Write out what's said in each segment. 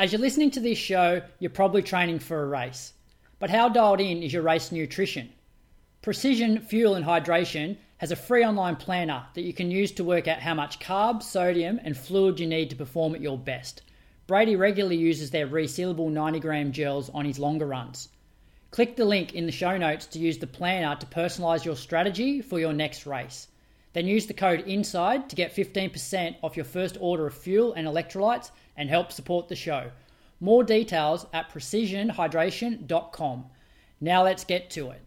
As you're listening to this show, you're probably training for a race. But how dialed in is your race nutrition? Precision Fuel and Hydration has a free online planner that you can use to work out how much carbs, sodium, and fluid you need to perform at your best. Brady regularly uses their resealable 90 gram gels on his longer runs. Click the link in the show notes to use the planner to personalize your strategy for your next race. Then use the code INSIDE to get 15% off your first order of fuel and electrolytes and help support the show. More details at precisionhydration.com. Now let's get to it.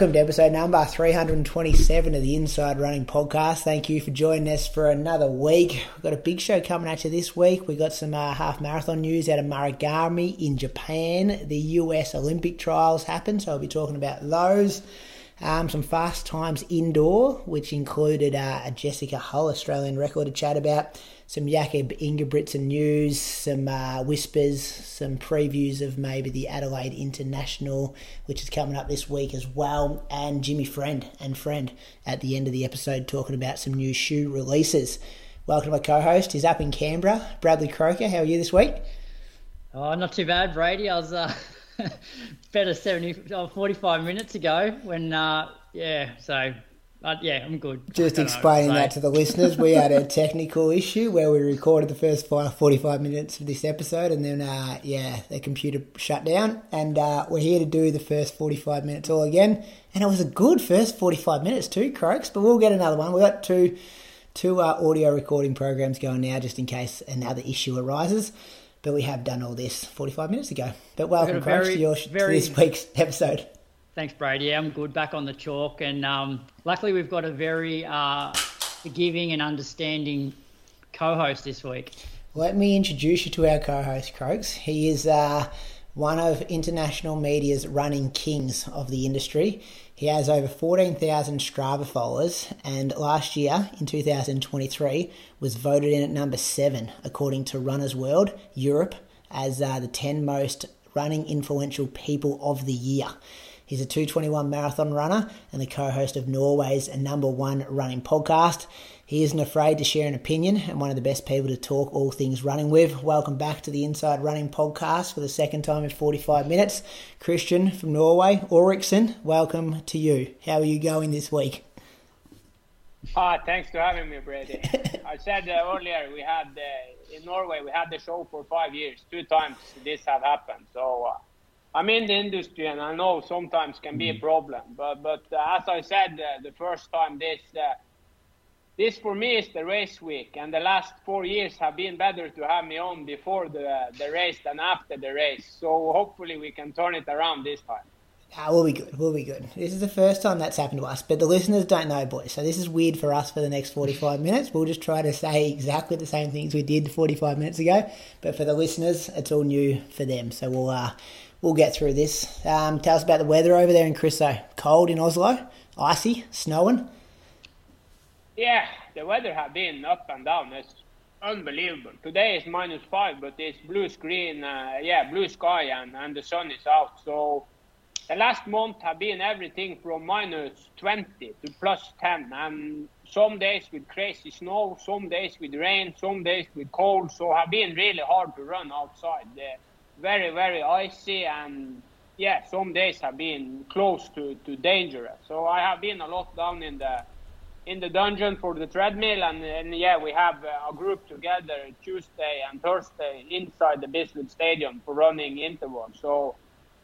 Welcome to episode number 327 of the Inside Running Podcast. Thank you for joining us for another week. We've got a big show coming at you this week. We've got some uh, half marathon news out of Marugame in Japan. The US Olympic trials happen, so I'll be talking about those. Um, some fast times indoor, which included uh, a Jessica Hull Australian record to chat about, some Jakob Ingebrigtsen news, some uh, whispers, some previews of maybe the Adelaide International, which is coming up this week as well, and Jimmy Friend and Friend at the end of the episode talking about some new shoe releases. Welcome to my co-host. He's up in Canberra, Bradley Croker. How are you this week? Oh, not too bad, Brady. I was uh, better 70, oh, 45 minutes ago when, uh, yeah, so, uh, yeah, I'm good. Just don't know, explaining that to the listeners, we had a technical issue where we recorded the first 45 minutes of this episode, and then, uh, yeah, the computer shut down, and uh, we're here to do the first 45 minutes all again. And it was a good first 45 minutes too, Croaks, but we'll get another one. We've got two, two uh, audio recording programs going now just in case another issue arises. But we have done all this 45 minutes ago. But welcome, Croaks, to, your, very- to this week's episode. Thanks, Brady. Yeah, I'm good. Back on the chalk, and um, luckily we've got a very uh, forgiving and understanding co-host this week. Let me introduce you to our co-host, Croaks. He is uh, one of international media's running kings of the industry. He has over 14,000 Strava followers, and last year, in 2023, was voted in at number seven, according to Runners World Europe, as uh, the 10 most running influential people of the year. He's a 221 marathon runner and the co host of Norway's number one running podcast. He isn't afraid to share an opinion and one of the best people to talk all things running with. Welcome back to the Inside Running Podcast for the second time in 45 minutes. Kristian from Norway, Ulriksen, welcome to you. How are you going this week? Ah, thanks for having me, Brady. I said uh, earlier we had uh, in Norway we had the show for five years. Two times this have happened. So uh, I'm in the industry, and I know sometimes can be a problem. But but uh, as I said uh, the first time, this uh, this for me is the race week, and the last four years have been better to have me on before the the race than after the race. So hopefully we can turn it around this time. Ah, we'll be good. We'll be good. This is the first time that's happened to us, but the listeners don't know, boys. So this is weird for us for the next 45 minutes. We'll just try to say exactly the same things we did 45 minutes ago, but for the listeners, it's all new for them. So we'll uh, we'll get through this. Um, tell us about the weather over there in Christo. Cold in Oslo, icy, snowing. Yeah, the weather have been up and down. It's unbelievable. Today is minus five, but it's blue screen, uh, yeah, blue sky, and, and the sun is out. So the last month have been everything from minus 20 to plus 10, and some days with crazy snow, some days with rain, some days with cold. So have been really hard to run outside. they very, very icy, and yeah, some days have been close to, to dangerous. So I have been a lot down in the in the dungeon for the treadmill, and, and yeah, we have a group together Tuesday and Thursday inside the Bislett Stadium for running intervals. So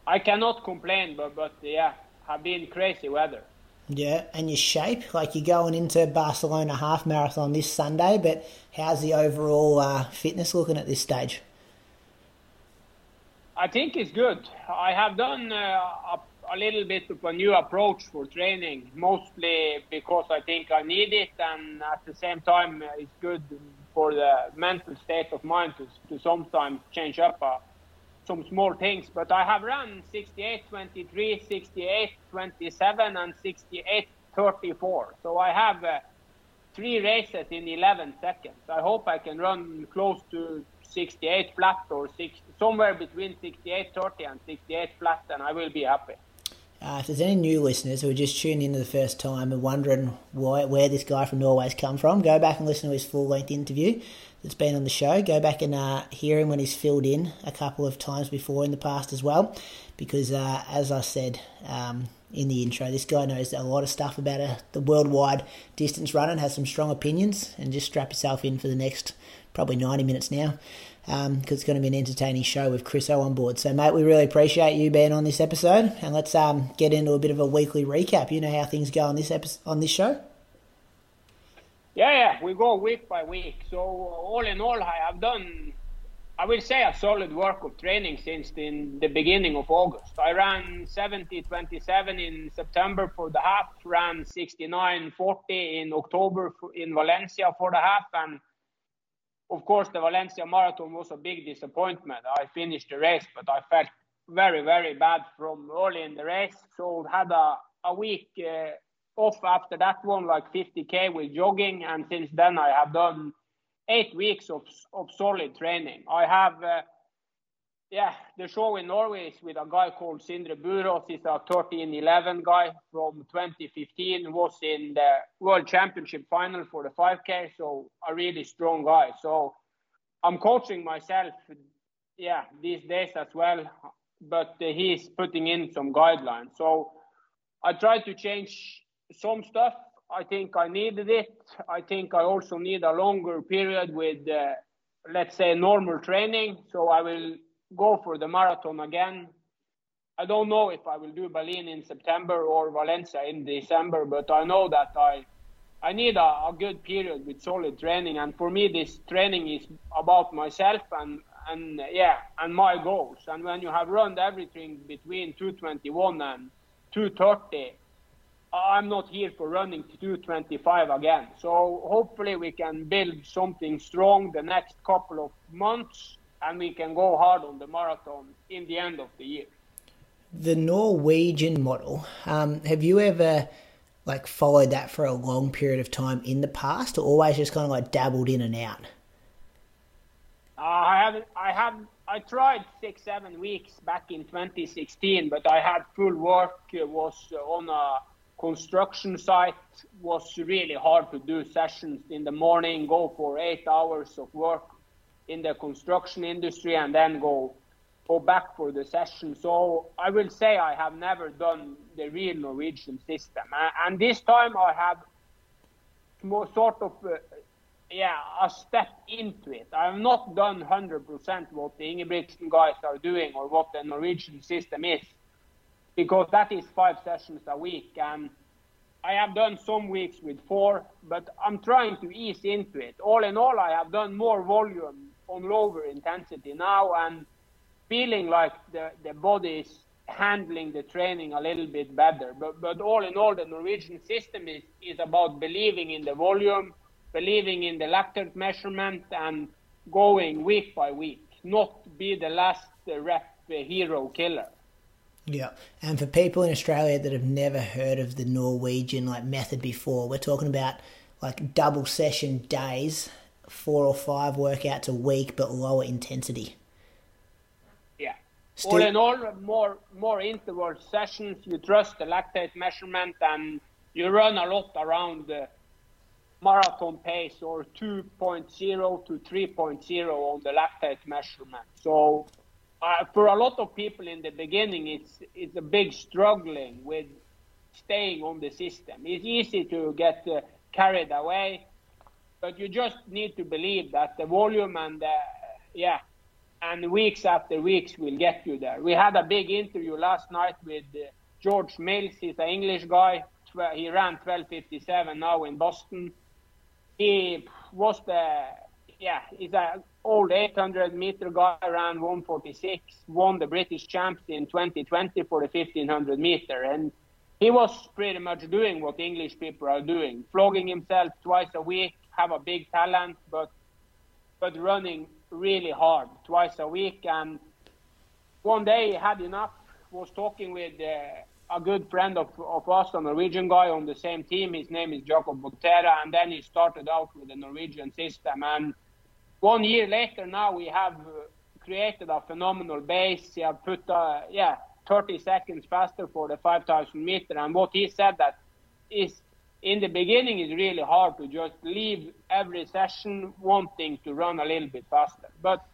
I cannot complain, but but yeah, have been crazy weather. Yeah, and your shape, like you're going into Barcelona half marathon this Sunday, but how's the overall uh, fitness looking at this stage? I think it's good. I have done uh, a, a, little bit of a new approach for training, mostly because I think I need it, and at the same time, uh, it's good for the mental state of mind to, to sometimes change up uh, some small things. But I have run 68 23, 68 27, and 68 34. So I have uh, three races in 11 seconds. I hope I can run close to 68 flat or six, somewhere between 68 30 and 68 flat, and I will be happy. Uh, if there's any new listeners who are just tuning in for the first time and wondering why, where this guy from Norway's come from, go back and listen to his full length interview that's been on the show. Go back and uh, hear him when he's filled in a couple of times before in the past as well, because uh, as I said um, in the intro, this guy knows a lot of stuff about uh, the worldwide distance running, has some strong opinions, and just strap yourself in for the next probably 90 minutes now because um, it's going to be an entertaining show with Chris O on board. So, mate, we really appreciate you being on this episode, and let's um, get into a bit of a weekly recap. You know how things go on this episode, on this show. Yeah, yeah, we go week by week. So all in all, I have done, I will say, a solid work of training since the, the beginning of August. I ran 70-27 in September for the half, ran 69-40 in October in Valencia for the half, and of course, the Valencia Marathon was a big disappointment. I finished the race, but I felt very, very bad from early in the race. So I had a, a week uh, off after that one, like 50k with jogging, and since then I have done eight weeks of of solid training. I have. Uh, yeah, the show in Norway is with a guy called Sindre Buraas. He's a 13-11 guy from 2015. Was in the World Championship final for the 5K, so a really strong guy. So I'm coaching myself, yeah, these days as well. But he's putting in some guidelines. So I try to change some stuff. I think I needed it. I think I also need a longer period with, uh, let's say, normal training. So I will go for the marathon again. I don't know if I will do Berlin in September or Valencia in December, but I know that I I need a, a, good period with solid training. And for me, this training is about myself and and yeah and my goals. And when you have run everything between 221 and 230, I'm not here for running 225 again. So hopefully we can build something strong the next couple of months and we can go hard on the marathon in the end of the year. The Norwegian model, um, have you ever like followed that for a long period of time in the past, or always just kind of like dabbled in and out? Uh, I haven't. I have. I tried six, seven weeks back in 2016, but I had full work. It was on a construction site. Was really hard to do sessions in the morning. Go for eight hours of work in the construction industry and then go go back for the session. So I will say I have never done the real Norwegian system, and this time I have more sort of uh, yeah a step into it. I have not done 100% what the Ingebrigtsen guys are doing or what the Norwegian system is, because that is five sessions a week and. I have done some weeks with four, but I'm trying to ease into it. All in all, I have done more volume on lower intensity now and feeling like the, the body is handling the training a little bit better. But, but all in all, the Norwegian system is, is about believing in the volume, believing in the lactate measurement, and going week by week, not be the last rep hero killer. Yeah, and for people in Australia that have never heard of the Norwegian like method before, we're talking about like double session days four or five workouts a week, but lower intensity. Yeah. Still, all in all, more more interval sessions. You trust the lactate measurement, and you run a lot around the marathon pace or 2.0 to 3.0 on the lactate measurement. So. Uh, for a lot of people in the beginning, it's it's a big struggling with staying on the system. It's easy to get uh, carried away but you just need to believe that the volume and the, yeah, and weeks after weeks will get you there. We had a big interview last night with uh, George Mills. He's an English guy, he ran 12:57 now in Boston. He was the yeah, he's an old 800 meter guy, ran 146, won the British champs in 2020 for the 1500 meter, and he was pretty much doing what English people are doing, flogging himself twice a week, have a big talent, but but running really hard twice a week. And one day he had enough. Was talking with uh, a good friend of, of us, a Norwegian guy on the same team. His name is Jacob Boutera, and then he started out with the Norwegian system. And one year later, now we have uh, created a phenomenal base. He have put, uh, yeah, 30 seconds faster for the 5,000 meter. And what he said that is in the beginning it's really hard to just leave every session wanting to run a little bit faster. But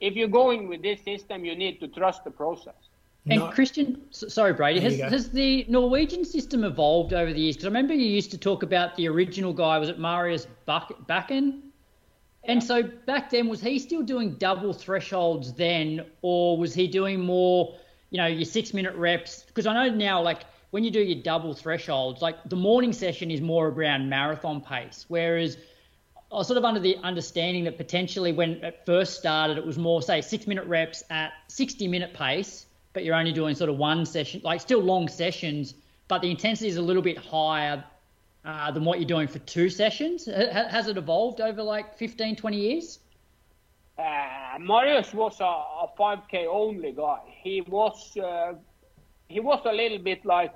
if you're going with this system, you need to trust the process. And no. Kristian, sorry, Brady, has, has, the Norwegian system evolved over the years? Because I remember you used to talk about the original guy, was it Marius Bakken? And so back then, was he still doing double thresholds then, or was he doing more, you know, your six minute reps? Because I know now, like, when you do your double thresholds, like the morning session is more around marathon pace, whereas I was sort of under the understanding that potentially when it first started, it was more, say, six minute reps at 60 minute pace, but you're only doing sort of one session, like still long sessions, but the intensity is a little bit higher uh, than what you're doing for two sessions? Has it evolved over like 15, 20 years? Uh, Marius was a, a, 5k only guy. He was uh, he was a little bit like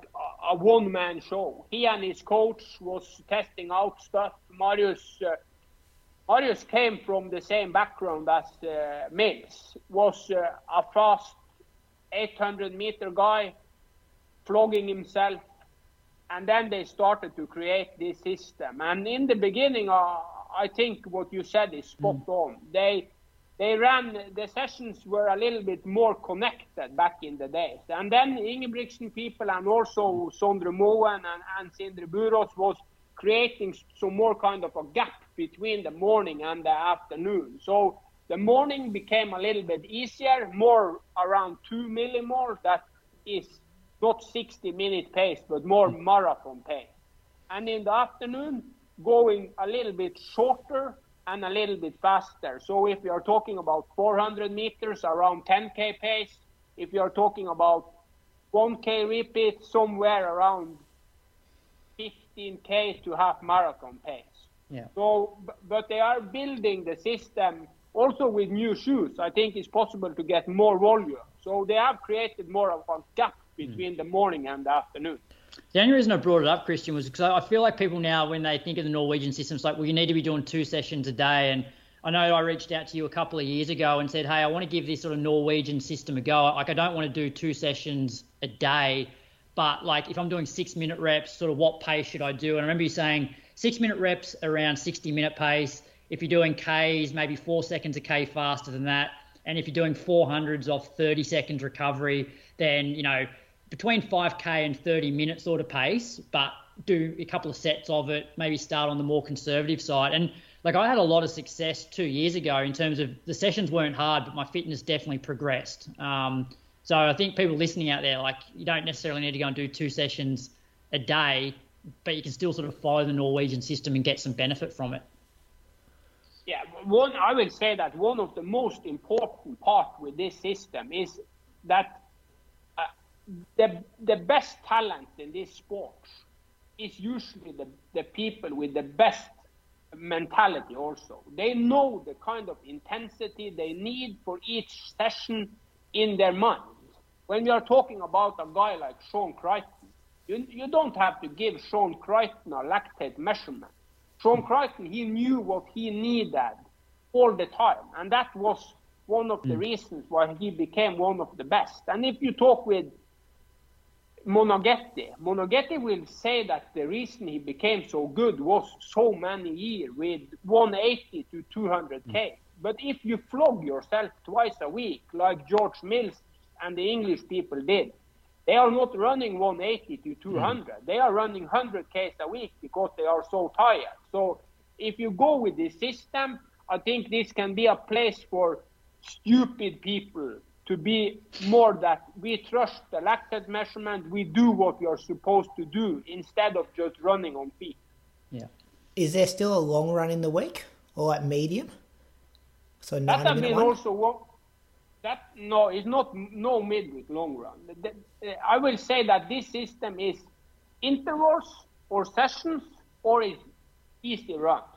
a, one man show. He and his coach was testing out stuff. Marius uh, Marius came from the same background as uh, Mills. Was uh, a fast 800 meter guy, flogging himself and then they started to create this system. And in the beginning, uh, I think what you said is spot mm. on. They they ran the sessions were a little bit more connected back in the days. And then Ingebrigtsen people and also Sondre Moen and, and Sindre was creating some more kind of a gap between the morning and the afternoon. So the morning became a little bit easier, more around two millimole. That is not 60 minute pace, but more marathon pace. And in the afternoon, going a little bit shorter and a little bit faster. So if you are talking about 400 meters, around 10k pace. If you are talking about 1k repeat, somewhere around 15k to half marathon pace. Yeah. So, but they are building the system also with new shoes. I think it's possible to get more volume. So they have created more of a gap between mm. the morning and the afternoon. The only reason I brought it up, Kristian, was because I feel like people now, when they think of the Norwegian system, it's like, well, you need to be doing two sessions a day. And I know I reached out to you a couple of years ago and said, hey, I want to give this sort of Norwegian system a go. Like, I don't want to do two sessions a day, but like, if I'm doing six minute reps, sort of what pace should I do? And I remember you saying six minute reps around 60 minute pace. If you're doing Ks, maybe four seconds a K faster than that. And if you're doing 400s off 30 seconds recovery, then, you know, between 5k and 30 minute sort of pace, but do a couple of sets of it, maybe start on the more conservative side. And like I had a lot of success two years ago in terms of the sessions weren't hard, but my fitness definitely progressed. Um, so I think people listening out there, like you don't necessarily need to go and do two sessions a day, but you can still sort of follow the Norwegian system and get some benefit from it. Yeah, one I would say that one of the most important part with this system is that the the best talent in this sport is usually the, the people with the best mentality also. They know the kind of intensity they need for each session in their mind. When we are talking about a guy like Shawn Crichton, you, you don't have to give Shawn Crichton a lactate measurement. Shawn Crichton, he knew what he needed all the time. And that was one of the mm. reasons why he became one of the best. And if you talk with Moneghetti. Moneghetti will say that the reason he became so good was so many years with 180 to 200k. Mm. But if you flog yourself twice a week, like George Mills and the English people did, they are not running 180 to 200. Mm. They are running 100k a week because they are so tired. So if you go with this system, I think this can be a place for stupid people to be more that we trust the lactate measurement, we do what we are supposed to do instead of just running on feet. Yeah. Is there still a long run in the week or like medium? So That 90 has minute been one? also one, that no, it's not no midweek long run. I will say that this system is intervals or sessions or is easy runs.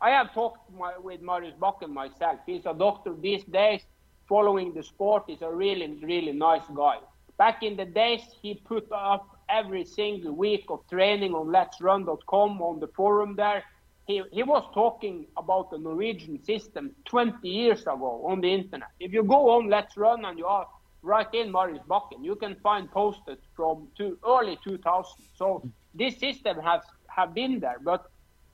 I have talked my, with Marius Bakken myself. He's a doctor these days, following the sport. is a really, really nice guy. Back in the days, he put up every single week of training on Let'sRun.com on the forum there. He, he was talking about the Norwegian system 20 years ago on the internet. If you go on Let's Run and you are right in Marius Bakken, you can find posted from two, early 2000. So this system has have been there, but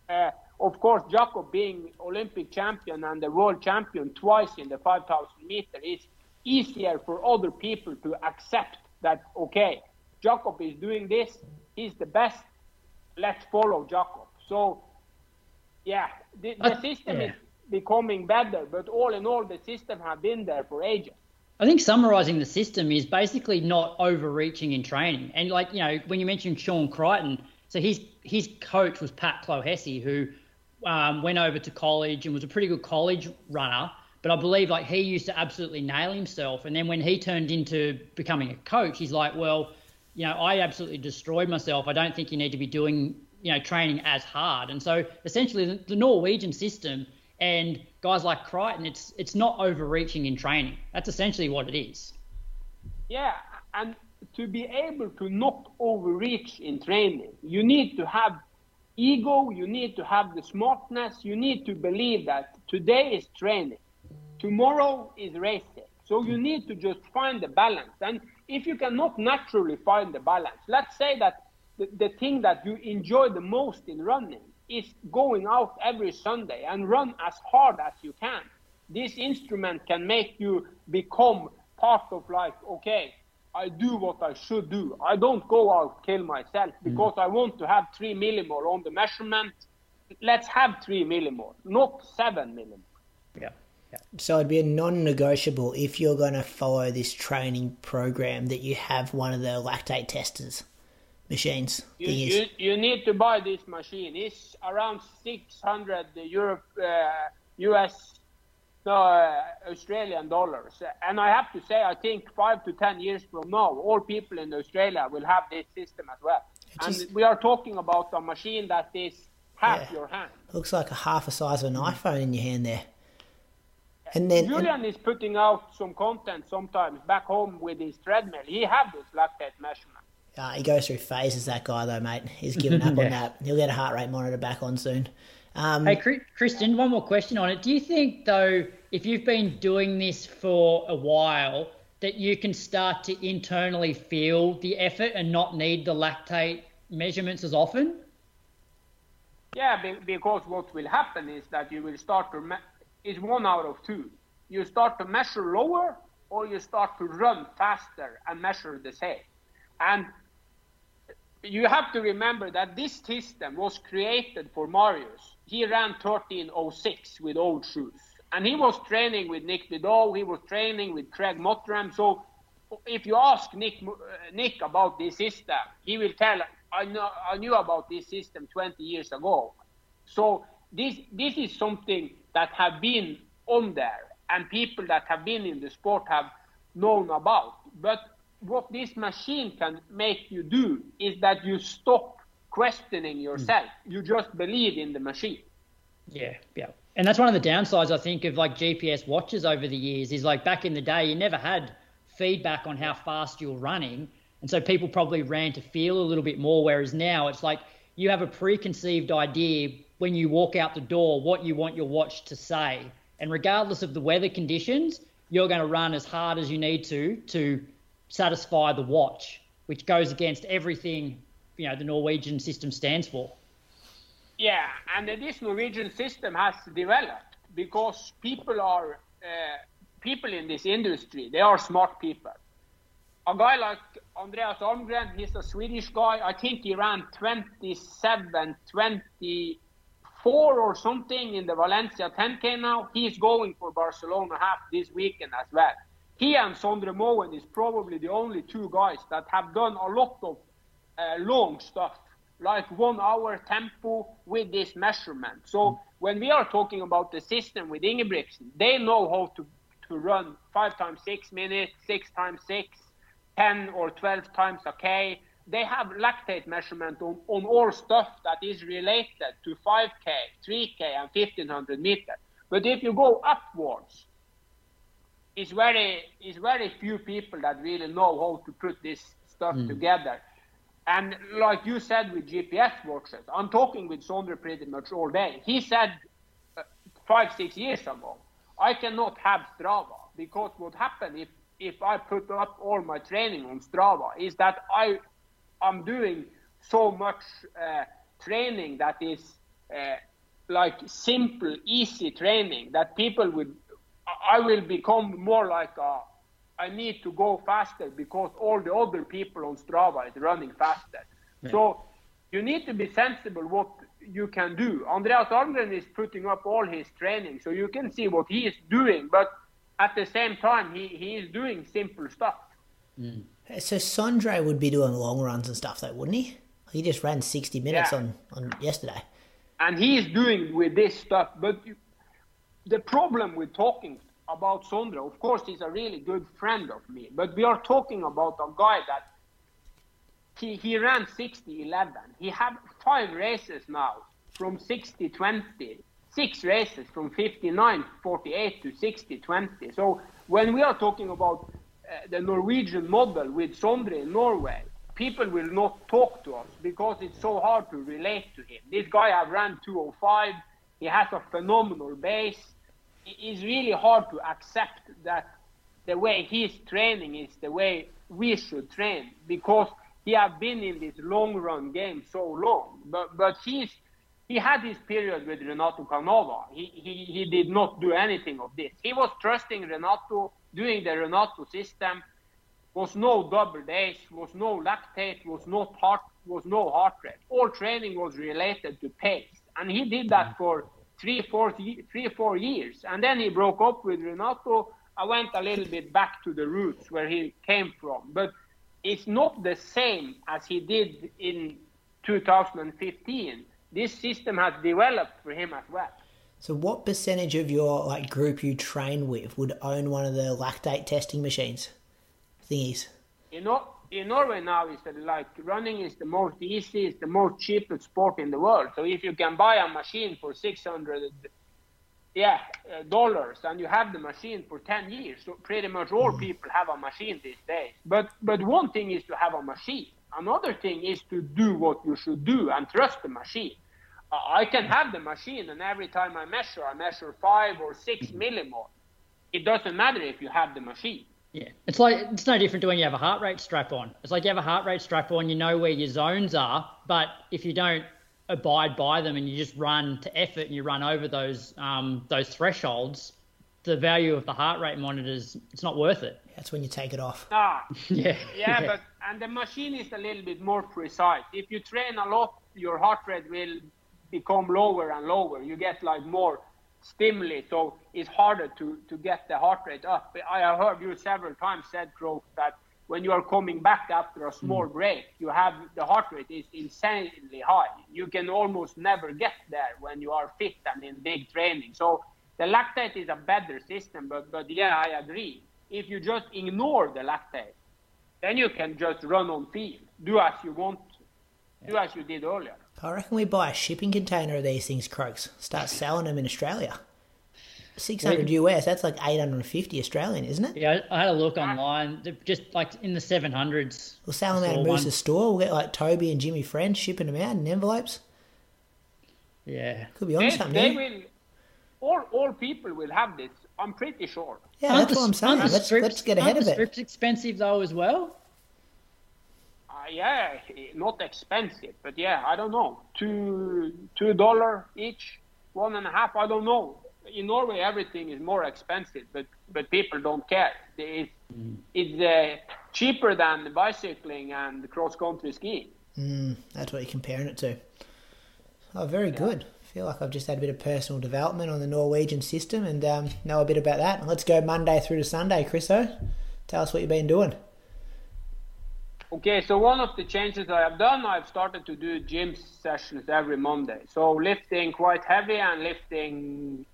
uh, of course, Jakob being Olympic champion and the world champion twice in the 5,000 meter is easier for other people to accept that, okay, Jakob is doing this, he's the best, let's follow Jakob. So, yeah, the, the I- system yeah. is becoming better, but all in all, the system have been there for ages. I think summarising the system is basically not overreaching in training. And like you know, when you mentioned Sean Crichton, so his his coach was Pat Clohessy, who um, went over to college and was a pretty good college runner. But I believe like he used to absolutely nail himself, and then when he turned into becoming a coach, he's like, well, you know, I absolutely destroyed myself. I don't think you need to be doing you know training as hard. And so essentially, the, the Norwegian system and guys like Crichton, it's it's not overreaching in training. That's essentially what it is. Yeah, and to be able to not overreach in training, you need to have ego, you need to have the smartness, you need to believe that today is training, tomorrow is racing. So you need to just find the balance. And if you cannot naturally find the balance, let's say that the, the thing that you enjoy the most in running is going out every Sunday and run as hard as you can. This instrument can make you become part of like, okay, I do what I should do. I don't go out kill myself because I want to have three millimole on the measurement. Let's have three millimole, not seven millimole. Yeah. Yeah. So it'd be a non-negotiable if you're going to follow this training program that you have one of the lactate testers machines. You, you, you need to buy this machine. It's around 600 Europe, uh, US, no, uh, Australian dollars. And I have to say, I think five to 10 years from now, all people in Australia will have this system as well. just- and we are talking about a machine that is half Yeah. your hand. looks like a half a size of an iPhone in your hand there. And then and- Julian is putting out some content sometimes back home with his treadmill. He have this lactate measurement. uh, he goes through phases. That guy though, mate, he's given up on that. He'll get a heart rate monitor back on soon. Um, Hey, Chri- Kristen, one more question on it. Do you think, though, if you've been doing this for a while, that you can start to internally feel the effort and not need the lactate measurements as often? Yeah, be- because what will happen is that you will start to me- is one out of two. You start to measure lower, or you start to run faster and measure the same. And you have to remember that this system was created for Marius. He ran 1306 with old shoes. And he was training with Nick Bideau, he was training with Craig Mottram. So if you ask Nick, uh, Nick about this system, he will tell, I, know, I knew about this system 20 years ago. So this, this is something that have been on there and people that have been in the sport have known about. But what this machine can make you do is that you stop questioning hmm. yourself. You just believe in the machine. Yeah, yeah. And that's one of the downsides, I think, of like GPS watches over the years is like back in the day, you never had feedback on how fast you're running. And so people probably ran to feel a little bit more. Whereas now it's like you have a preconceived idea when you walk out the door what you want your watch to say. And regardless of the weather conditions, you're going to run as hard as you need to to satisfy the watch, which goes against everything you know the Norwegian system stands for. Yeah, and this Norwegian system has developed because people are uh, people in this industry. They are smart people. A guy like Andreas Almgren, he's a Swedish guy. I think he ran 27, 24 or something in the Valencia 10K now. He's going for Barcelona half this weekend as well. he and Sondre Moen is probably the only two guys that have done a lot of long stuff, like one hour tempo with this measurement. So when we are talking about the system with Ingebrigtsen, they know how to, to run five times six minutes, six times six, 10 or 12 times a K. They have lactate measurement on, on all stuff that is related to 5K, 3K, and 1500 meters. But if you go upwards, it's very it's very few people that really know how to put this stuff Mm. together. And like you said with GPS watches, I'm talking with Sondre pretty much all day. He said uh, five six years ago, I cannot have Strava because what happened if if I put up all my training on Strava is that I I'm doing so much uh, training that is uh, like simple, easy training that people would. I- I will become more like a. I need to go faster because all the other people on Strava is running faster. So you need to be sensible what you can do. Andreas Almgren is putting up all his training, so you can see what he is doing. But at the same time, he, he is doing simple stuff. Mm. So Sondre would be doing long runs and stuff, though, wouldn't he? He just ran 60 minutes Yeah. on, on yesterday. and he is doing with this stuff. But you, the problem with talking about Sondre, of course, he's a really good friend of me. But we are talking about a guy that he, he ran 60 11. He had five races now from 60 20. Six races from 59 48 to 60 20. So when we are talking about uh, the Norwegian model with Sondre in Norway, people will not talk to us because it's so hard to relate to him. This guy have ran 205. He has a phenomenal base. It is really hard to accept that the way he's training is the way we should train because he have been in this long run game so long. But but he's he had his period with Renato Canova. He, he he did not do anything of this. He was trusting Renato, doing the Renato system. Was no double days, was no lactate, was not heart was no heart rate. All training was related to pace, and he did that mm-hmm. for three, four, three, four years. And then he broke up with Renato. I went a little bit back to the roots where he came from, but it's not the same as he did in 2015. This system has developed for him as well. So what percentage of your like group you train with would own one of the lactate testing machines? Thingies. You know, in Norway now is that like running is the most easy, it's the most cheapest sport in the world. So if you can buy a machine for 600 yeah, uh, dollars and you have the machine for 10 years, so pretty much all people have a machine these days. But but one thing is to have a machine. Another thing is to do what you should do and trust the machine. Uh, I can have the machine and every time I measure, I measure 5 or 6 millimole. It doesn't matter if you have the machine. Yeah, it's like it's no different to when you have a heart rate strap on. It's like you have a heart rate strap on, you know where your zones are, but if you don't abide by them and you just run to effort and you run over those um, those thresholds, the value of the heart rate monitors it's not worth it. That's when you take it off. Ah, Yeah, Yeah, but and the machine is a little bit more precise. If you train a lot, your heart rate will become lower and lower. You get like more stimuli, so it's harder to to get the heart rate up. I have heard you several times said, Croak, that when you are coming back after a small mm. break, you have the heart rate is insanely high. You can almost never get there when you are fit and in big training. So the lactate is a better system, but but yeah, I agree. If you just ignore the lactate, then you can just run on field, do as you want, do as you did earlier. I reckon we buy a shipping container of these things, Croaks. Start selling them in Australia. 600 US, that's like 850 Australian, isn't it? yeah, I had a look online, they're just like in the seven hundreds. We'll sell them out Saw of one. Moose's store. We'll get like Toby and Jimmy Friend shipping them out in envelopes. Yeah, Could be on They, something. they here. will, all all people will have this. I'm pretty sure. Yeah, Aren't that's the- what I'm saying. Let's, strips- let's get ahead aren't of it. Strips expensive though as well. Yeah, not expensive, but yeah, I don't know, two two dollar each, one and a half. I don't know. In Norway, everything is more expensive, but but people don't care. It's it's uh, cheaper than bicycling and cross country skiing. Mm, that's what you're comparing it to. Oh, very good. feel like I've just had a bit of personal development on the Norwegian system and um, know a bit about that. Let's go Monday through to Sunday, Chriso. Tell us what you've been doing. Okay, so one of the changes I have done, I've started to do gym sessions every Monday. So lifting quite heavy and lifting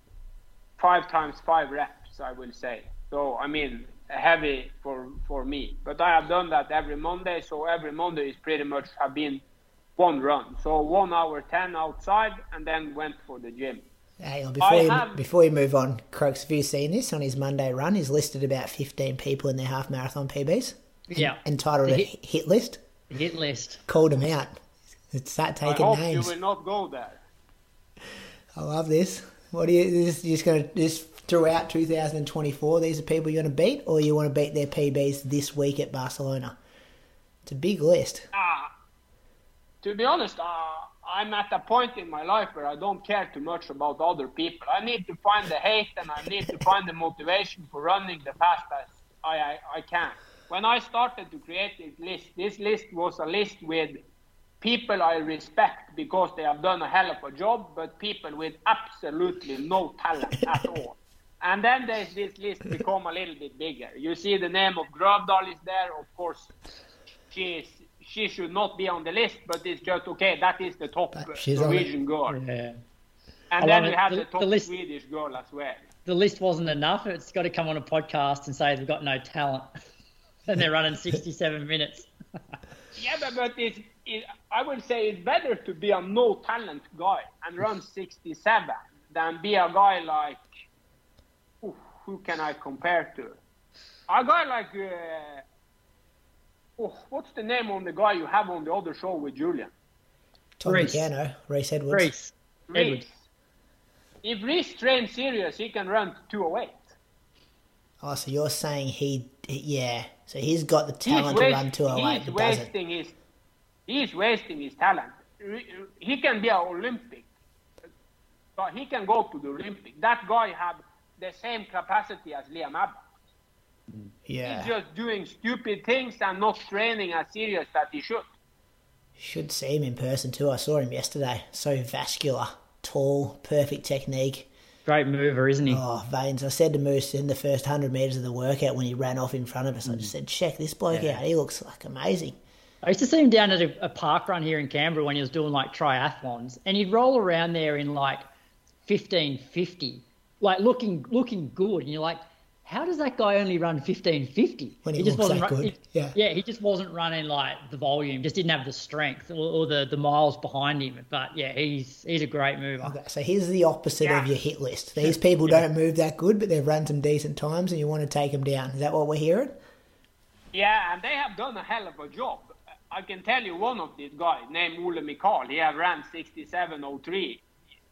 five times five reps, I will say. So I mean heavy for for me, but I have done that every Monday. So every Monday is pretty much have been one run. So one hour ten outside, and then went for the gym. Hang on, before you, have- before you move on, Croaks, have you seen this on his Monday run? He's listed about 15 people in their half marathon PBs. Yeah. Entitled The a hit- hit list. Hit list. Called them out. It's that taking I hope names. you will not go there. I love this. What do you this you just gonna just throughout 2024? These are people you're gonna beat, or you want to beat their PBs this week at Barcelona? It's a big list. Uh, to be honest, uh, I'm at a point in my life where I don't care too much about other people. I need to find the hate and I need to find the motivation for running the fastest I, I, I can. When I started to create this list, this list was a list with people I respect because they have done a hell of a job, but people with absolutely no talent at all. And then there's this list become a little bit bigger. You see the name of Grøvdal is there, of course. She is, she should not be on the list, but it's just okay. That is the top uh, she's on it. Norwegian girl, Yeah. and I then love we have The- the top the list- Swedish girl as well. The list wasn't enough. It's got to come on a podcast and say they've got no talent. and they're running 67 minutes. Yeah, but, but it's, it, I would say it's better to be a no talent guy and run 67 than be a guy like, oof, who can I compare to? A guy like, uh, oh, what's the name on the guy you have on the other show with Julian? Tom Reece. Buchanan, Reese Edwards. Reese. Edwards. If Reese trains serious, he can run 208. Oh, so you're saying he, yeah. So he's got the He's, talent to waste- run 208, he's wasting his he's wasting his talent. He can be an Olympic, but he can go to the Olympic. That guy have the same capacity as Liam Abbott. Yeah. He's just doing stupid things and not training as serious that he should. Should see him in person too. I saw him yesterday. So vascular, tall, perfect technique. Great mover, isn't he? Oh, veins. I said to Moose in the first 100 metres of the workout when he ran off in front of us, I just hmm. said, check this bloke Yeah. out. He looks like amazing. I used to see him down at a, a park run here in Canberra when he was doing like triathlons, and he'd roll around there in like 1550, like looking looking good, and you're like, how does that guy only run 1550? When he looks that good, yeah. yeah, he just wasn't running like the volume, just didn't have the strength or, or the the miles behind him. But yeah, he's he's a great mover. Okay, so here's the opposite of your hit list. These people don't move that good, but they've run some decent times and you want to take them down. Is that what we're hearing? Yeah, and they have done a hell of a job. I can tell you one of these guys named Ole Mikal, he have ran 67.03.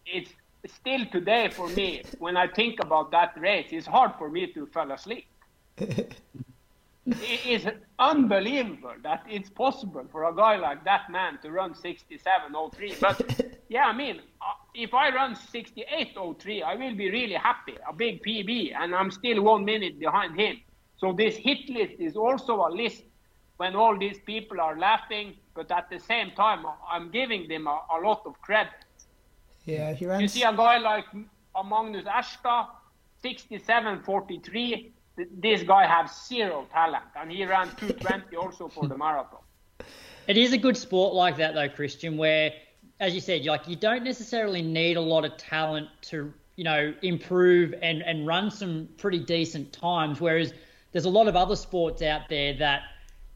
It's still today for me, when I think about that race, it's hard for me to fall asleep. it is unbelievable that it's possible for a guy like that man to run 67.03. But yeah, I mean, uh, if I run 68.03, I will be really happy, a big PB, and I'm still one minute behind him. So this hit list is also a list when all these people are laughing, but at the same time, I'm giving them a, a lot of credit. Yeah, if you You see a guy like a Magnus Ashta, 67.43. th- This guy has zero talent, and he ran 220 also for the marathon. It is a good sport like that though, Kristian, where, as you said, like you don't necessarily need a lot of talent to, you know, improve and and run some pretty decent times. Whereas there's a lot of other sports out there that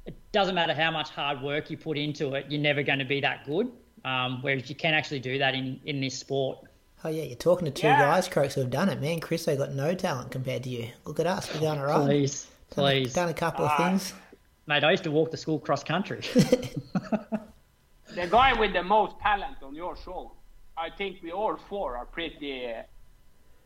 it doesn't matter how much hard work you put into it, you're never going to be that good. Um, whereas you can actually do that in in this sport. Oh, yeah, you're talking to two Yeah. guys, Croaks, who have done it. Man, Chris, they got no talent compared to you. Look at us. We're going all right. Please, Done a- please, Done a couple of Ah. things. mate. I used to walk to school cross country. The guy with the most talent on your show, I think we all four are pretty, uh,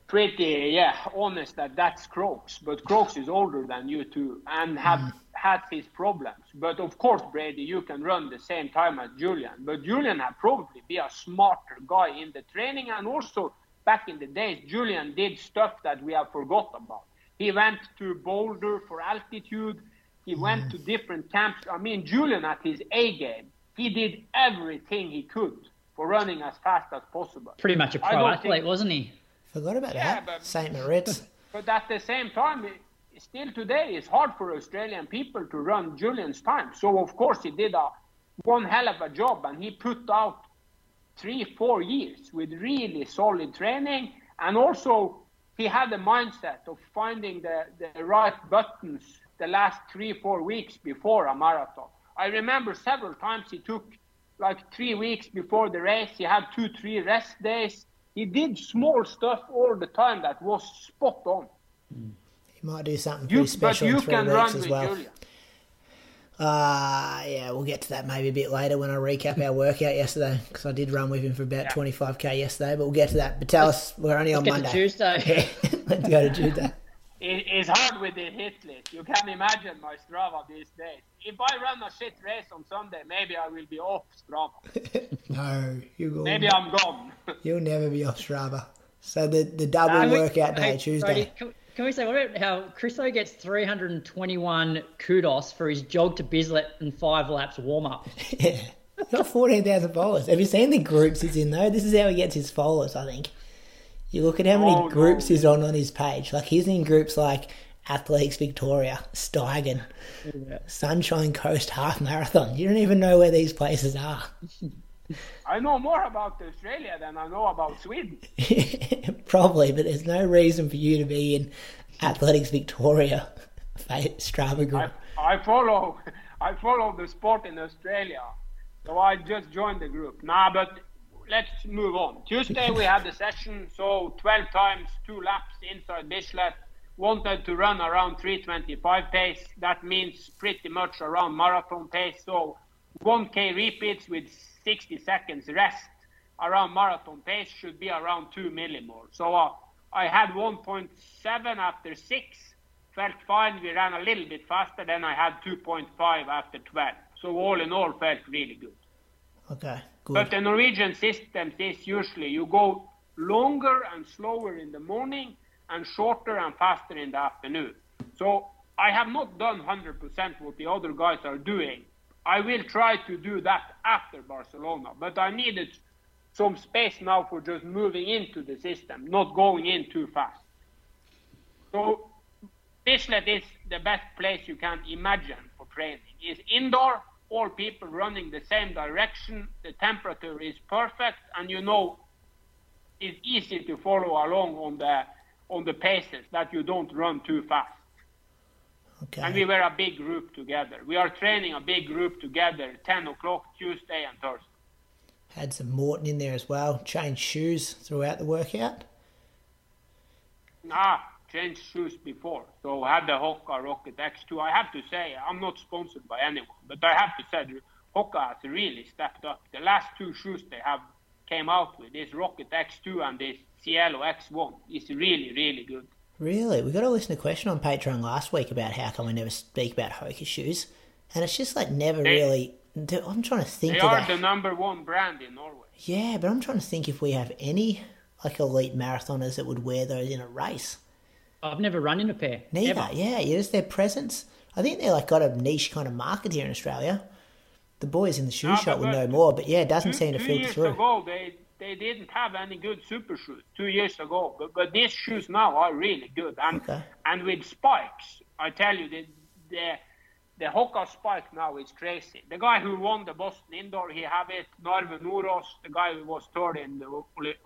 pretty, yeah, honest that that's Croaks. But Croaks is older than you two and have had his problems. But of course, Brady, you can run the same time as Julian. But Julian had probably be a smarter guy in the training and also back in the days, Julian did stuff that we have forgot about. He went to Boulder for altitude. He went to different camps. I mean, Julian at his A game, he did everything he could for running as fast as possible. Pretty much a pro don't athlete, think- wasn't he? Forgot about Yeah, that. but- St. Moritz. But at the same time, it- still today, it's hard for Australian people to run Julian's time. So of course he did a one hell of a job, and he put out three, four years with really solid training, and also he had the mindset of finding the, the right buttons the last three, four weeks before a marathon. I remember several times he took like three weeks before the race. He had two, three rest days. He did small stuff all the time that was spot on. Hmm. He might do something You, pretty but special you in three can weeks run as with well. Julia. Uh, yeah, we'll get to that maybe a bit later when I recap our workout yesterday because I did run with him for about Yeah. 25k yesterday, but we'll get to that. But tell us, we're only on Let's get Monday. to Tuesday. Let's go to Tuesday. It, it's hard with the hit list. You can imagine my Strava these days. If I run a shit race on Sunday, maybe I will be off Strava. No, you will, Maybe I'm gone. you'll never be off Strava. So the, the double Uh, workout day, Hey, Tuesday. Brody, can, can we say what about how Christo gets 321 kudos for his jog to Bislett and five laps warm up? Yeah. He's got 14,000 followers. Have you seen the groups he's in, though? This is how he gets his followers, I think. You look at how many Oh, no. groups he's on on his page. Like, he's in groups like Athletes Victoria, Steigen, Sunshine Coast Half Marathon. You don't even know where these places are. I know more about Australia than I know about Sweden. Probably, but there's no reason for you to be in Athletics Victoria Strava I, group. I follow I follow the sport in Australia. So I just joined the group. Nah, but let's move on. Tuesday we had the session, so 12 times, two laps inside Bislett. Wanted to run around 325 pace. That means pretty much around marathon pace. So 1k repeats with 60 seconds rest around marathon pace should be around 2 millimole. So uh, I had 1.7 after 6 felt fine. We ran a little bit faster. Then I had 2.5 after 12. So all in all, felt really good. Okay, But the Norwegian system is usually you go longer and slower in the morning and shorter and faster in the afternoon. So I have not done 100% what the other guys are doing. I will try to do that after Barcelona, but I needed some space now for just moving into the system, not going in too fast. So Bislett is the best place you can imagine for training. It's indoor, all people running the same direction, the temperature is perfect, and you know it's easy to follow along on the on the paces that you don't run too fast. And we were a big group together. We are training a big group together, 10 o'clock Tuesday and Thursday. Had some Morton in there as well. Changed shoes throughout the workout. Ah, changed shoes before. So I had the Hoka Rocket X2. I have to say, I'm not sponsored by anyone, but I have to say, Hoka has really stepped up. The last two shoes they have came out with, this Rocket X2 and this Cielo X1, is really, really good. Really? We got a listener question on Patreon last week about how come we never speak about Hoka shoes. And it's just like never They- really. I'm trying to think They of are that. the number one brand in Norway. Yeah, but I'm trying to think if we have any like elite marathoners that would wear those in a race. I've never run in a pair. Neither. Ever. Yeah, yeah, just their presence. I think they're like got a niche kind of market here in Australia. The boys in the shoe No, shop but would know more, but yeah, it doesn't two, seem to two filter years through. ago, they they didn't have any good super shoes. Two years ago, but but these shoes now are really good. And Okay. and with spikes, I tell you, the the the Hoka spike now is crazy. The guy who won the Boston Indoor, he have it. Narve Nordås, the guy who was third in the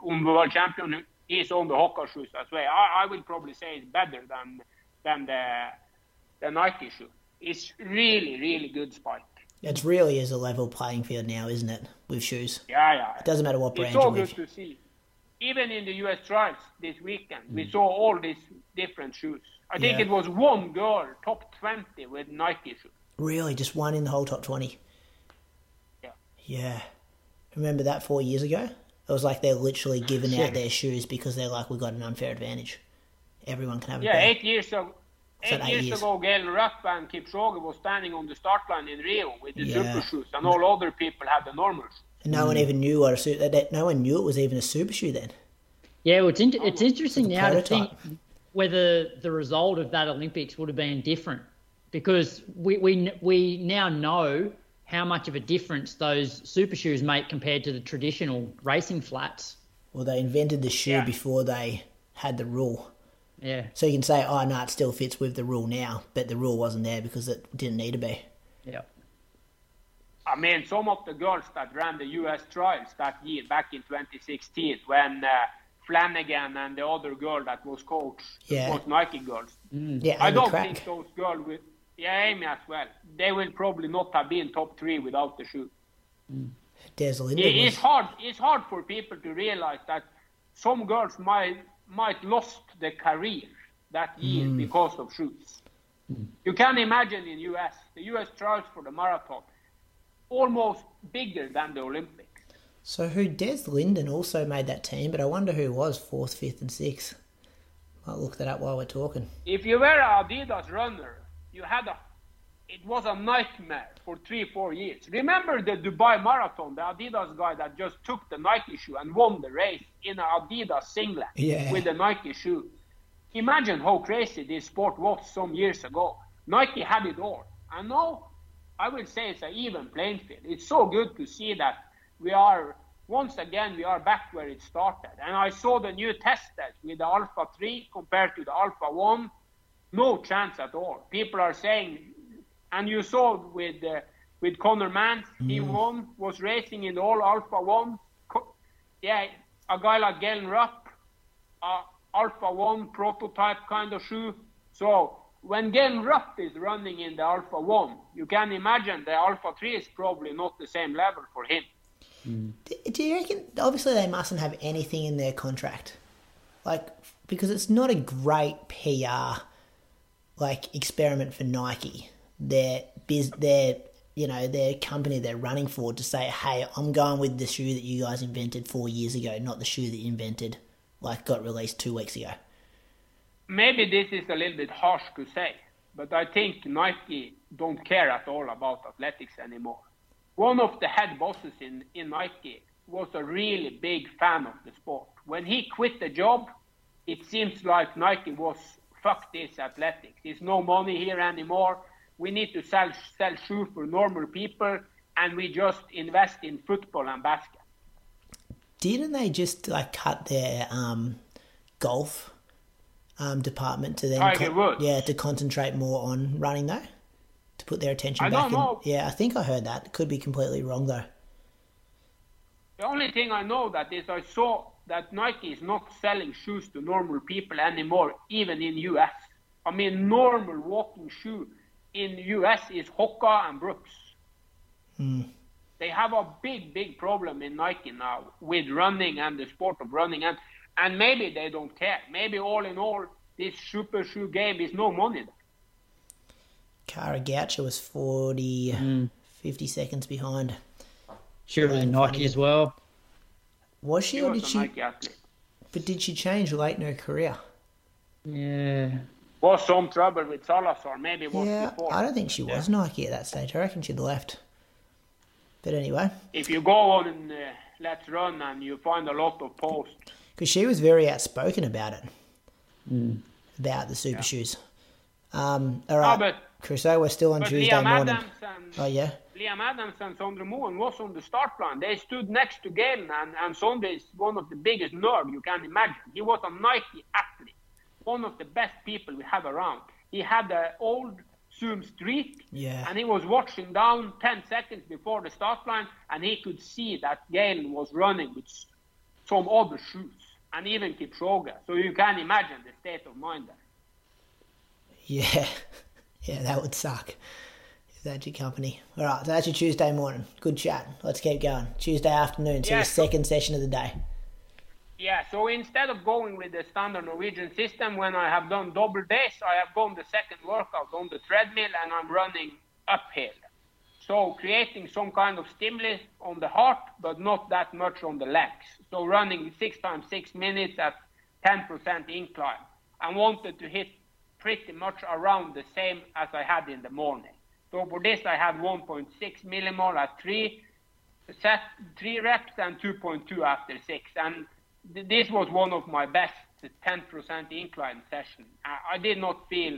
um, world champion, he's on the Hoka shoes as well. I, I will probably say it's better than than the the Nike shoe. It's really really good spike. It really is a level playing field now, isn't it? With shoes. Yeah, yeah. It doesn't matter what brand It's so good with. to see. Even in the US trials this weekend, Mm. we saw all these different shoes. I think Yeah. it was one girl, top 20, with Nike shoes. Really, just one in the whole top 20. Yeah. Yeah. Remember that four years ago? It was like they're literally giving out their shoes because they're like, we've got an unfair advantage. Everyone can have a Yeah, eight years ago. Is that Eight eight years, years? ago, Galen Rupp and Kipchoge was standing on the start line in Rio with the Yeah. super shoes, and all other people had the normal shoes. And no Mm. one even knew what a suit. That no one knew it was even a super shoe then. Yeah, well, it's, in, it's interesting It's a now to think whether the result of that Olympics would have been different because we, we, we now know how much of a difference those super shoes make compared to the traditional racing flats. Well, they invented the shoe Yeah. before they had the rule. Yeah, So you can say, oh, no, it still fits with the rule now, but the rule wasn't there because it didn't need to be. yeah, I mean, some of the girls that ran the U.S. trials that year, back in 2016, when uh, Flanagan and the other girl that was coach, Yeah. was Nike girls. Yeah, I don't Cragg. think those girls with Yeah, Amy as well. They will probably not have been top three without the shoe. Des Linden It- it's hard. It's hard for people to realize that some girls might might lost the career that year Mm. because of shoes. You can imagine in US, the US trials for the marathon, almost bigger than the Olympics. So who Des Linden also made that team, but I wonder who was fourth, fifth, and sixth. I'll look that up while we're talking. If you were an Adidas runner, you had a. It was a nightmare for three, four years. Remember the Dubai Marathon, the Adidas guy that just took the Nike shoe and won the race in an Adidas singlet Yeah. with the Nike shoe. Imagine how crazy this sport was some years ago. Nike had it all. And now, I will say it's an even playing field. It's so good to see that we are, once again, we are back where it started. And I saw the new test test with the Alpha 3 compared to the Alpha 1. No chance at all. People are saying, and you saw with uh, with Conner Mantz, he won, was racing in all Alpha 1. Co- yeah, a guy like Galen Rupp, uh, Alpha 1 prototype kind of shoe. So when Galen Rupp is running in the Alpha 1, you can imagine the Alpha 3 is probably not the same level for him. D- Do you reckon? Obviously, they mustn't have anything in their contract, like because it's not a great PR like experiment for Nike. Their biz, their you know their company they're running for to say, hey, I'm going with the shoe that you guys invented four years ago, not the shoe that you invented like got released two weeks ago. Maybe this is a little bit harsh to say, but I think Nike don't care at all about athletics anymore. One of the head bosses in, in Nike was a really big fan of the sport. When he quit the job, it seems like Nike was fuck this athletics. There's no money here anymore. We need to sell sell shoes for normal people, and we just invest in football and basket. Didn't they just like cut their um, golf um, department to then Tiger Woods. yeah to concentrate more on running though to put their attention I back don't in know. yeah I think I heard that could be completely wrong though The only thing I know that is I saw that Nike is not selling shoes to normal people anymore, even in US. I mean, normal walking shoe in US is Hoka and Brooks. Hmm. They have a big, big problem in Nike now with running and the sport of running, and and maybe they don't care. Maybe all in all, this super shoe game is no money. there. Kara Goucher was 40 hmm. 50 seconds behind surely Nike as well. was she She or was did a she Nike athlete. but did she change late in her career Yeah, Was some trouble with Salazar, maybe it was yeah before. I don't think she was. Nike at that stage I reckon she'd left. But anyway. If you go on and uh, LetsRun and you find a lot of posts. Because she was very outspoken about it. About the super shoes. Um all right. but- Crusoe we're still on but Tuesday Liam morning. And oh yeah? Liam Adams and Sondre Moen was on the start line. They stood next to Galen, and, and Sondre is one of the biggest nerds you can imagine. He was a Nike athlete, one of the best people we have around. He had the old Zoom streak, Yeah. and he was watching down 10 seconds before the start line, and he could see that Galen was running with some other shoes, and even Kipchoge. So you can imagine the state of mind there. Yeah, yeah, that would suck. If that's your company. All right, so that's your Tuesday morning. Good chat. Let's keep going. Tuesday afternoon, so Yeah, your second session of the day. Yeah, so instead of going with the standard Norwegian system, when I have done double days, I have gone the second workout on the treadmill and I'm running uphill. So creating some kind of stimulus on the heart, but not that much on the legs. So running six times six minutes at 10% incline. I wanted to hit pretty much around the same as I had in the morning. So for this, I had 1.6 millimole at three, set three reps and 2.2 after six. And this was one of my best 10% incline sessions. I, I did not feel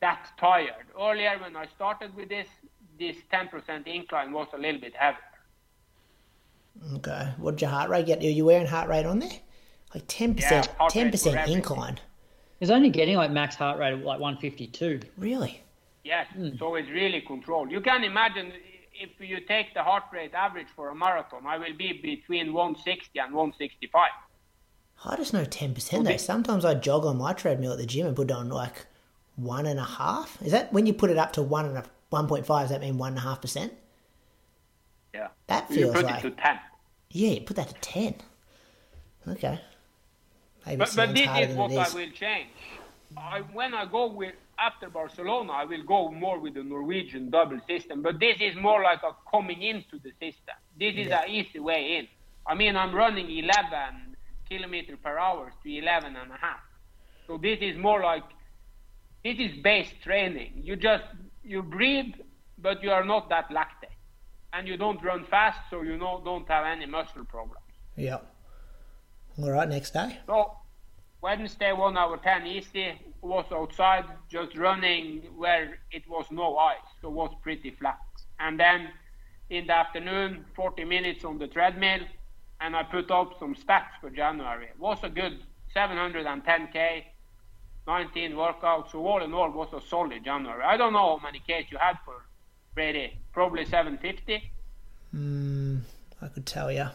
that tired. Earlier, when I started with this, this 10% incline was a little bit heavier. Okay. What did your heart rate get? Are you wearing heart rate on there? Like 10%, Yeah, heart rate for 10% everything. incline. He's only getting like max heart rate of like 152. Really? Yes, hmm. so it's really controlled. You can imagine if you take the heart rate average for a marathon, I will be between 160 and 165. I just know 10% though. Sometimes I jog on my treadmill at the gym and put on like one and a half. Is that when you put it up to one and a, 1.5, does that mean one and a half percent? Yeah. That you feels put like- it to 10. Yeah, you put that to 10. Okay. Maybe But, but this is than what I will change. I, when I go with after Barcelona, I will go more with the Norwegian double system. But this is more like a coming into the system. This is Yeah. an easy way in. I mean, I'm running 11 kilometer per hour to 11 and a half. So this is more like this is base training. You just you breathe, but you are not that lactate, and you don't run fast, so you know, don't have any muscle problems. Yeah. All right, next day. So Wednesday, one hour ten easy was outside, just running where it was no ice, so was pretty flat. And then in the afternoon, 40 minutes on the treadmill, and I put up some stats for January. It was a good 710k, 19 workouts. So all in all, was a solid January. I don't know how many Ks you had for Brady. Probably 750. Mm, I could tell you.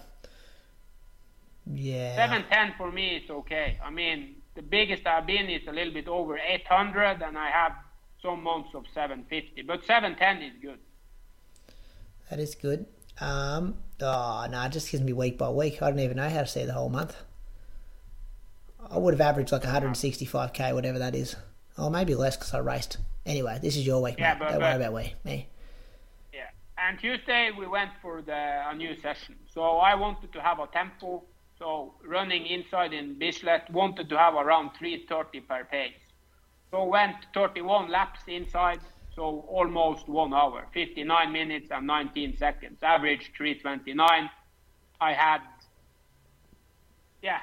Yeah. 710 for me is okay. I mean, the biggest I've been is a little bit over 800, and I have some months of 750. But 710 is good. That is good. Um, oh, no, it just gives me week by week. I don't even know how to see the whole month. I would have averaged like 165k, whatever that is. Or maybe less because I raced. Anyway, this is your week, Yeah, mate. but- don't worry about me. Me. Yeah. And Tuesday we went for the a new session. So I wanted to have a tempo. So running inside in Bislett wanted to have around 330 per pace. So went 31 laps inside. So almost one hour, 59 minutes and 19 seconds. Average 329. I had, yeah,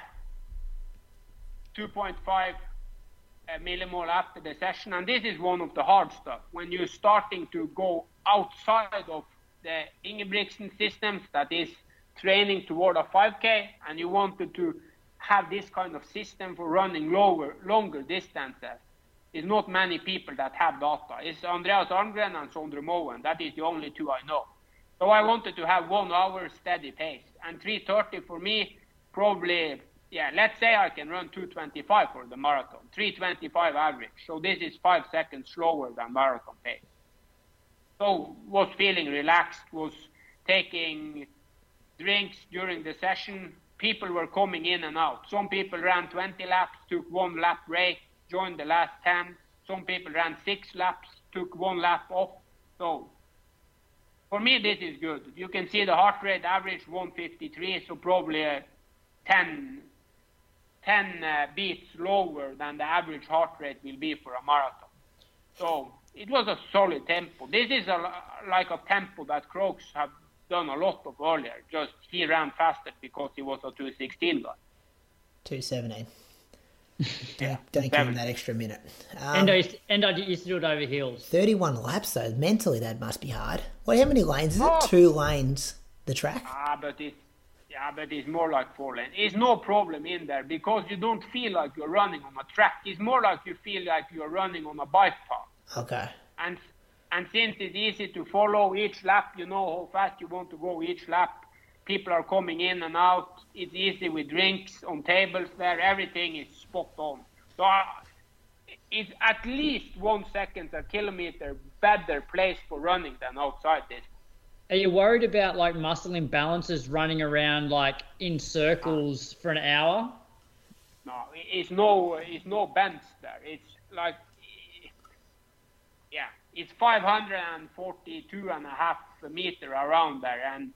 2.5 uh, millimole after the session. And this is one of the hard stuff. When you're starting to go outside of the Ingebrigtsen systems, that is training toward a 5K, and you wanted to have this kind of system for running lower, longer distances. It's not many people that have data. It's Andreas Arngren and Sondre Moen. That is the only two I know. So I wanted to have one hour steady pace. And 330 for me, probably, yeah, let's say I can run 225 for the marathon. 325 average. So this is five seconds slower than marathon pace. So was feeling relaxed, was taking drinks during the session. People were coming in and out. Some people ran 20 laps, took one lap break, joined the last 10. Some people ran six laps, took one lap off. So for me, this is good. You can see the heart rate average 153, so probably uh, 10, 10 uh, beats lower than the average heart rate will be for a marathon. So it was a solid tempo. This is a, like a tempo that Croaks have done a lot of earlier. Just he ran faster because he was a 216 guy. 217. Don't, don't give him that extra minute. Um, Endo, used- Endo used to do it over hills. 31 laps though. Mentally, that must be hard. Well, how many lanes is it? Oh. Two lanes. The track. Ah, but it's yeah, but it's more like four lane. It's no problem in there because you don't feel like you're running on a track. It's more like you feel like you're running on a bike path. Okay. And and since it's easy to follow each lap, you know how fast you want to go each lap. People are coming in and out. It's easy with drinks on tables there. Everything is spot on. So uh, it's at least one second a kilometer better place for running than outside this. Are you worried about like muscle imbalances running around like in circles for an hour? No, it's no, it's no bends there. It's like, it's 542 and a half meter around there, and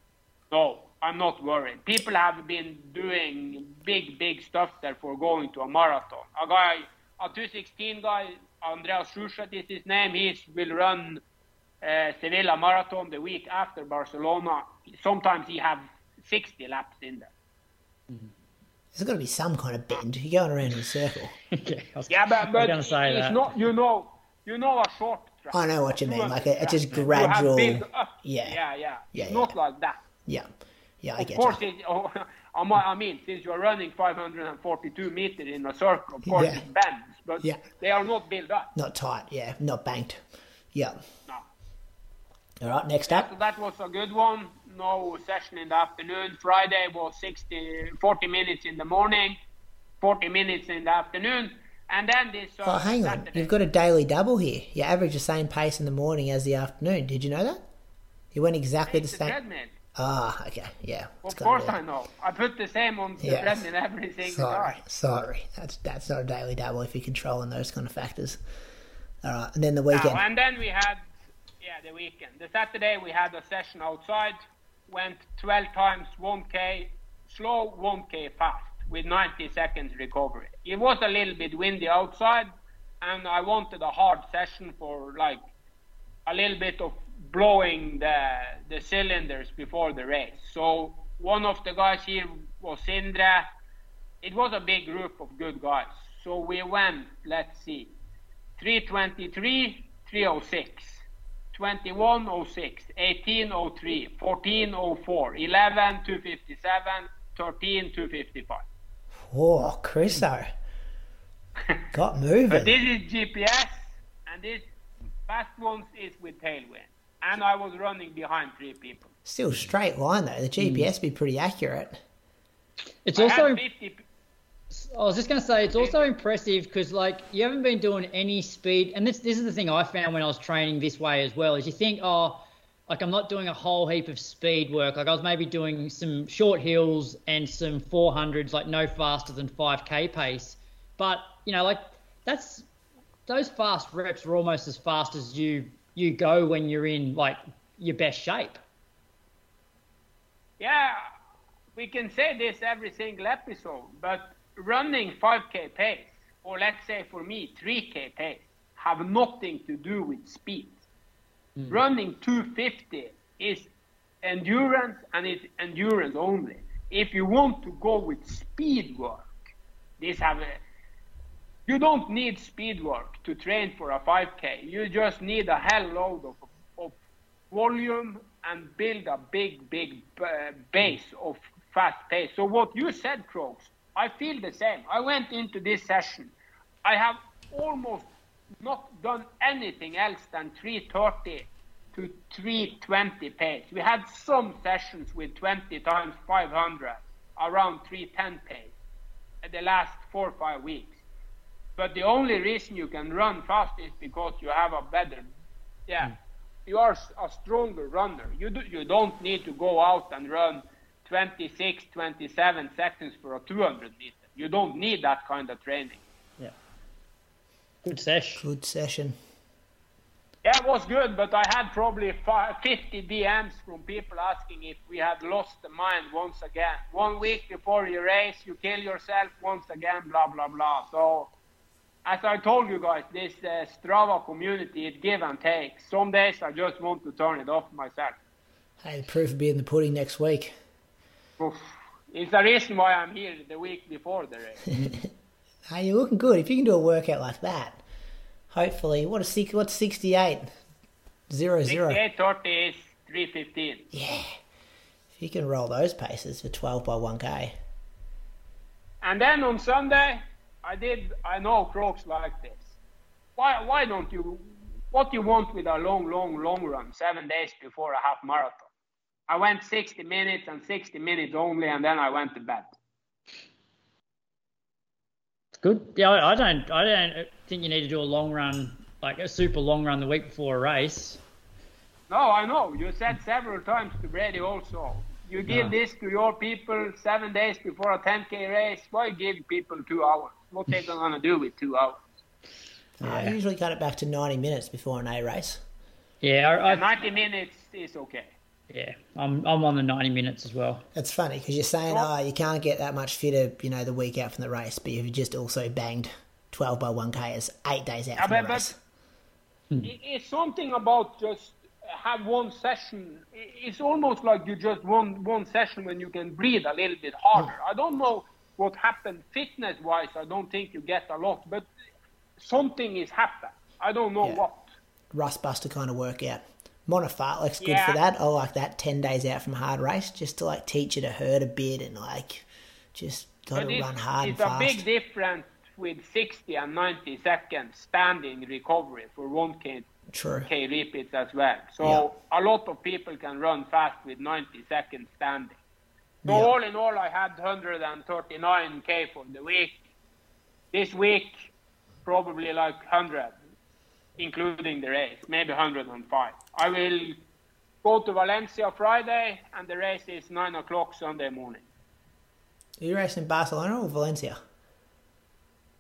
no, I'm not worried. People have been doing big, big stuff there for going to a marathon. A guy, a 216 guy, Andreas Schushat is his name. He will run uh, Sevilla Marathon the week after Barcelona. Sometimes he have 60 laps in there. There's got to be some kind of bend. You're going around in a circle. okay, was, Yeah, but, I was but gonna it's that. not. You know, you know, a short track. I know what you mean, like a- it's just gradual- uh, Yeah. yeah, yeah. Yeah, not yeah. like that. Yeah, yeah, I Of get course, you. it, oh, I I mean, since you're running 542 meters in a circle, of course Yeah. it bends, but Yeah. they are not built up. Not tight, yeah, not banked. Yeah. No. All right, next up. So that was a good one. No session in the afternoon. Friday was 60, 40 minutes in the morning, 40 minutes in the afternoon, and then this. Oh, hang on. You've got a daily double here. You average the same pace in the morning as the afternoon. Did you know that? You went exactly the It's a same. treadmill. Ah, okay, yeah. Of course I know. I put the same on the Yeah. treadmill every single Sorry, time. sorry. That's that's not a daily double if you're controlling those kind of factors. All right, and then the weekend. and then we had, yeah, the weekend. The Saturday we had a session outside. Went 12 times 1k slow, 1k fast with 90 seconds recovery. It was a little bit windy outside, and I wanted a hard session for like a little bit of blowing the the cylinders before the race. So one of the guys here was Sindre. It was a big group of good guys. So we went, let's see, 323, 306, 2106, 1803, 1404, 11 257, 13 255. Oh, Chriso. Got moving. But this is GPS, and this fast ones is with tailwind. And I was running behind three people. Still straight line though. The hmm. GPS be pretty accurate. It's I also had 50, p- I was just going to say, it's also impressive because, like, you haven't been doing any speed. And this, this is the thing I found when I was training this way as well, is you think, oh, like, I'm not doing a whole heap of speed work. Like, I was maybe doing some short hills and some 400s, like, no faster than 5K pace. But, you know, like, that's, those fast reps are almost as fast as you, you go when you're in, like, your best shape. yeah, we can say this every single episode, but running 5k pace, or let's say for me 3k pace, have nothing to do with speed. Running 250 is endurance and it's endurance only. If you want to go with speed work, this have a, you don't need speed work to train for a 5k. You just need a hell load of, of volume and build a big, big uh, base of fast pace. So what you said, Croaks, I feel the same. I went into this session. I have almost not done anything else than 330 to 320 pace. We had some sessions with 20 times 500 around 310 pace in the last four or five weeks. But the only reason you can run fast is because you have a better, yeah, hmm. you are a stronger runner. You do, you don't need to go out and run 26, 27 seconds for a 200 meter. You don't need that kind of training. Yeah. Good sesh. Good session. Yeah, it was good, but I had probably 50 DMs from people asking if we had lost the mind once again. One week before your race, you kill yourself once again, blah, blah, blah. So, as I told you guys, this uh, Strava community, it give and take. Some days I just want to turn it off myself. Hey, the proof will be in the pudding next week. Oof. It's the reason why I'm here the week before the race. Hey, you're looking good. If you can do a workout like that, hopefully, what a six, what's 68? Zero, zero. 68 30 is 315. Yeah. If you can roll those paces for 12 by 1k. And then on Sunday, I did. I know Croaks like this. Why? Why don't you? What do you want with a long, long, long run? Seven days before a half marathon. I went 60 minutes and 60 minutes only, and then I went to bed. Good. Yeah, I I don't. I don't think you need to do a long run, like a super long run, the week before a race. No, I know. You said several times to Brady also. You give Yeah. this to your people seven days before a 10k race. Why give people two hours? What they gonna do with two hours? I usually cut it back to 90 minutes before an A race. Yeah, I, I, 90 minutes is okay. Yeah. I'm I'm on the 90 minutes as well. It's funny because you're saying, Well- oh, you can't get that much fitter, you know, the week out from the race, but you've just also banged 12 by 1k as eight days out Yeah, from but- the but- race. It- hmm. It's something about just uh, have one session. It's almost like you just one one session when you can breathe a little bit harder. Hmm. I don't know what happened fitness wise. I don't think you get a lot, but something is happened. I don't know Yeah. what. rust buster kind of workout. Mona Fartlek's good Yeah. for that. I like that. Ten days out from hard race, just to like teach you to hurt a bit and like just got But to run hard and it's a fast. big difference with 60 and 90 seconds standing recovery for 1K True. K repeats as well. So a lot of people can run fast with 90 seconds standing. So Yeah. all in all, I had 139K for the week. This week, probably like 100, including the race, maybe 105. I will go to Valencia Friday, and the race is 9 o'clock Sunday morning. Are you racing in Barcelona or Valencia?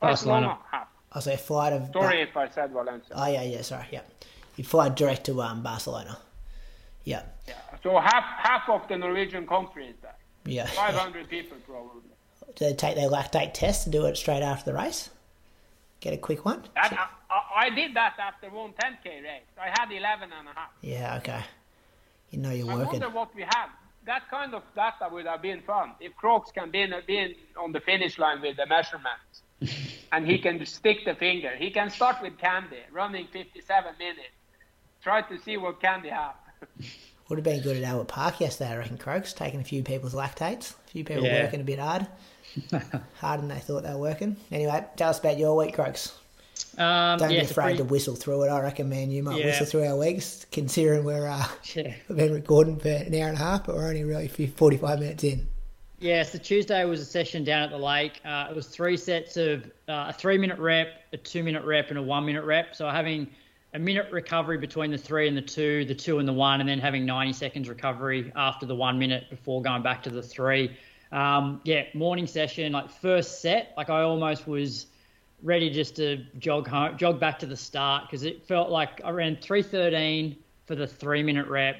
Barcelona. half. I say flight of. Sorry if I said Valencia. Oh yeah, yeah. Sorry, yeah. You fly direct to um, Barcelona. Yeah, Yeah. So half half of the Norwegian country is there. yeah. 500 people probably. Do they take their lactate test and do it straight after the race? Get a quick one. That, I, I, I did that after one 10k race. I had 11 and a half. Yeah, okay. You know you're I working. I wonder what we have. That kind of data would have been fun. If Crooks can be, be on the finish line with the measurements and he can stick the finger. He can start with Kandie, running 57 minutes. Try to see what Kandie have. Would have been good at Albert Park yesterday, I reckon, Crooks taking a few people's lactates. A few people Yeah. working a bit hard. Harder than they thought they were working. Anyway, tell us about your week, Croaks. Um, Don't yeah, be afraid pretty- to whistle through it. I reckon, man, you might Yeah. whistle through our weeks, considering we're uh, Yeah. we've been recording for an hour and a half, but we're only really 45 minutes in. Yeah, so Tuesday was a session down at the lake. Uh, it was three sets of uh, a three minute rep, a two minute rep, and a one minute rep. So having a minute recovery between the three and the two, the two and the one, and then having 90 seconds recovery after the one minute before going back to the three. Um, yeah, morning session, like first set, like I almost was ready just to jog home, jog back to the start because it felt like I ran 313 for the three minute rep,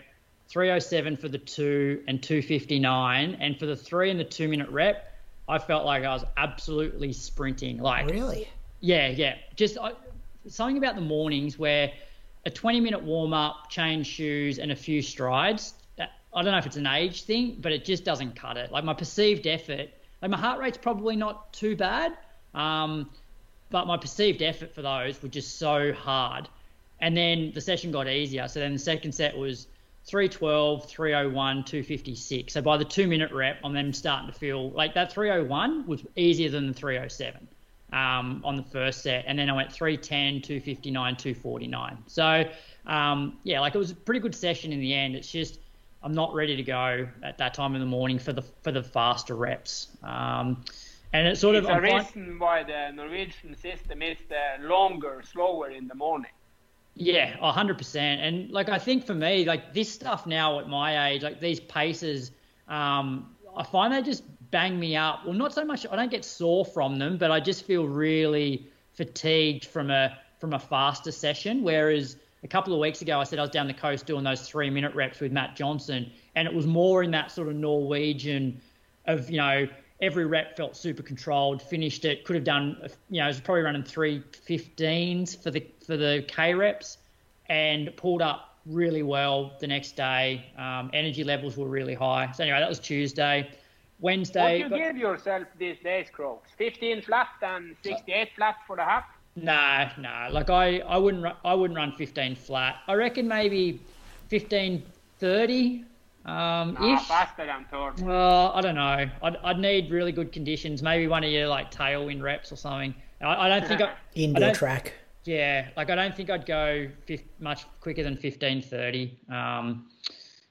307 for the two, and 259. And for the three and the two minute rep, I felt like I was absolutely sprinting. Like, Really? yeah, yeah. Just I, something about the mornings where a 20 minute warm up, change shoes, and a few strides. I don't know if it's an age thing, but it just doesn't cut it. Like my perceived effort, like my heart rate's probably not too bad, um, but my perceived effort for those were just so hard. And then the session got easier. So then the second set was 312, 301, 256. So by the two minute rep, I'm then starting to feel like that 301 was easier than the 307 um, on the first set. And then I went 310, 259, 249. So um, yeah, like it was a pretty good session in the end. It's just I'm not ready to go at that time in the morning for the for the faster reps. Um, and it's sort It's of a reason why the Norwegian system is the longer, slower in the morning. Yeah, a hundred percent. And like I think for me, like this stuff now at my age, like these paces, um, I find they just bang me up. Well, not so much. I don't get sore from them, but I just feel really fatigued from a from a faster session. Whereas a couple of weeks ago, I said I was down the coast doing those three minute reps with Matt Johnson, and it was more in that sort of Norwegian of you know every rep felt super controlled. Finished it, could have done you know I was probably running three 15s for the for the K reps, and pulled up really well the next day. Um, energy levels were really high. So anyway, that was Tuesday. What Wednesday. do you got- give yourself these days, Crocs? 15 flat and 68 flat for the half? No, no. Like I, I wouldn't, I wouldn't run 15 flat. I reckon maybe 15, 30, um, Nah, ish. faster than 30. Well, I don't know. I'd, I'd need really good conditions. Maybe one of your like tailwind reps or something. I, I don't think I, I Indoor don't- track. Yeah, like I don't think I'd go fif- much quicker than fifteen thirty. Um,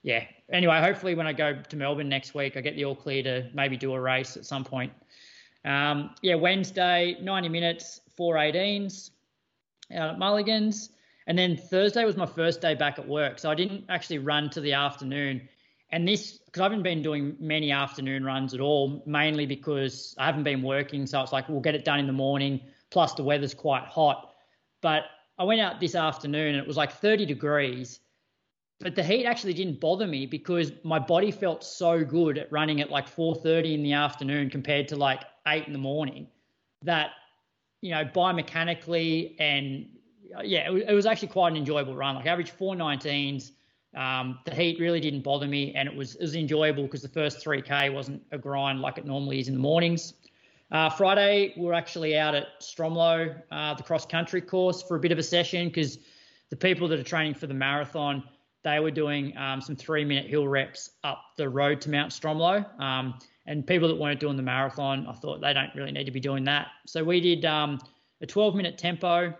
yeah. Anyway, hopefully when I go to Melbourne next week, I get the all clear to maybe do a race at some point. Um, yeah, Wednesday, 90 minutes, four 18s out at Mulligan's. And then Thursday was my first day back at work. So I didn't actually run to the afternoon. And this, because I haven't been doing many afternoon runs at all, mainly because I haven't been working. So it's like, we'll get it done in the morning. Plus, the weather's quite hot. But I went out this afternoon and it was like 30 degrees. But the heat actually didn't bother me because my body felt so good at running at like 4:30 in the afternoon compared to like 8 in the morning that you know biomechanically and yeah, it was, it was actually quite an enjoyable run. Like average 419s. Um, the heat really didn't bother me, and it was it was enjoyable because the first 3k wasn't a grind like it normally is in the mornings. Uh, Friday, we we're actually out at Stromlo, uh, the cross country course, for a bit of a session because the people that are training for the marathon, they were doing um, some three minute hill reps up the road to Mount Stromlo. Um, and people that weren't doing the marathon, I thought they don't really need to be doing that. So we did um, a 12 minute tempo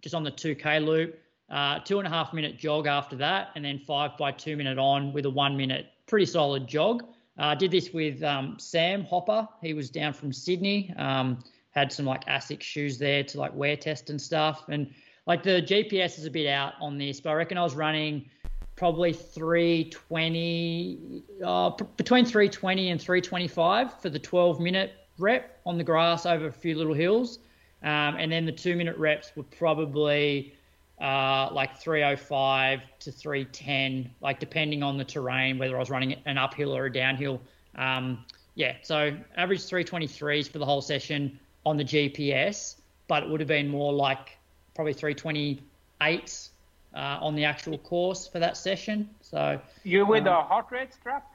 just on the 2K loop, uh, two and a half minute jog after that, and then five by two minute on with a one minute pretty solid jog. I uh, did this with um, Sam Hopper. He was down from Sydney. Um, had some like ASICS shoes there to like wear test and stuff. And like the GPS is a bit out on this, but I reckon I was running probably 320, uh, p- between 320 and 325 for the 12 minute rep on the grass over a few little hills. Um, and then the two minute reps were probably uh, like 305 to 310, like depending on the terrain, whether I was running an uphill or a downhill. Um, yeah, so average 323s for the whole session on the GPS, but it would have been more like probably 328s uh, on the actual course for that session. So you with um, a heart rate strap?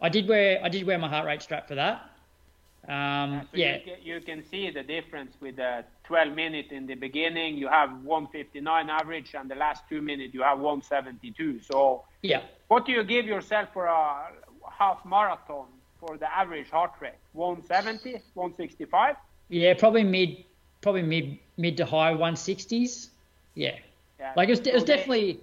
I did wear I did wear my heart rate strap for that. Um, so yeah, you can, you can, see the difference with the 12 minute in the beginning. You have 159 average, and the last two minutes you have 172. So yeah, what do you give yourself for a half marathon for the average heart rate? 170, 165? Yeah, probably mid, probably mid mid to high 160s. Yeah, yeah. like it was, it was definitely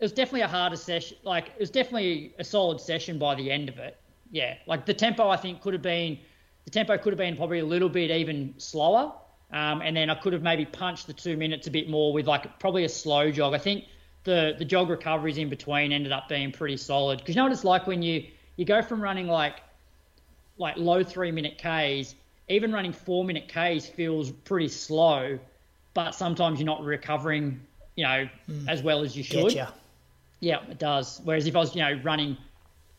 it was definitely a harder session. Like it was definitely a solid session by the end of it. Yeah, like the tempo I think could have been the tempo could have been probably a little bit even slower. Um, and then I could have maybe punched the two minutes a bit more with like probably a slow jog. I think the the jog recoveries in between ended up being pretty solid because you know what it's like when you you go from running like like low three minute Ks, even running four minute Ks feels pretty slow, but sometimes you're not recovering, you know, mm. as well as you should. Getcha. Yeah, it does. Whereas if I was, you know, running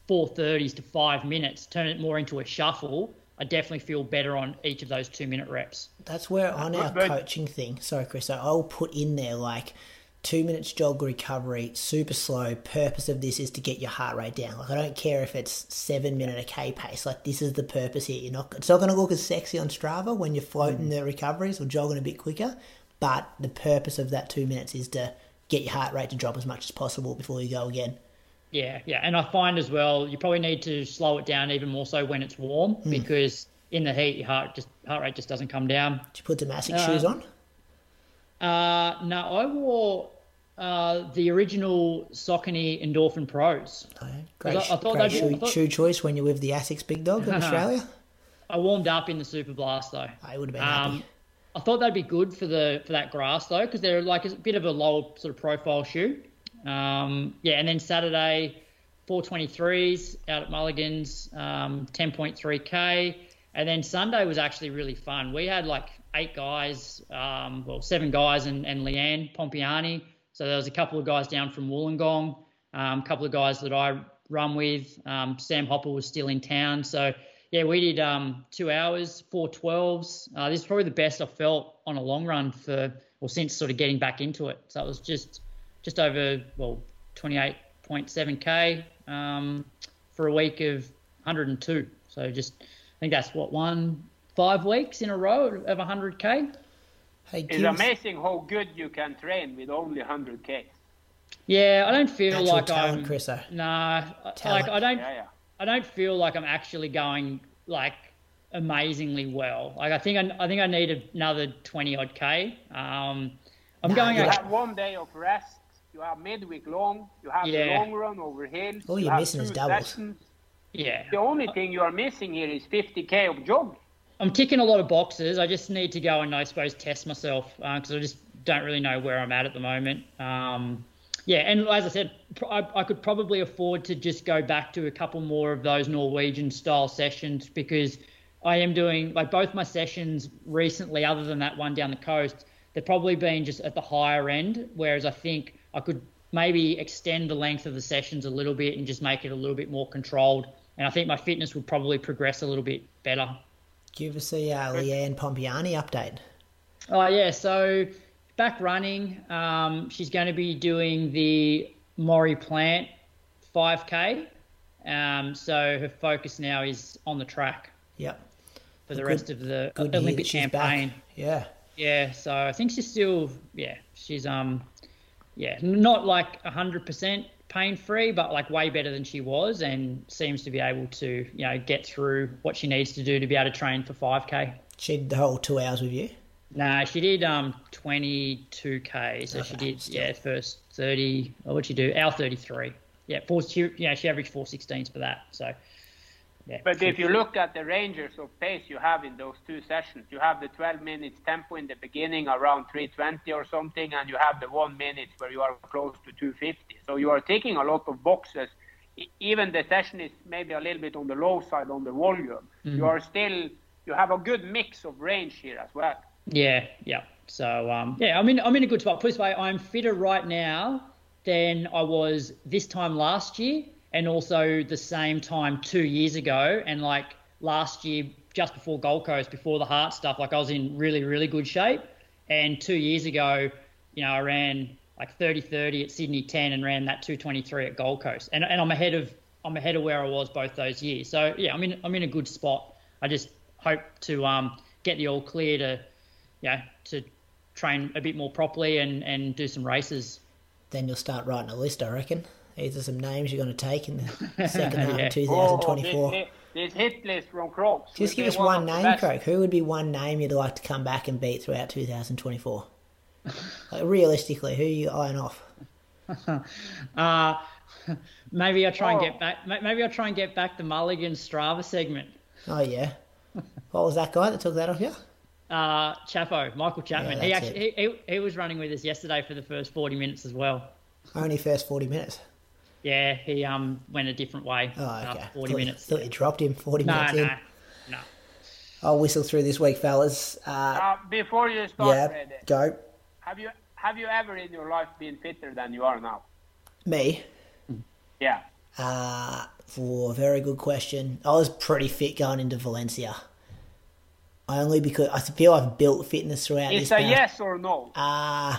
430s to five minutes, turn it more into a shuffle, I definitely feel better on each of those two minute reps. That's where on our coaching thing, sorry, Chris, I'll put in there like two minutes jog recovery, super slow. Purpose of this is to get your heart rate down. Like I don't care if it's seven minute a k pace. Like this is the purpose here. You're not. It's not going to look as sexy on Strava when you're floating mm. the recoveries or jogging a bit quicker. But the purpose of that two minutes is to get your heart rate to drop as much as possible before you go again. Yeah, yeah, and I find as well you probably need to slow it down even more so when it's warm mm. because in the heat your heart just heart rate just doesn't come down. Did you put the uh, shoes on? Uh, no, I wore uh, the original Saucony Endorphin Pros. Oh, great, I, I thought great shoe, thought... shoe, choice when you're with the ASICS Big Dog in Australia. I warmed up in the Super Blast though. I would have been um, happy. I thought that'd be good for the for that grass though because they're like a bit of a lower sort of profile shoe. Um, yeah, and then Saturday, 423s out at Mulligan's, um, 10.3k. And then Sunday was actually really fun. We had like eight guys, um, well, seven guys and, and Leanne Pompiani. So there was a couple of guys down from Wollongong, um, a couple of guys that I run with. Um, Sam Hopper was still in town. So, yeah, we did um, two hours, four 12s. Uh, this is probably the best I've felt on a long run for, or since sort of getting back into it. So it was just just over well 28.7k um, for a week of 102. So just I think that's what one five weeks in a row of 100k. Hey, it's amazing how good you can train with only 100k. Yeah, I don't feel Natural like talent, I'm. Chris, nah, like I don't. Yeah, yeah. I don't feel like I'm actually going like amazingly well. Like I think I, I think I need another 20 odd k. Um, I'm nah, going. You have one day of rest you have midweek long, you have yeah. the long run over hills. All you're you missing is doubles. Sessions. Yeah. The only thing you are missing here is 50k of jog. I'm ticking a lot of boxes. I just need to go and I suppose test myself because uh, I just don't really know where I'm at at the moment. Um, yeah, and as I said, I, I, could probably afford to just go back to a couple more of those Norwegian style sessions because I am doing like both my sessions recently, other than that one down the coast, they've probably been just at the higher end. Whereas I think I could maybe extend the length of the sessions a little bit and just make it a little bit more controlled. And I think my fitness would probably progress a little bit better. Give us a uh, Leanne Pompiani update. Oh yeah, so back running. Um, she's going to be doing the Maurie Plant 5K. Um, so her focus now is on the track. Yep. For the good, rest of the Olympic campaign. Back. Yeah. Yeah. So I think she's still yeah she's um yeah, not like hundred percent pain free, but like way better than she was, and seems to be able to you know get through what she needs to do to be able to train for five k. She did the whole two hours with you. Nah, she did um 22k, so she did still. yeah first 30. Or what'd she do? Hour 33. Yeah, four. She, yeah, she averaged four sixteens for that. So yeah. But if you look at the ranges of pace you have in those two sessions, you have the 12 minutes tempo in the beginning around 320 or something, and you have the one minute where you are close to 250. So you are taking a lot of boxes. Even the session is maybe a little bit on the low side on the volume. You are still, you have a good mix of range here as well. Yeah, yeah. So um, yeah, I'm in I'm in a good spot. Put it this way, I'm fitter right now than I was this time last year, and also the same time two years ago. And like last year, just before Gold Coast, before the heart stuff, like I was in really really good shape. And two years ago, you know, I ran like 30-30 at Sydney 10 and ran that 223 at Gold Coast. And and I'm ahead of I'm ahead of where I was both those years. So yeah, I'm in I'm in a good spot. I just hope to um, get the all clear to yeah, to train a bit more properly and, and do some races. Then you'll start writing a list, I reckon. These are some names you're going to take in the second half Yeah. of 2024. Oh, this, this hit list from Croaks. Just give us one of name, best. Craig. Who would be one name you'd like to come back and beat throughout 2024? like, realistically, who are you eyeing off? Uh, maybe I'll try and Oh. get back. Maybe I'll try and get back the Mulligan Strava segment. Oh, yeah. what was that guy that took that off you? Uh, Chapo, Michael Chapman. Yeah, he actually he, he, he was running with us yesterday for the first forty minutes as well. Only first 40 minutes. Yeah, he um went a different way Oh, after okay. forty thought, minutes. Thought you dropped him 40 No, minutes no, in. no. I'll whistle through this week, fellas. Uh, Uh, before you start, yeah, Freddy, go. have you have you ever in your life been fitter than you are now? Me. Yeah. Uh, for a very good question. I was pretty fit going into Valencia. I Only because I feel I've built fitness throughout It's this. a marathon. yes or no. Uh,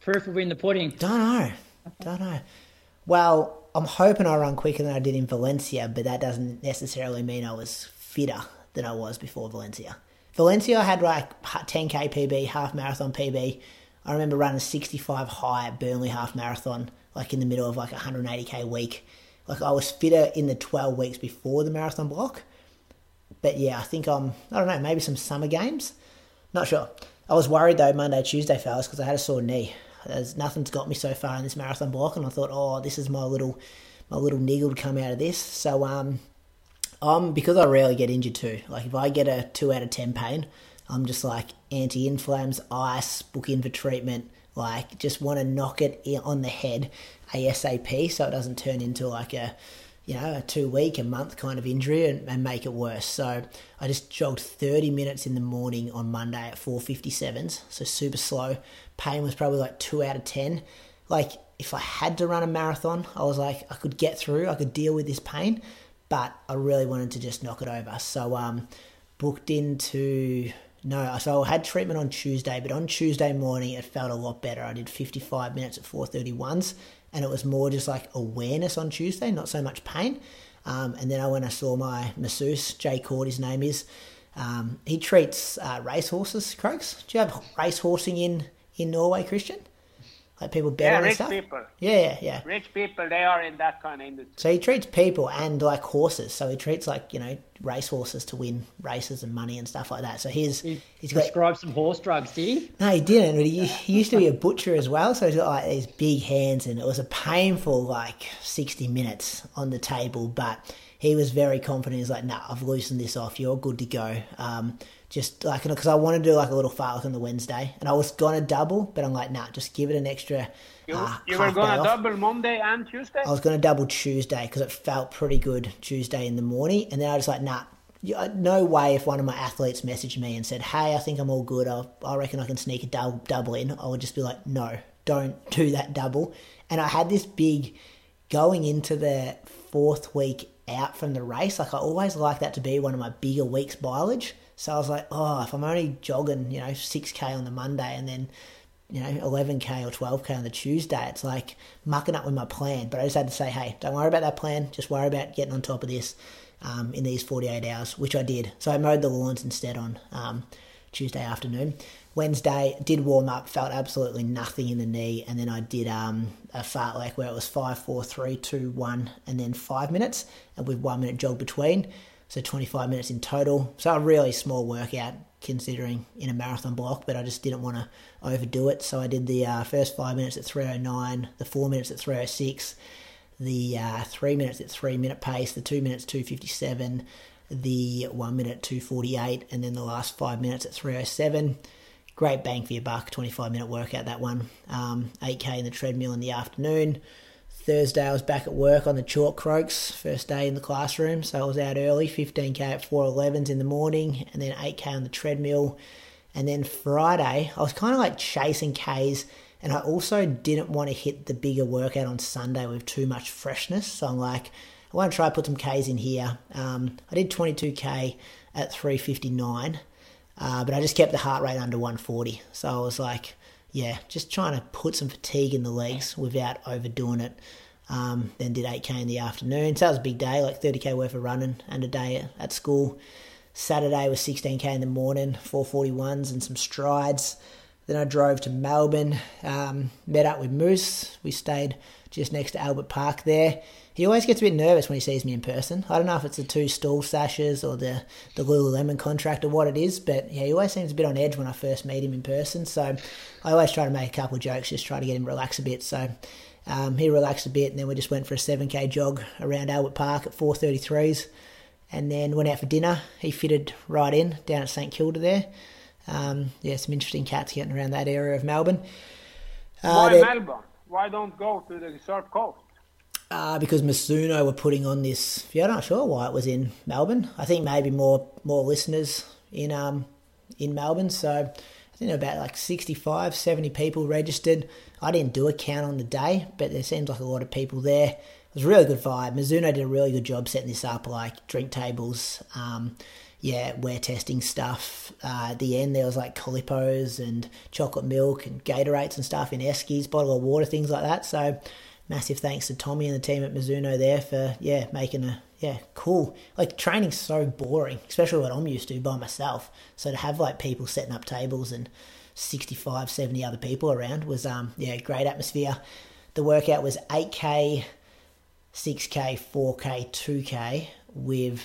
Proof will be in the pudding. don't know. Don't know. Well, I'm hoping I run quicker than I did in Valencia, but that doesn't necessarily mean I was fitter than I was before Valencia. Valencia, I had like 10k PB, half marathon PB. I remember running 65 high at Burnley half marathon, like in the middle of like a 180k week. Like I was fitter in the 12 weeks before the marathon block. But yeah, I think I'm, I don't know, maybe some summer games. Not sure. I was worried though Monday, Tuesday, fellas, because I had a sore knee. There's nothing's got me so far in this marathon block, and I thought, oh, this is my little, my little niggle to come out of this. So um, um, because I rarely get injured too. Like if I get a two out of ten pain, I'm just like anti-inflams, ice, book in for treatment. Like just want to knock it on the head ASAP, so it doesn't turn into like a, you know, a two week, a month kind of injury and, and make it worse. So I just jogged 30 minutes in the morning on Monday at 457s, so super slow. Pain was probably like two out of ten. Like if I had to run a marathon, I was like I could get through, I could deal with this pain, but I really wanted to just knock it over. So um, booked into no, so I had treatment on Tuesday, but on Tuesday morning it felt a lot better. I did 55 minutes at 431s, and it was more just like awareness on Tuesday, not so much pain. Um, and then I went, I saw my masseuse, Jay Cord, his name is. Um, he treats uh, racehorses, Croaks. Do you have racehorsing in, in Norway, Kristian? Like people bet Yeah, on and rich stuff? people. Yeah, yeah, yeah. Rich people, they are in that kind of industry. So he treats people and like horses. So he treats like you know race horses to win races and money and stuff like that. So he's he's got Prescribed some horse drugs, did he? no, he didn't. But he, he used to be a butcher as well. So he's got like these big hands, and it was a painful like sixty minutes on the table. But he was very confident. He's like, "Nah, I've loosened this off. You're good to go." Um, just like because I want to do like a little fartlek on the Wednesday, and I was gonna double, but I'm like, "Nah, just give it an extra." You, uh, you were going to double Monday and Tuesday? I was going to double Tuesday because it felt pretty good Tuesday in the morning. And then I was like, nah, uh, no way if one of my athletes messaged me and said, hey, I think I'm all good. I, I reckon I can sneak a double, double in. I would just be like, no, don't do that double. And I had this big going into the fourth week out from the race. Like I always like that to be one of my bigger weeks mileage. So I was like, oh, if I'm only jogging, you know, 6K on the Monday and then you know, 11k or 12k on the Tuesday. It's like mucking up with my plan. But I just had to say, hey, don't worry about that plan. Just worry about getting on top of this um, in these 48 hours, which I did. So I mowed the lawns instead on um, Tuesday afternoon. Wednesday did warm up, felt absolutely nothing in the knee, and then I did um, a fartlek where it was five, four, three, two, one, and then five minutes, and with one minute jog between, so 25 minutes in total. So a really small workout considering in a marathon block, but I just didn't want to overdo it. So I did the uh, first five minutes at 309, the four minutes at 306, the uh, three minutes at three minute pace, the two minutes 257, the one minute 248, and then the last five minutes at 307 great bang for your buck, 25 minute workout that one. Um, 8k in the treadmill in the afternoon. Thursday I was back at work on the chalk croaks, first day in the classroom, so I was out early, 15k at 411s in the morning, and then 8k on the treadmill. And then Friday, I was kind of like chasing Ks, and I also didn't want to hit the bigger workout on Sunday with too much freshness. So I'm like, I want to try put some Ks in here. Um, I did 22k at 359. Uh, but I just kept the heart rate under 140. So I was like, yeah, just trying to put some fatigue in the legs without overdoing it. Um, then did 8k in the afternoon. So that was a big day, like 30k worth of running and a day at school. Saturday was 16k in the morning, 441s and some strides. Then I drove to Melbourne, um, met up with Moose. We stayed just next to Albert Park there he always gets a bit nervous when he sees me in person. I don't know if it's the two stall sashes or the, the Lululemon contract or what it is, but yeah, he always seems a bit on edge when I first meet him in person. So I always try to make a couple of jokes, just try to get him relax a bit. So um, he relaxed a bit, and then we just went for a 7k jog around Albert Park at 4:33s, and then went out for dinner. He fitted right in down at St Kilda there. Um, yeah, some interesting cats getting around that area of Melbourne. Uh, Why Melbourne? Why don't go to the Surf Coast? Uh, because Mizuno were putting on this. Yeah, I'm not sure why it was in Melbourne. I think maybe more more listeners in um in Melbourne. So I think about like 65, 70 people registered. I didn't do a count on the day, but there seems like a lot of people there. It was a really good vibe. Mizuno did a really good job setting this up, like drink tables, um, yeah, wear testing stuff. Uh, at the end, there was like Calippos and chocolate milk and Gatorades and stuff in Eskies, bottle of water, things like that. So massive thanks to Tommy and the team at Mizuno there for yeah making a yeah cool. Like training's so boring especially what I'm used to by myself. So to have like people setting up tables and 65 70 other people around was um yeah great atmosphere. The workout was 8k 6k 4k 2k with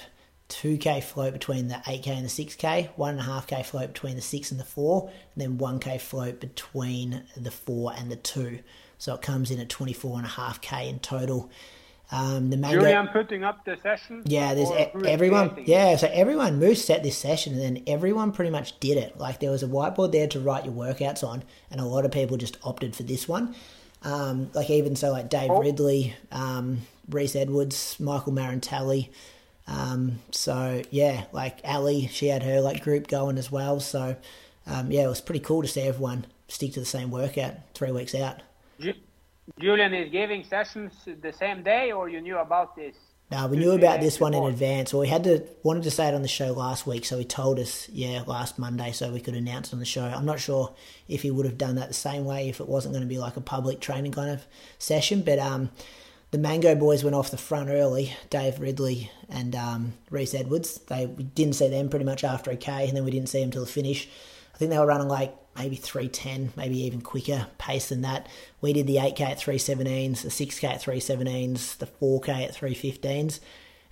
2k float between the 8k and the 6k, 1.5k float between the 6 and the 4, and then 1k float between the 4 and the 2. So it comes in at 24.5k in total. Um, the mango, Julian putting up the session. Yeah, there's everyone. Yeah, so everyone Moose set this session, and then everyone pretty much did it. Like there was a whiteboard there to write your workouts on, and a lot of people just opted for this one. Um, like even so, like Dave oh. Ridley, um, Reese Edwards, Michael Marantelli. Um, so yeah, like Ali, she had her like group going as well. So um, yeah, it was pretty cool to see everyone stick to the same workout three weeks out. Julian is giving sessions the same day, or you knew about this? No, we knew about this one in advance. Well, we had to wanted to say it on the show last week, so he told us, yeah, last Monday, so we could announce it on the show. I'm not sure if he would have done that the same way if it wasn't going to be like a public training kind of session. But um, the Mango boys went off the front early. Dave Ridley and um, Reese Edwards. They we didn't see them pretty much after a K, and then we didn't see them till the finish. I think they were running like maybe 310, maybe even quicker pace than that. We did the 8K at 317s, the 6K at 317s, the 4K at 315s,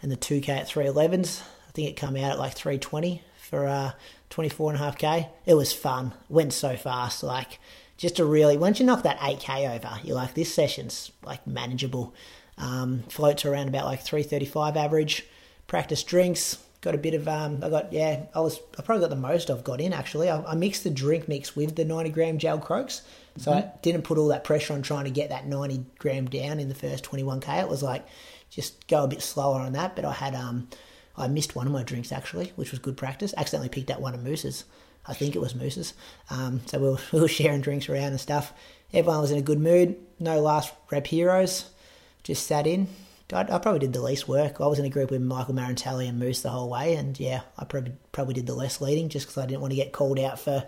and the 2K at 311s. I think it came out at like 320 for uh, 24.5K. It was fun. Went so fast. Like, just to really, once you knock that 8K over, you're like, this session's like manageable. Um, floats around about like 335 average. Practice drinks, got a bit of um I got yeah I was I probably got the most I've got in actually. I, I mixed the drink mix with the 90 gram gel croaks. So mm-hmm. I didn't put all that pressure on trying to get that 90 gram down in the first 21k it was like just go a bit slower on that. But I had um I missed one of my drinks actually which was good practice. Accidentally picked up one of Moose's. I think it was Moose's. Um so we were, we were sharing drinks around and stuff. Everyone was in a good mood. No last rep heroes. Just sat in I, I, probably did the least work. I was in a group with Michael Marantelli and Moose the whole way, and yeah, I probably probably did the less leading just because I didn't want to get called out for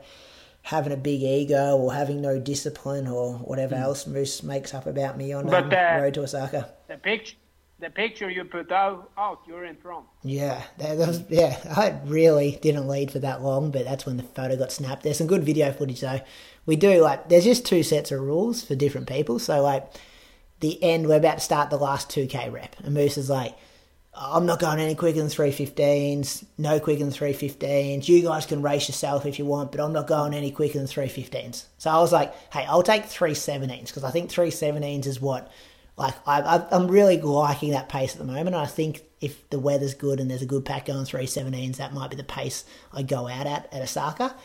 having a big ego or having no discipline or whatever mm. else Moose makes up about me on but, um, uh, road to Osaka. The picture, the picture you put out, out you're in front. Yeah, that, that was, yeah. I really didn't lead for that long, but that's when the photo got snapped. There's some good video footage though. We do like there's just two sets of rules for different people. So like the end, we're about to start the last two k rep, and Moose is like, I'm not going any quicker than 315s, no quicker than 315s. You guys can race yourself if you want, but I'm not going any quicker than 315s. So I was like, hey, I'll take 317s because I think 317s is what, like, I, I'm really liking that pace at the moment. I think if the weather's good and there's a good pack going 317s, that might be the pace I go out at at Osaka.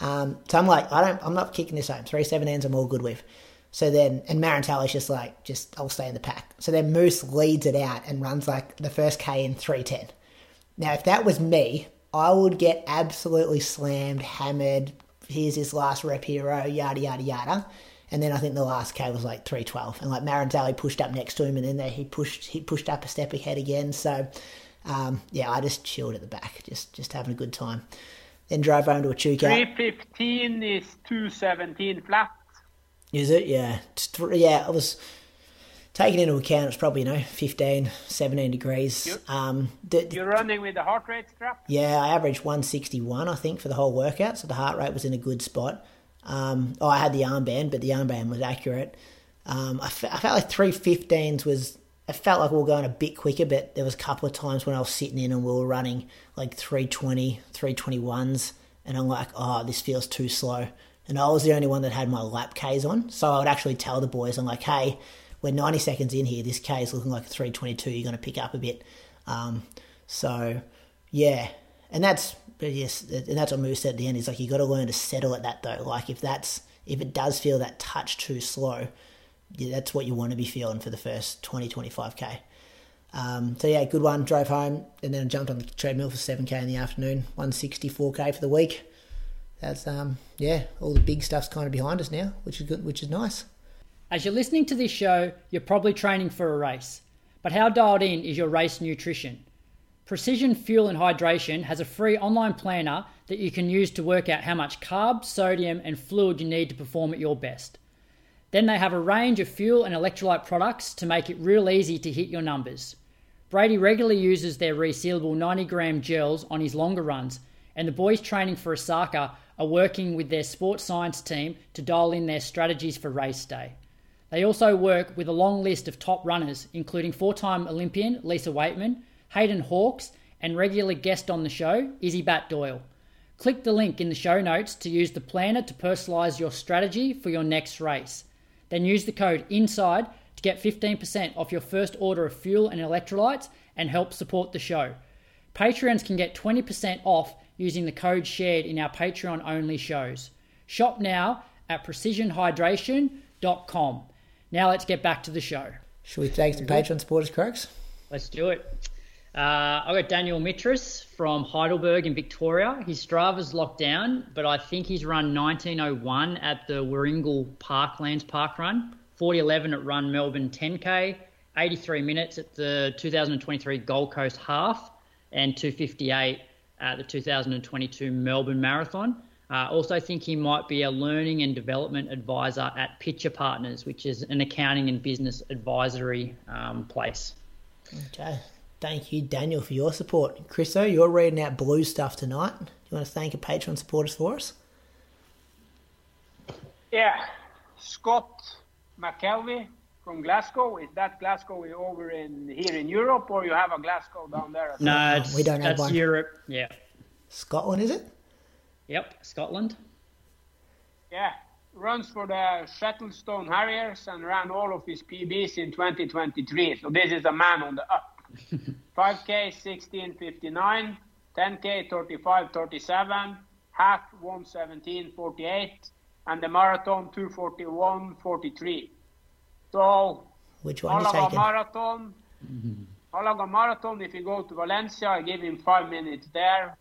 Um, so I'm like, I don't, I'm not kicking this home. 317s I'm all good with. So then, and Marantelli's just like, just I'll stay in the pack. So then Moose leads it out and runs like the first K in 310. Now, if that was me, I would get absolutely slammed, hammered. Here's his last rep hero, yada, yada, yada. And then I think the last K was like 312. And like Marantelli pushed up next to him and then there he pushed, he pushed up a step ahead again. So, um, yeah, I just chilled at the back, just, just having a good time. Then drove home to Echuca. 315 is 217 flat. Is it? Yeah. yeah, I was taking into account it's probably, you know, 15, 17 degrees. You, um, the, you're running with the heart rate strap? Yeah, I averaged 161, I think, for the whole workout, so the heart rate was in a good spot. Um, oh, I had the armband, but the armband was accurate. Um, I, f- I felt like 315s was, I felt like we were going a bit quicker, but there was a couple of times when I was sitting in and we were running like 320, 321s, and I'm like, oh, this feels too slow and I was the only one that had my lap Ks on. So I would actually tell the boys, I'm like, hey, we're 90 seconds in here. This K is looking like a 322. You're going to pick up a bit. Um, so, yeah. And that's, yes, and that's what Moose said at the end. Is like, you got to learn to settle at that though. Like, if that's, if it does feel that touch too slow, yeah, that's what you want to be feeling for the first 20, 25K. Um, so yeah, good one. Drove home and then jumped on the treadmill for 7k in the afternoon. 164k for the week that's um yeah, all the big stuff's kind of behind us now, which is good, which is nice. As you're listening to this show, you're probably training for a race. But how dialed in is your race nutrition? Precision Fuel and Hydration has a free online planner that you can use to work out how much carbs, sodium, and fluid you need to perform at your best. Then they have a range of fuel and electrolyte products to make it real easy to hit your numbers. Brady regularly uses their resealable 90 gram gels on his longer runs, and the boys training for Osaka are working with their sports science team to dial in their strategies for race day. They also work with a long list of top runners, including four time Olympian Lisa Weightman, Hayden Hawkes, and regular guest on the show, Izzy Batt-Doyle. Click the link in the show notes to use the planner to personalize your strategy for your next race. Then use the code INSIDE to get 15% off your first order of fuel and electrolytes and help support the show. Patreons can get 20% off using the code shared in our Patreon only shows. Shop now at precisionhydration.com. Now let's get back to the show. Should we take some Patreon supporters, Croaks? Let's do it. Uh, I've got Daniel Mitras from Heidelberg in Victoria. His Strava's locked down, but I think he's run 1901 at the Warringal Parklands Park Run, 4011 at Run Melbourne 10K, 83 minutes at the 2023 Gold Coast Half, and 258 at the 2022 Melbourne Marathon. I uh, also think he might be a learning and development advisor at Pitcher Partners, which is an accounting and business advisory um, place. Okay. Thank you, Daniel, for your support. Chriso, you're reading out blue stuff tonight. Do you want to thank a Patreon supporters for us? Yeah. Scott McKelvey from Glasgow. Is that Glasgow over in here in Europe, or you have a Glasgow down there? No, we don't have one. Europe. Yeah. Scotland, is it? Yep, Scotland. Yeah, runs for the Shettleston Harriers and ran all of his PBs in 2023. So this is a man on the up. 5K 1659, 10K 35 37, half 117 48, and the marathon 241 43. So, which one Malaga you taking? Marathon. Mm-hmm. Malaga Marathon, if you go to Valencia, I give him five minutes there.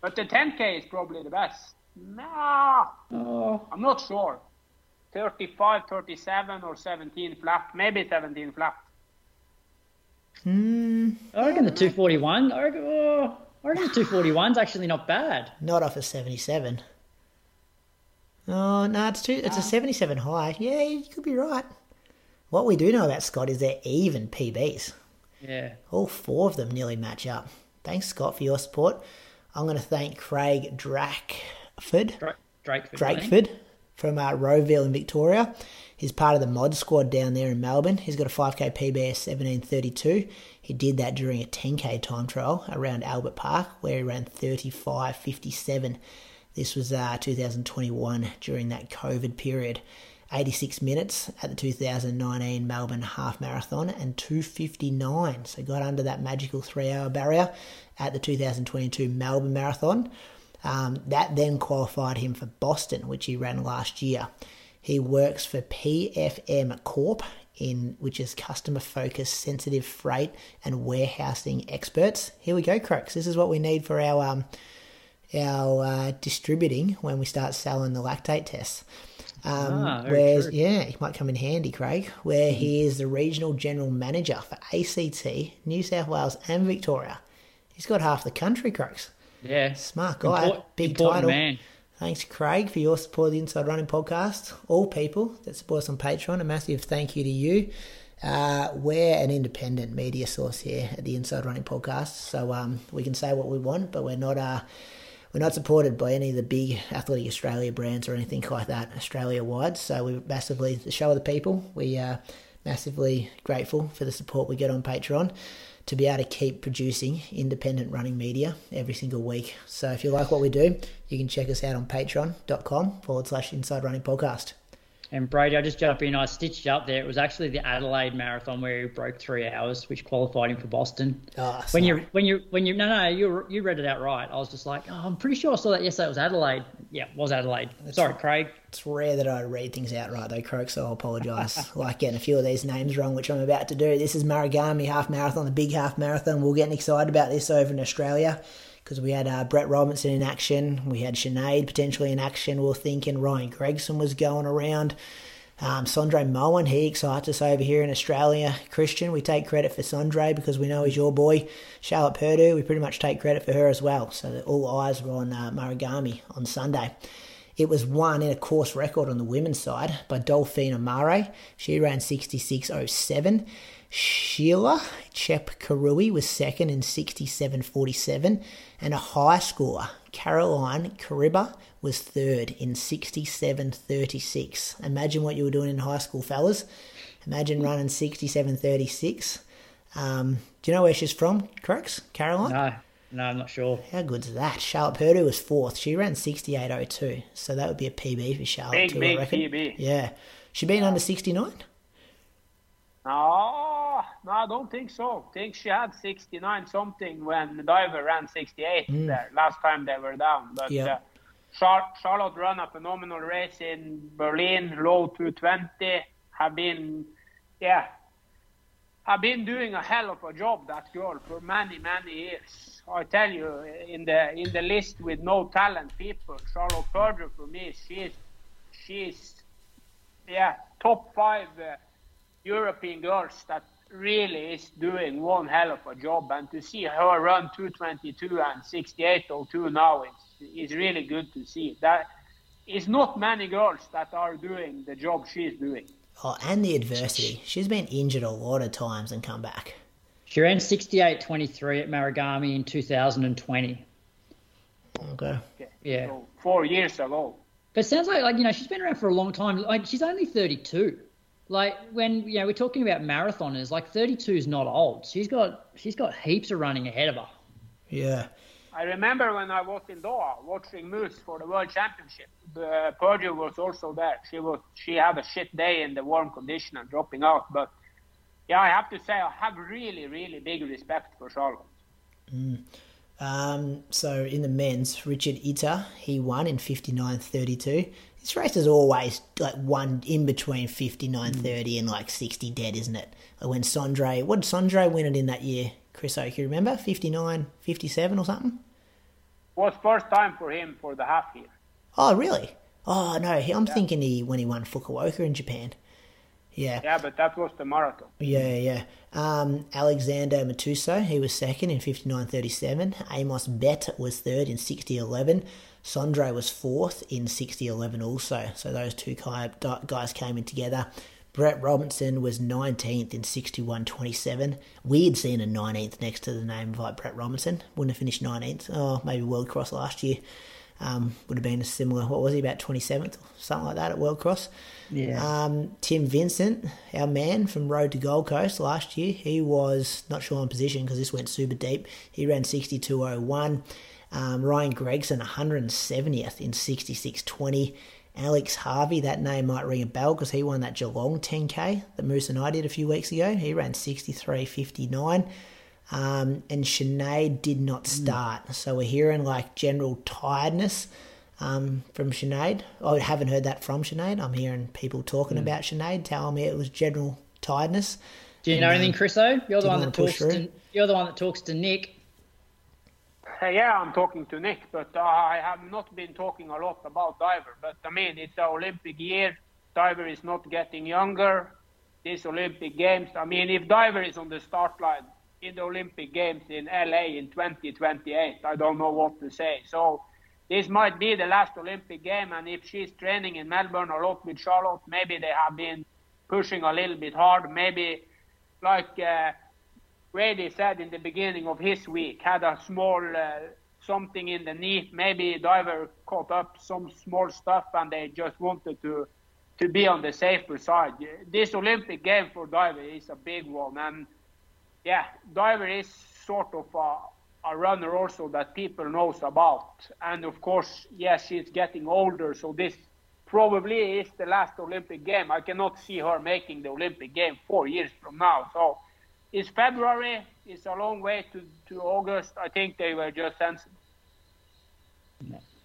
But the 10K is probably the best. Nah, oh. I'm not sure. 35, 37, or 17 flat. Maybe 17 flat. Hmm. I reckon the 241. I reckon, oh, I reckon the 241 is actually not bad. Not off a 77. Oh no, it's too. It's a 77 high. Yeah, you could be right. What we do know about Scott is they're even PBs. Yeah. All four of them nearly match up. Thanks, Scott, for your support. I'm going to thank Craig Drakeford. Dra- Drakeford. Drakeford from uh, Rowville in Victoria. He's part of the mod squad down there in Melbourne. He's got a 5k PB of 1732. He did that during a 10k time trial around Albert Park where he ran 35.57. This was uh, 2021 during that COVID period. 86 minutes at the 2019 Melbourne Half Marathon and 259. So got under that magical three hour barrier at the 2022 Melbourne Marathon. Um, that then qualified him for Boston, which he ran last year. He works for PFM Corp, in which is customer focused, sensitive freight and warehousing experts. Here we go, Croaks. This is what we need for our um, our uh, distributing when we start selling the lactate tests. Um, Ah, whereas, true. yeah, he might come in handy, Craig. Where he is the regional general manager for ACT, New South Wales, and Victoria. He's got half the country, Croaks. Yeah. Smart guy, big important title. man. Thanks, Craig, for your support of the Inside Running podcast. All people that support us on Patreon, a massive thank you to you. Uh, we're an independent media source here at the Inside Running podcast, so um, we can say what we want, but we're not uh, we're not supported by any of the big Athletic Australia brands or anything like that Australia wide. So we're massively the show of the people. We are massively grateful for the support we get on Patreon to be able to keep producing independent running media every single week. So if you like what we do, you can check us out on patreon.com forward slash inside running podcast. And Brady, I just jump in. I stitched up there. It was actually the Adelaide Marathon where he broke three hours, which qualified him for Boston. Oh, when you when you when you no no you you read it out right. I was just like, oh, I'm pretty sure I saw that yesterday. It was Adelaide. Yeah, it was Adelaide. Sorry, Craig. It's rare that I read things out right though, Croak, so I apologise. like getting a few of these names wrong, which I'm about to do. This is Marugame Half Marathon, the big half marathon. We're getting excited about this over in Australia because we had uh, Brett Robinson in action. We had Sinead potentially in action. We are thinking Ryan Gregson was going around. Um, Sondre Moen, he excites us over here in Australia. Kristian, we take credit for Sondre because we know he's your boy. Charlotte Purdue, we pretty much take credit for her as well. So all eyes were on uh, Marugame on Sunday. It was won in a course record on the women's side by Dolphine Omare. She ran 66.07. Sheila Chepkirui was second in 67.47. And a high score, Caroline Kariba, was third in 67.36. Imagine what you were doing in high school, fellas. Imagine running 67.36. Um, do you know where she's from, Crux? Caroline? No, no, I'm not sure. How good's that? Charlotte Purdue was fourth. She ran 68.02. So that would be a PB for Charlotte, Big, too, big I reckon. PB. Yeah. She been under 69? No, no, I don't think so. I think she had 69 something when the Diver ran 68 there last time they were down. But Yeah. uh, Char- Charlotte ran a phenomenal race in Berlin, low 220. Have been, yeah, have been doing a hell of a job that girl for many many years. I tell you, in the in the list with no talent people, Charlotte Purdue for me, she's she's yeah top five. Uh, European girls that really is doing one hell of a job. And to see her run 222 and 6802 now is, is really good to see. That is not many girls that are doing the job she's doing. Oh, and the adversity. She's been injured a lot of times and come back. She ran 68.23 at Marugame in 2020. Okay. Okay. Yeah. So four years ago. But it sounds like like you know she's been around for a long time. Like she's only 32. Like when you know we're talking about marathoners, like 32 is not old. She's got she's got heaps of running ahead of her. Yeah. I remember when I was in Doha watching Moose for the World Championship. The Purdue was also there. She was she had a shit day in the warm condition and dropping out. But yeah, I have to say I have really really big respect for Charlotte. Um, so in the men's, Richard Etir, he won in 59.32. This race is always like one in between 59.30 and like 60 dead, isn't it? Like when Sondre, what did Sondre win it in that year? Chris Oak, you remember? 59, 57 or something? Was first time for him for the half year. Oh, really? Oh, no, I'm thinking he when he won Fukuoka in Japan. Yeah. Yeah, but that was the marathon. Yeah, yeah. Um, Alexander Matuso, he was second in 59.37. Amos Bett was third in 60.11. Sondre was fourth in 60.11 also. So those two guys came in together. Brett Robinson was 19th in 61.27. Weird seeing a 19th next to the name of like Brett Robinson. Wouldn't have finished 19th. Oh, maybe World Cross last year. Um, would have been a similar, what was he, about 27th or something like that at World Cross. Yeah. Um, Tim Vincent, our man from Road to Gold Coast last year, he was not sure on position because this went super deep. He ran 62.01. Um, Ryan Gregson, 170th in 66.20. Alex Harvey, that name might ring a bell because he won that Geelong 10K that Moose and I did a few weeks ago. He ran 63.59. Um, and Sinead did not start. So we're hearing like general tiredness um, from Sinead. I haven't heard that from Sinead. I'm hearing people talking about Sinead telling me it was general tiredness. Do you know anything, Chris? Chriso? You're the one that talks to. You're the one that talks to Nick. Uh, yeah, I'm talking to Nick, but uh, I have not been talking a lot about Diver. But I mean, it's the Olympic year. Diver is not getting younger. These Olympic Games. I mean, if Diver is on the start line in the Olympic Games in LA in 2028, I don't know what to say. So this might be the last Olympic game, and if she's training in Melbourne a lot with Charlotte, maybe they have been pushing a little bit hard. Maybe like. Uh, Brady said in the beginning of his week, had a small uh, something in the knee. Maybe diver caught up some small stuff, and they just wanted to to be on the safer side. This Olympic game for diver is a big one, and yeah, diver is sort of a, a runner also that people knows about. And of course, yes, she's getting older, so this probably is the last Olympic game. I cannot see her making the Olympic game four years from now. So it's February. It's a long way to, to August. I think they were just sensible.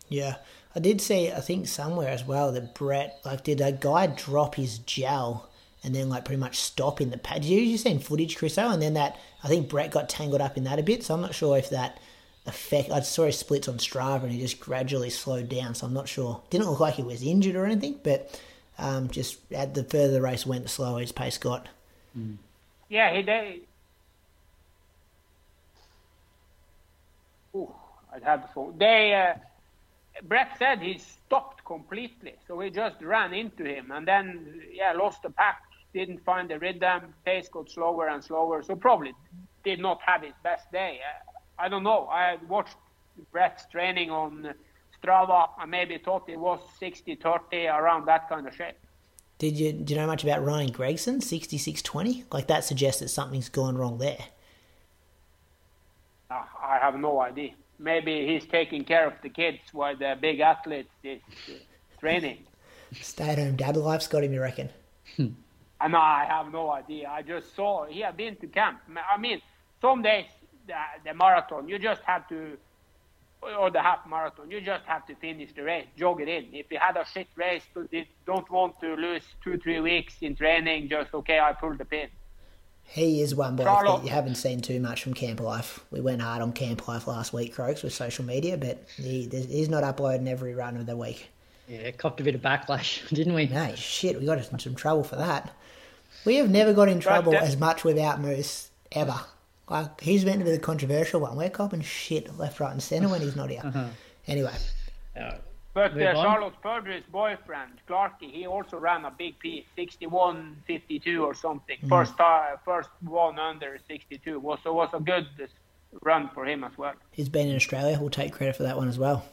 Yeah, I did see. I think somewhere as well that Brett like did a guy drop his gel and then like pretty much stop in the pad. Did you you seen footage, Chriso? And then that I think Brett got tangled up in that a bit. So I'm not sure if that effect. I saw his splits on Strava and he just gradually slowed down. So I'm not sure. Didn't look like he was injured or anything, but um, just at the further the race went, the slower his pace got. Yeah, he did. Ooh, I'd the phone. They, uh, Brett said he stopped completely, so he just ran into him, and then yeah, lost the pack, didn't find the rhythm, pace got slower and slower, so probably did not have his best day. Uh, I don't know. I watched Brett's training on Strava. I maybe thought it was 60-30 around that kind of shape. Did you do you know much about Ryan Gregson, sixty six twenty? Like that suggests that something's gone wrong there. Uh, I have no idea. Maybe he's taking care of the kids while the big athletes is uh, training. Stay at home dad life's got him, you reckon? And I have no idea. I just saw he had been to camp. I mean, some days the, the marathon, you just have to, or the half marathon, you just have to finish the race, jog it in. If you had a shit race, you don't want to lose two, three weeks in training, just okay, I pulled the pin. He is one bloke Charlotte. that you haven't seen too much from Camp Life. We went hard on Camp Life last week, Croaks, with social media, but he, he's not uploading every run of the week. Yeah, copped a bit of backlash, didn't we? No, shit, we got us in some trouble for that. We have never got in trouble that- as much without Moose, ever. Like, he's meant to be the controversial one. We're copping shit left, right, and centre when he's not here. Anyway, Uh, But Move uh. Charlotte Purdue's boyfriend, Clarky, he also ran a big piece, 61.52 or something. First uh, first one under 62. Was, so was a good run for him as well. he's been in Australia. We'll take credit for that one as well.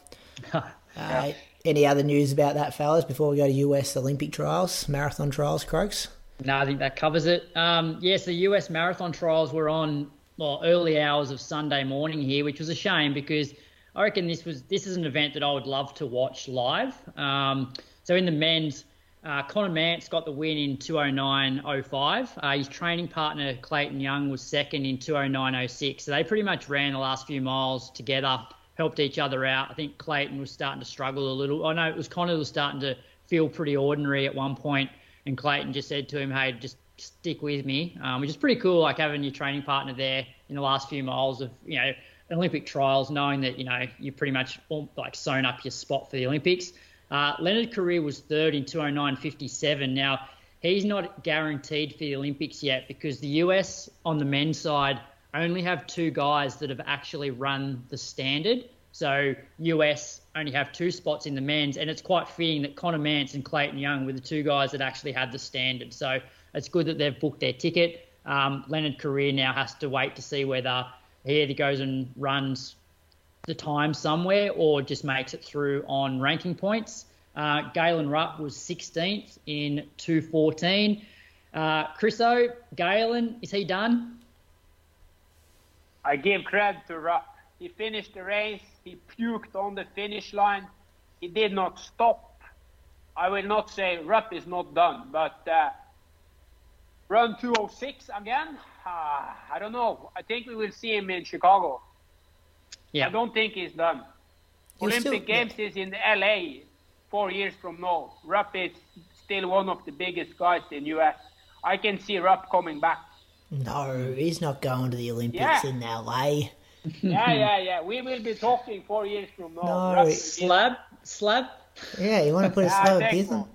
Uh, any other news about that, fellas, before we go to US Olympic trials, marathon trials, Croaks? No, I think that covers it. Um, yes, the US marathon trials were on well, early hours of Sunday morning here, which was a shame because I reckon this was this is an event that I would love to watch live. Um, so in the men's, uh, Conner Mantz got the win in 209.05. Uh, his training partner Clayton Young was second in 209.06. So they pretty much ran the last few miles together, helped each other out. I think Clayton was starting to struggle a little. I know it was Connor was starting to feel pretty ordinary at one point, and Clayton just said to him, "Hey, just stick with me," um, which is pretty cool. Like having your training partner there in the last few miles of you know Olympic trials, knowing that you know you pretty much like sewn up your spot for the Olympics. Uh, Leonard Korir was third in 209.57. Now he's not guaranteed for the Olympics yet because the US on the men's side only have two guys that have actually run the standard. So US only have two spots in the men's, and it's quite fitting that Conner Mantz and Clayton Young were the two guys that actually had the standard. So it's good that they've booked their ticket. Um, Leonard Korir now has to wait to see whether he either goes and runs the time somewhere or just makes it through on ranking points. Uh, Galen Rupp was 16th in 214. Uh, Chriso, Galen, is he done? I give credit to Rupp. He finished the race. He puked on the finish line. He did not stop. I will not say Rupp is not done, but uh, run 206 again? Uh, I don't know. I think we will see him in Chicago. Yeah. I don't think he's done. Olympic still- Games is in LA four years from now. Rupp is still one of the biggest guys in US. I can see Rupp coming back. No, he's not going to the Olympics Yeah. in LA. Yeah, yeah, yeah. We will be talking four years from now. No, Rupp it- is- Slab? Slab? Yeah, you want to put a Yeah, slow I business?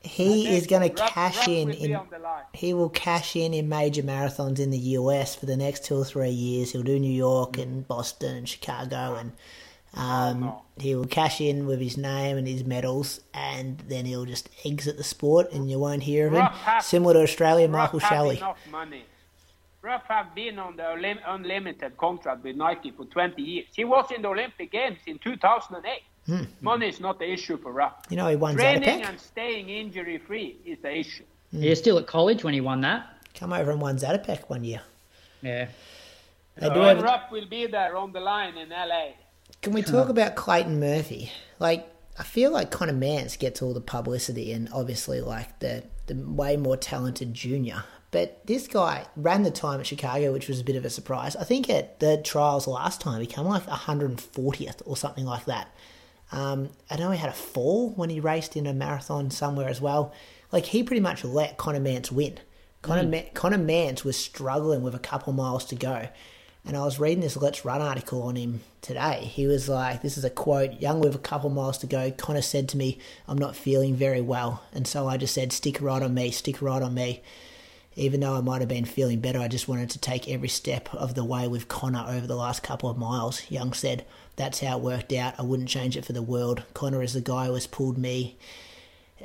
He is going to cash Rupp in will in. on the line. He will cash in in major marathons in the US for the next two or three years. He'll do New York and Boston and Chicago, and um, no. he will cash in with his name and his medals, and then he'll just exit the sport, and you won't hear of him. Rupp have- Similar to Australia, Rupp Michael have Shelley. Enough money. Have been on the Olim- unlimited contract with Nike for 20 years. He was in the Olympic Games in 2008. Hmm. Money is not the issue for Rupp. You know, he won Training Zatopek. and staying injury free is the issue. He was still at college when he won that. Come over and won Zatopek one year. Yeah. They do And have, Rupp will be there on the line in LA. Can we talk about Clayton Murphy? Like, I feel like Conner Mantz gets all the publicity and obviously like the the way more talented junior. But this guy ran the time at Chicago, which was a bit of a surprise. I think at the trials last time he came like 140th or something like that. Um, I know he had a fall when he raced in a marathon somewhere as well. Like he pretty much let Conner Mantz win. Conor, Ma- Conner Mantz was struggling with a couple miles to go. And I was reading this LetsRun article on him today. He was like, this is a quote, young with a couple miles to go. Connor said to me, I'm not feeling very well. And so I just said, stick right on me, stick right on me. Even though I might have been feeling better, I just wanted to take every step of the way with Connor over the last couple of miles. Young said, that's how it worked out. I wouldn't change it for the world. Connor is the guy who has pulled me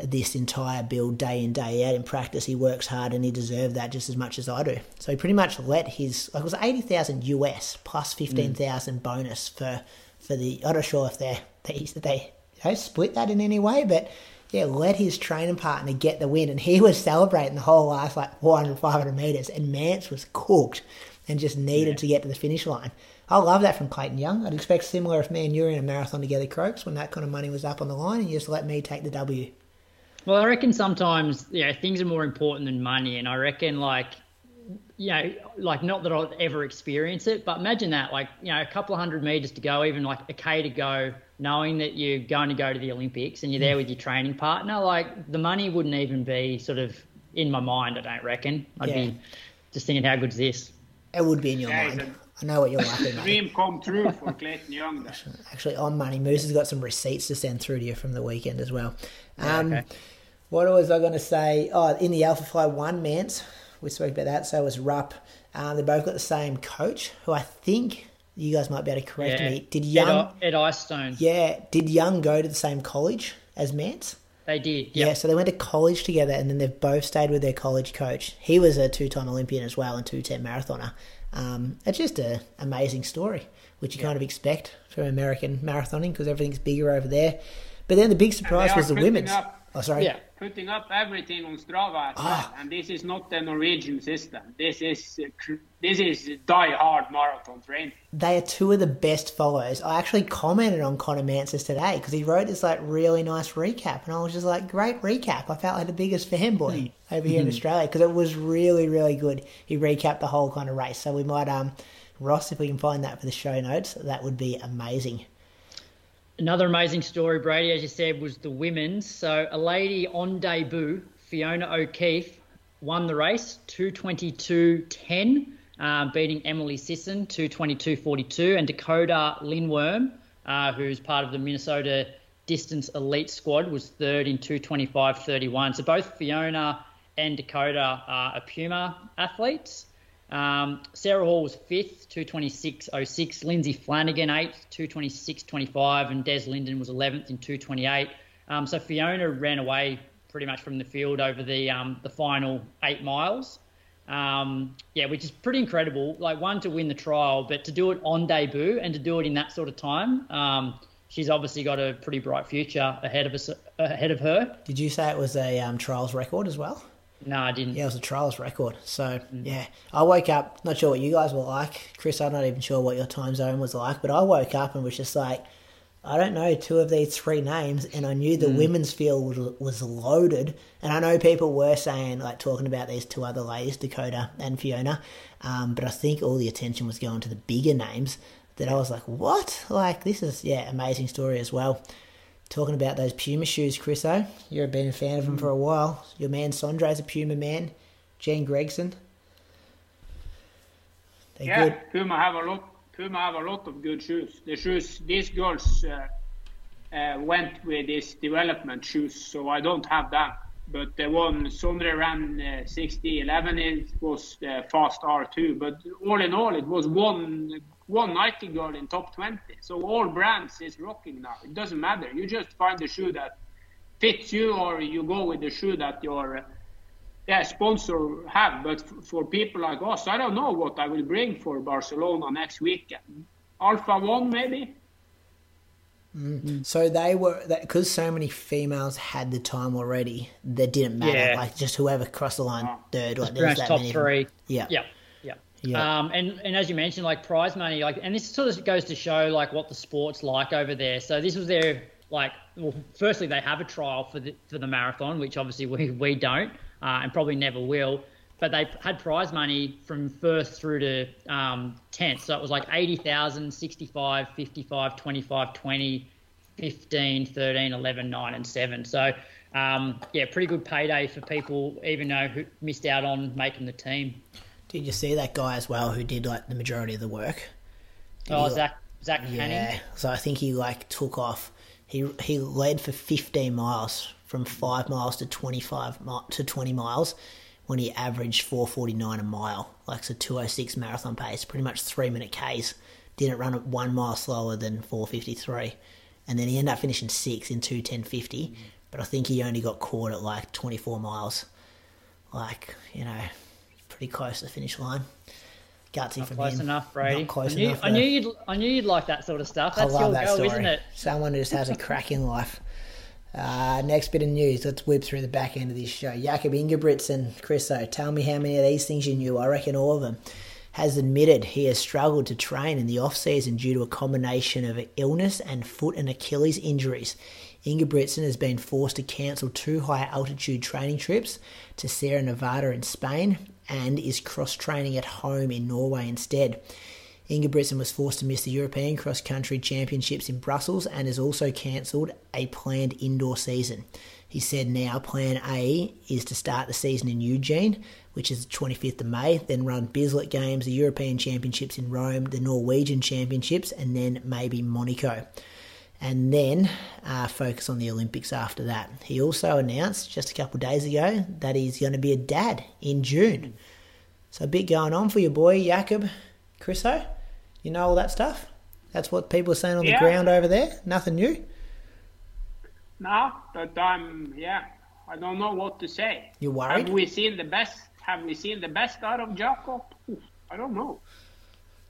this entire build day in day out in practice he works hard and he deserved that just as much as I do so he pretty much let his like it was 80,000 US plus 15,000 bonus for for the I'm not sure if they they they know, split that in any way but yeah let his training partner get the win and he was celebrating the whole last like 400 500 meters and Mantz was cooked and just needed to get to the finish line. I love that from Clayton Young. I'd expect similar if me and you were in a marathon together Croaks when that kind of money was up on the line and you just let me take the W. Well, I reckon sometimes, you know, things are more important than money. And I reckon, like, you know, like, not that I'll ever experience it, but imagine that, like, you know, a couple of hundred meters to go, even like a K to go, knowing that you're going to go to the Olympics and you're there with your training partner. Like, the money wouldn't even be sort of in my mind, I don't reckon. I'd Yeah. be just thinking, how good's this? It would be in your Yeah, mind. it's I know what you're laughing at. Dream come true for Clayton Young. There. Actually, on money, Moose has got some receipts to send through to you from the weekend as well. Um, okay. What was I going to say? Oh, in the Alpha Fly One Mantz, we spoke about that. So was Rupp. Um, they both got the same coach, who I think you guys might be able to correct Yeah. me. Did Ed, Young? Ed Eyestone. Yeah, did Young go to the same college as Mantz? They did. Yeah, so they went to college together, and then they've both stayed with their college coach. He was a two-time Olympian as well and two-ten marathoner. Um, it's just an amazing story, which you kind of expect from American marathoning because everything's bigger over there. But then the big surprise was the women's. up- Oh, sorry. Yeah. Putting up everything on Strava as Ah. well, and this is not the Norwegian system. This is uh, this is die-hard marathon training. They are two of the best follows. I actually commented on Conner Mantz's today because he wrote this like really nice recap, and I was just like, "Great recap!" I felt like the biggest fanboy over here in Australia because it was really, really good. He recapped the whole kind of race, so we might, um, Ross, if we can find that for the show notes, that would be amazing. Another amazing story, Brady, as you said, was the women's. So a lady on debut, Fiona O'Keefe, won the race 222.10, uh, beating Emily Sisson 222.42, and Dakota Lindwurm, uh, who's part of the Minnesota Distance Elite Squad, was third in 225.31. So both Fiona and Dakota are Puma athletes. Um, Sarah Hall was fifth, 226.06. Lindsay Flanagan, eighth, 226.25. And Des Linden was 11th in 228. Um, so Fiona ran away pretty much from the field over the um, the final eight miles. Um, yeah, which is pretty incredible. Like one to win the trial, but to do it on debut and to do it in that sort of time, um, she's obviously got a pretty bright future ahead of us ahead of her. Did you say it was a um, trials record as well? No, I didn't. Yeah, it was a trials record. So yeah, I woke up. Not sure what you guys were like, Chris. I'm not even sure what your time zone was like, but I woke up and was just like, I don't know two of these three names, and I knew the women's field was, was loaded. And I know people were saying like talking about these two other ladies, Dakota and Fiona, um, but I think all the attention was going to the bigger names. That I was like, what? Like this is yeah, amazing story as well. Talking about those Puma shoes, Chriso. You've been a fan of them for a while. Your man Sondre's a Puma man. Jean Gregson. They're Yeah, good. Puma have a lot. Puma have a lot of good shoes. The shoes these girls uh, uh, went with is development shoes, so I don't have that. But the one Sondre ran uh, 60 11 it was the fast R2. But all in all, it was one one Nike girl in top 20. So all brands is rocking now. It doesn't matter. You just find the shoe that fits you, or you go with the shoe that your uh, yeah, sponsor have. But f- for people like us, I don't know what I will bring for Barcelona next weekend. Alpha One, maybe. So they were because so many females had the time already. That didn't matter. Yeah. Like just whoever crossed the line third. Like there was that top many. three. Yeah. Yeah. Yeah. Um, and, and as you mentioned, like prize money, like, and this sort of goes to show like what the sport's like over there. So this was their like, well, firstly they have a trial for the for the marathon, which obviously we we don't, uh, and probably never will. But they had prize money from first through to um, 10th. So it was like 80,000, 65, 55, 25, 20, 15, 13, 11, 9, and 7. So, um, yeah, pretty good payday for people, even though who missed out on making the team. Did you see that guy as well who did like the majority of the work? Did Oh, he, Zach Zach Yeah. So I think he like took off. He he led for 15 miles from five miles to 25 mi- to 20 miles when he averaged 449 a mile, like so 206 marathon pace, pretty much three minute Ks. Didn't run it one mile slower than 453, and then he ended up finishing sixth in 210.50. But I think he only got caught at like 24 miles, like you know, close to the finish line. Gutsy from Close him. enough, Brady. Not close I knew, enough. I though. knew you'd I knew you'd like that sort of stuff. That's I love your that goal, story. isn't it? Someone who just has a cracking life. Uh, next bit of news. Let's whip through the back end of this show. Jakob Ingebrigtsen, Chriso, tell me how many of these things you knew. I reckon all of them. Has admitted he has struggled to train in the off season due to a combination of illness and foot and Achilles injuries. Ingebrigtsen has been forced to cancel two high altitude training trips to Sierra Nevada in Spain and is cross training at home in Norway instead. Ingebrigtsen was forced to miss the European Cross Country Championships in Brussels and has also cancelled a planned indoor season. He said now plan A is to start the season in Eugene, which is the 25th of May, then run Bislett Games, the European Championships in Rome, the Norwegian Championships, and then maybe Monaco. And then uh, focus on the Olympics after that. He also announced just a couple days ago that he's going to be a dad in June. So a bit going on for your boy Jakob Chriso. You know all that stuff. That's what people are saying on the ground over there. Nothing new. No, but I'm yeah. I don't know what to say. You worried? Have we seen the best? Have we seen the best out of Jacob? I don't know.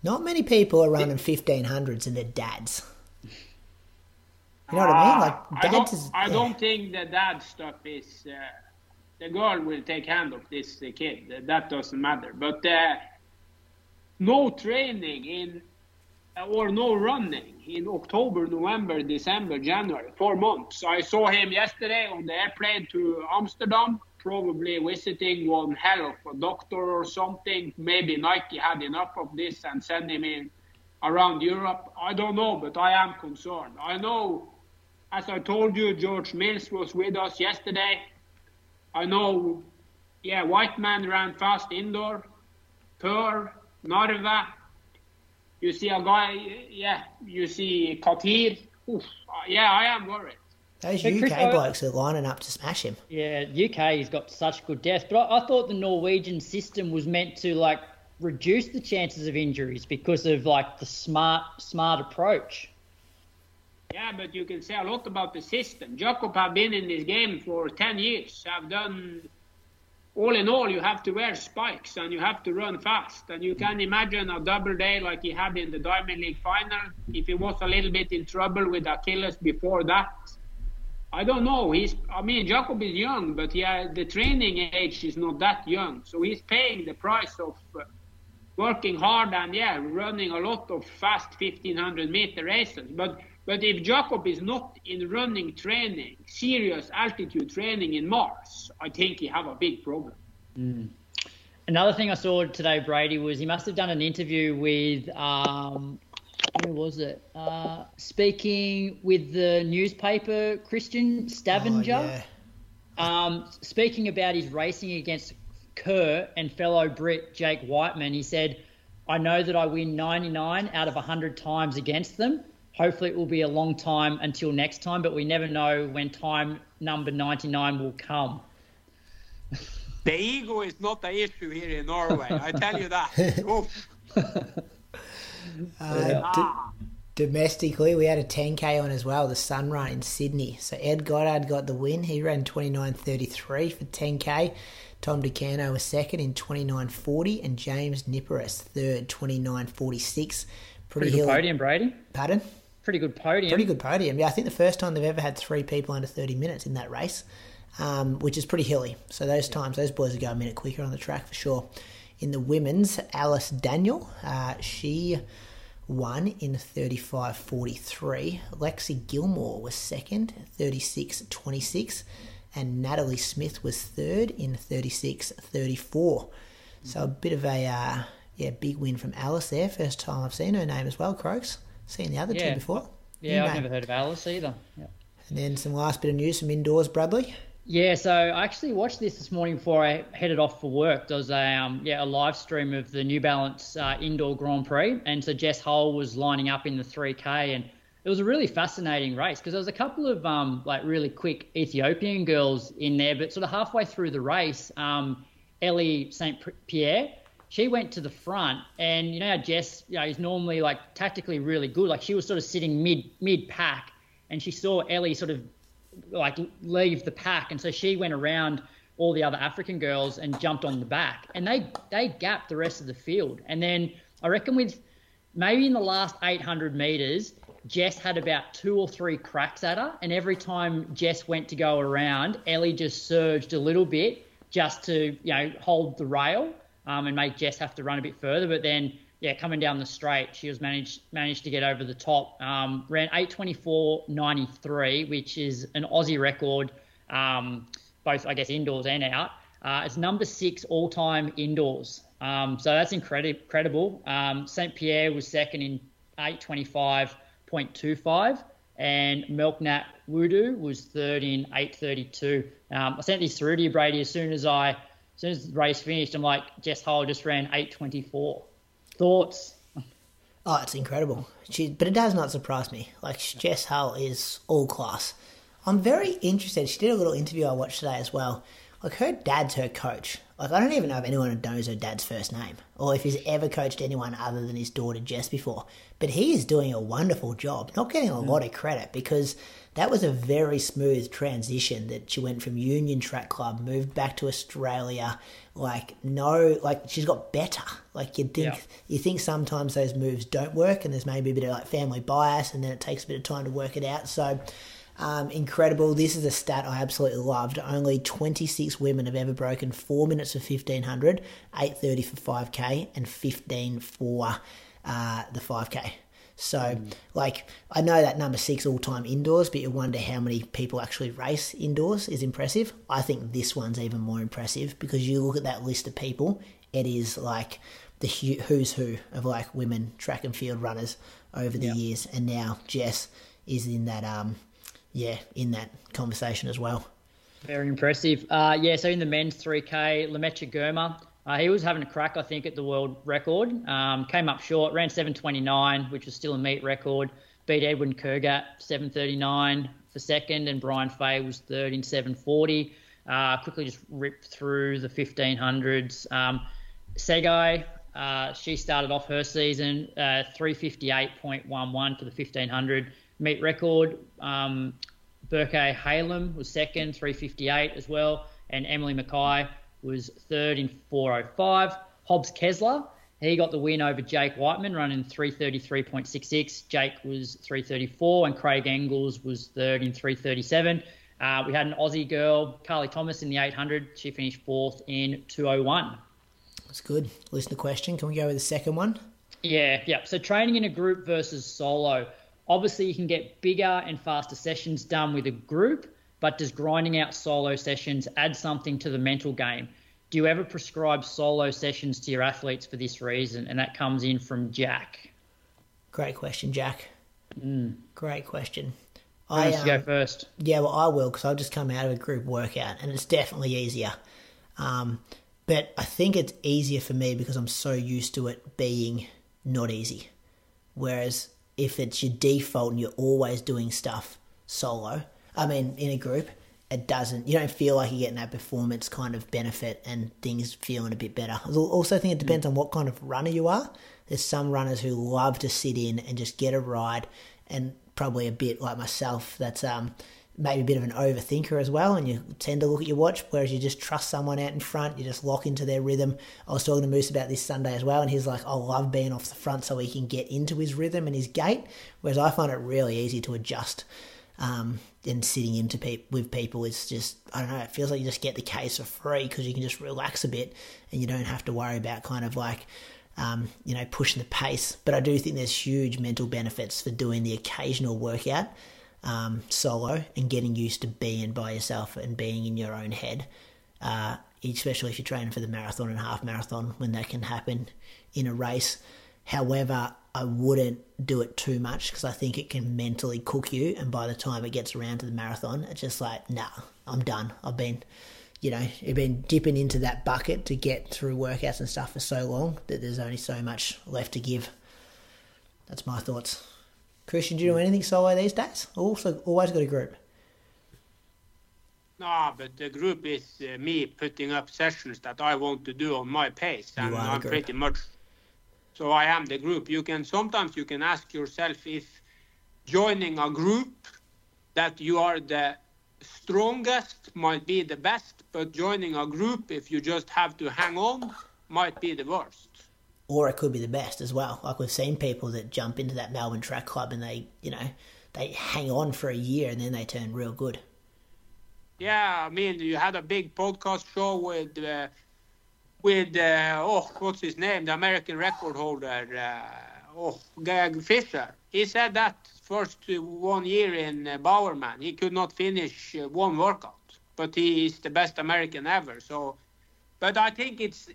Not many people are running fifteen hundreds and they're dads. You know what I mean? Like Ah, I don't, is. I don't think the dad stuff is. Uh, the girl will take hand of this uh, kid. That- That doesn't matter. But uh, no training in uh, or no running in October, November, December, January, four months. I saw him yesterday on the airplane to Amsterdam, probably visiting one hell of a doctor or something. Maybe Nike had enough of this and sent him in around Europe. I don't know, but I am concerned. I know, as I told you, George Mills was with us yesterday. I know, yeah, Wightman ran fast indoor. Per, Narva. You see a guy, yeah, you see Katir. Oof, yeah, I am worried. Those But UK Chris, I- blokes are lining up to smash him. Yeah, UK has got such good depth, but I, I thought the Norwegian system was meant to like reduce the chances of injuries because of like the smart smart approach. Yeah, but you can say a lot about the system. Jakob have been in this game for 10 years, have done all in all, you have to wear spikes and you have to run fast. And you can imagine a double day like he had in the Diamond League final. If he was a little bit in trouble with Achilles before that, I don't know. He's, I mean, Jakob is young, but yeah, the training age is not that young. So he's paying the price of uh, working hard and yeah, running a lot of fast 1500 meter races. But but if Jakob is not in running training, serious altitude training in Mars, I think he have a big problem. Mm. Another thing I saw today, Brady, was he must have done an interview with um, where was it? Uh, speaking with the newspaper, Christian Stavanger. Oh, yeah. um, speaking about his racing against Kerr and fellow Brit Jake Wightman, he said, "I know that I win 99 out of 100 times against them." Hopefully it will be a long time until next time, but we never know when time number 99 will come. The ego is not the issue here in Norway, I tell you that. uh, domestically, we had a 10k on as well, the Sun Run in Sydney. So Ed Goddard got the win. He ran 29.33 for 10k. Tom Do Canto was second in 29.40, and James Niparis third, 29.46. Pretty, Pretty good podium, Brady. Pardon? Pretty good podium. Pretty good podium. Yeah, I think the first time they've ever had three people under 30 minutes in that race, um, which is pretty hilly. So those yeah. times, those boys are going a minute quicker on the track for sure. In the women's, Alice Daniel, uh, she won in 35.43. Lexi Gilmore was second, 36.26. And Natalie Smith was third in 36.34. So a bit of a uh, yeah big win from Alice there. First time I've seen her name as well, Croaks. Seen the other yeah. two before. Yeah, I've never heard of Alice either. Yeah. And then some last bit of news from indoors, Bradley. Yeah, so I actually watched this this morning before I headed off for work. There was a um, yeah a live stream of the New Balance uh, Indoor Grand Prix, and so Jess Hull was lining up in the 3K, and it was a really fascinating race because there was a couple of um, like really quick Ethiopian girls in there, but sort of halfway through the race, um, Ellie Saint Pierre she went to the front, and you know how Jess, you know, is normally like tactically really good. Like she was sort of sitting mid mid pack, and she saw Ellie sort of like leave the pack, and so she went around all the other African girls and jumped on the back, and they they gapped the rest of the field. And then I reckon with maybe in the last 800 meters, Jess had about two or three cracks at her, and every time Jess went to go around, Ellie just surged a little bit just to you know hold the rail um, and made Jess have to run a bit further. But then, yeah, coming down the straight, she was managed managed to get over the top. Um, ran 8:24.93, which is an Aussie record, um, both I guess indoors and out. Uh, it's number six all time indoors. Um, so that's incredible. incredible. Um, St. Pierre was second in 825.25, and Melknat Wudu was third in 832. Um, I sent these through to you, Brady, as soon as I soon as the race finished, I'm like, Jess Hull just ran 8.24. Thoughts? Oh, it's incredible. She, but it does not surprise me. Like, Jess Hull is all class. I'm very interested. She did a little interview I watched today as well. Like, her dad's her coach. Like, I don't even know if anyone knows her dad's first name or if he's ever coached anyone other than his daughter Jess before. But he is doing a wonderful job, not getting a lot of credit because that was a very smooth transition that she went from Union Track Club, moved back to Australia. Like no, like she's got better. Like you think, yeah. you think sometimes those moves don't work, and there's maybe a bit of like family bias, and then it takes a bit of time to work it out. So. Um, incredible. This is a stat I absolutely loved. Only 26 women have ever broken 4 minutes for 1500, 8.30 for 5k, and 15 for uh, the 5k. So, mm. like, I know that number six all time indoors, but you wonder how many people actually race indoors is impressive. I think this one's even more impressive because you look at that list of people, it is like the who's who of like women track and field runners over the yep. years, and now Jess is in that um yeah in that conversation as well. Very impressive. Uh, yeah, so in the men's 3K, Lamecha Girma uh, he was having a crack, I think, at the world record. Um, came up short, ran 7:29, which was still a meet record. Beat Edwin Kurgat 7:39 for second, and Brian Fay was third in 7:40. Uh, quickly just ripped through the 1500s. Um, Tsegay Uh, she started off her season uh, 358.11 for the 1500 meet record. Um, Birke Haylom was second, 358 as well, and Emily Mackay was third in 405. Hobbs Kessler, he got the win over Jake Wightman, running 333.66. Jake was 334, and Craig Engels was third in 337. Uh, we had an Aussie girl, Carley Thomas, in the 800. She finished fourth in 201. That's good. Listen to question. Can we go with the second one? Yeah, yeah. So training in a group versus solo. Obviously, you can get bigger and faster sessions done with a group, but does grinding out solo sessions add something to the mental game? Do you ever prescribe solo sessions to your athletes for this reason? And that comes in from Jack. Great question, Jack. Mm. Great question. Who wants to go first? Yeah, well, I will because I've just come out of a group workout and it's definitely easier. Um, but I think it's easier for me because I'm so used to it being not easy. Whereas if it's your default and you're always doing stuff solo, I mean, in a group, it doesn't, you don't feel like you're getting that performance kind of benefit and things feeling a bit better. I also think it depends on what kind of runner you are. There's some runners who love to sit in and just get a ride, and probably a bit like myself, that's um, maybe a bit of an overthinker as well, and you tend to look at your watch, whereas you just trust someone out in front, you just lock into their rhythm. I was talking to Moose about this Sunday as well, and he's like, I love being off the front so he can get into his rhythm and his gait, whereas I find it really easy to adjust. Um, and sitting into pe- with people is just I don't know. It feels like you just get the case for free because you can just relax a bit and you don't have to worry about kind of like um, you know pushing the pace. But I do think there's huge mental benefits for doing the occasional workout um, solo and getting used to being by yourself and being in your own head. Uh, especially if you're training for the marathon and half marathon when that can happen in a race. However, I wouldn't do it too much because I think it can mentally cook you. And by the time it gets around to the marathon, it's just like, nah, I'm done. I've been, you know, I've been dipping into that bucket to get through workouts and stuff for so long that there's only so much left to give. That's my thoughts. Christian, do you do anything solo these days? Also, always got a group. No, but the group is uh, me putting up sessions that I want to do on my pace, and I'm group. pretty much so I am the group. You can sometimes you can ask yourself if joining a group that you are the strongest might be the best, but joining a group if you just have to hang on might be the worst. Or it could be the best as well. Like we've seen people that jump into that Melbourne track club and they, you know, they hang on for a year and then they turn real good. Yeah, I mean, you had a big podcast show with uh, with uh, oh, what's his name, the American record holder, uh, oh, Greg Fisher. He said that first one year in uh, Bowerman, he could not finish one workout, but he is the best American ever. So, but I think it's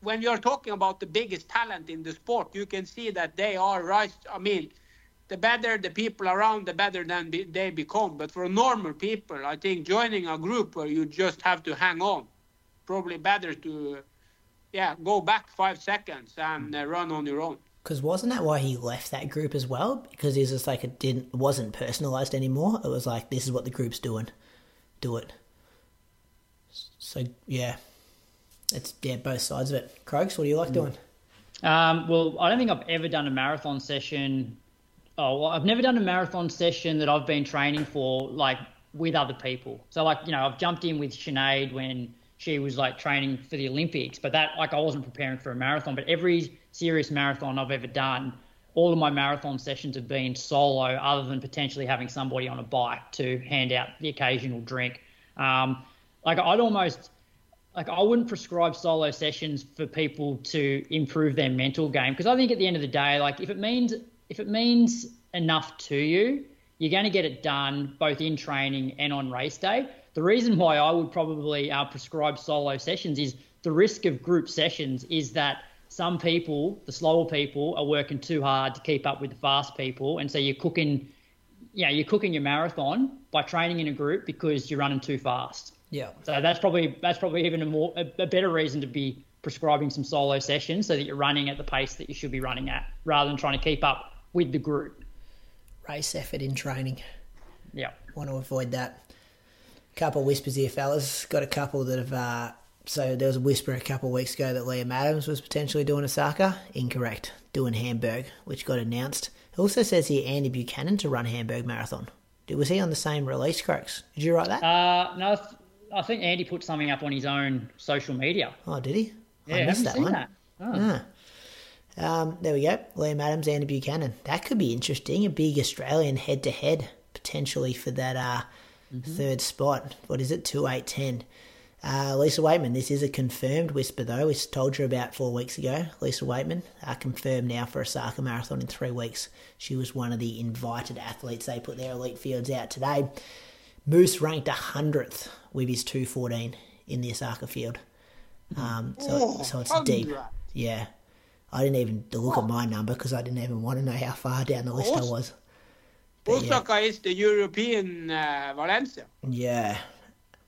when you're talking about the biggest talent in the sport, you can see that they are right. I mean, the better the people around, the better than be, they become. But for normal people, I think joining a group where you just have to hang on, probably better to, yeah, go back five seconds and uh, run on your own. Because wasn't that why he left that group as well? Because he's just like it didn't wasn't personalized anymore. It was like this is what the group's doing, do it. So yeah, it's yeah both sides of it. Croaks, what do you like doing? Um, well, I don't think I've ever done a marathon session. Oh, well, I've never done a marathon session that I've been training for, like with other people. So, like, you know, I've jumped in with Sinead when she was like training for the Olympics, but that, like, I wasn't preparing for a marathon. But every serious marathon I've ever done, all of my marathon sessions have been solo, other than potentially having somebody on a bike to hand out the occasional drink. Um, like, I'd almost like I wouldn't prescribe solo sessions for people to improve their mental game because I think at the end of the day, like if it means if it means enough to you, you're going to get it done both in training and on race day. The reason why I would probably uh, prescribe solo sessions is the risk of group sessions is that some people, the slower people, are working too hard to keep up with the fast people, and so you're cooking, yeah, you're cooking your marathon by training in a group because you're running too fast. Yeah. So that's probably that's probably even a more a, a, better reason to be prescribing some solo sessions so that you're running at the pace that you should be running at, rather than trying to keep up with the group. Race effort in training. Yeah. Want to avoid that. Couple of whispers here, fellas. Got a couple that have uh, so there was a whisper a couple of weeks ago that Liam Adams was potentially doing Osaka. Incorrect. Doing Hamburg, which got announced. It also says here Andy Buchanan to run Hamburg Marathon. Was he on the same release, Croaks? Did you write that? Uh, no, I th- I think Andy put something up on his own social media. oh, did he? Yeah, I missed haven't that seen one. that. Oh. Ah. Um, there we go. Liam Adams, Andy Buchanan. That could be interesting. A big Australian head to head potentially for that uh, third spot. What is it? Two eight ten. Uh, Lisa Weightman. This is a confirmed whisper though. We told you about four weeks ago. Lisa Weightman uh, confirmed now for Osaka Marathon in three weeks. She was one of the invited athletes. They put their elite fields out today. Moose ranked hundredth with his two fourteen in the Osaka field. Um, so, so it's deep. Yeah. I didn't even look at my number because I didn't even want to know how far down the list I was. But yeah, Osaka is the European uh, Valencia. yeah.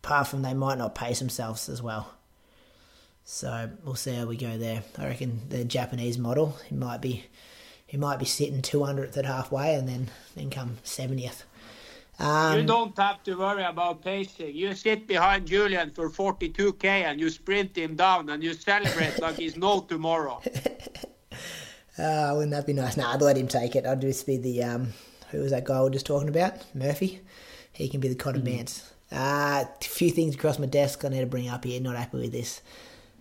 Apart from they might not pace themselves as well. So we'll see how we go there. I reckon the Japanese model, he might be he might be sitting two hundredth at halfway and then then come seventieth. you Um, don't have to worry about pacing. You sit behind Julian for 42k and you sprint him down and you celebrate like he's no tomorrow. uh, wouldn't that be nice? No, I'd let him take it. I'd just be the um, who was that guy we were just talking about? Murphy. He can be the Conner Mantz. Uh, a few things across my desk I need to bring up here. Not happy with this.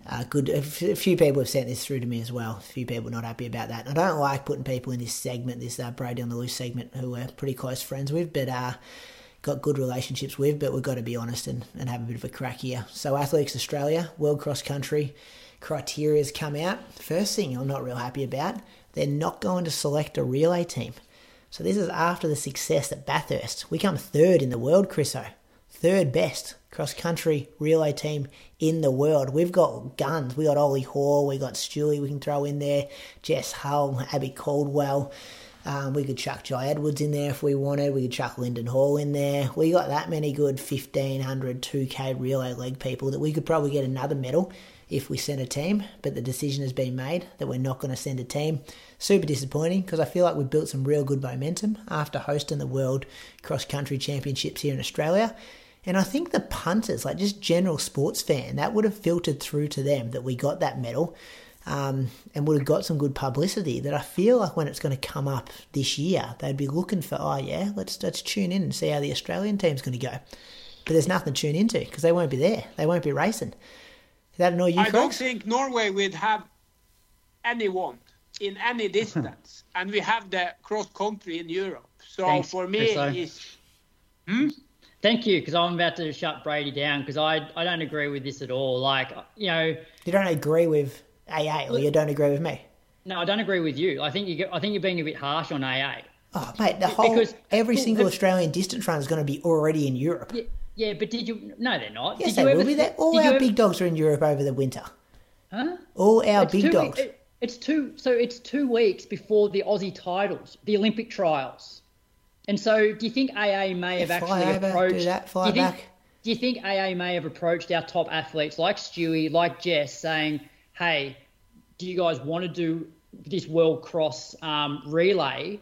Uh, good. A f- a few people have sent this through to me as well. A few people not happy about that. I don't like putting people in this segment, this uh, Brady on the Loose segment, who we're pretty close friends with, but uh, got good relationships with. But we've got to be honest and, and have a bit of a crack here. So, Athletics Australia, World Cross Country criteria's come out. First thing I'm not real happy about, they're not going to select a relay team. So this is after the success at Bathurst. We come third in the world, Chriso. Third best cross country relay team in the world. We've got guns. We got Ollie Hoare. We got Stewie. We can throw in there. Jess Hull, Abbey Caldwell. Um, we could chuck Jye Edwards in there if we wanted. We could chuck Linden Hall in there. We got that many good 1500, 2k relay leg people that we could probably get another medal if we sent a team. But the decision has been made that we're not going to send a team. Super disappointing because I feel like we've built some real good momentum after hosting the World Cross Country Championships here in Australia. And I think the punters, like just general sports fan, that would have filtered through to them that we got that medal um, and would have got some good publicity. That I feel like when it's going to come up this year, they'd be looking for, oh yeah, let's let's tune in and see how the Australian team's going to go. But there's nothing to tune into because they won't be there. They won't be racing. Does that annoy you, I don't think Norway would have anyone in any distance, and we have the cross country in Europe. So Thanks, for me, Chriso. it's hmm? Thank you, because I'm about to shut Brady down because I, I don't agree with this at all. Like, you know, You don't agree with AA, or you don't agree with me. no, I don't agree with you. I think you get, I think you're being a bit harsh on AA. Oh, mate, the whole Because- every single the- Australian distance run is going to be already in Europe. Yeah, but did you? No, they're not. Yes, did they you will ever be. There. th- All our ever- big dogs are in Europe over the winter. Huh? All our It's big two- dogs. it- it's two. So it's two weeks before the Aussie titles, the Olympic trials. And so, do you think AA may have Yeah, fly actually over, do approached? that, fly do you think. Do you think AA may have approached our top athletes like Stewie, like Jess, saying, "Hey, do you guys want to do this World Cross um, relay,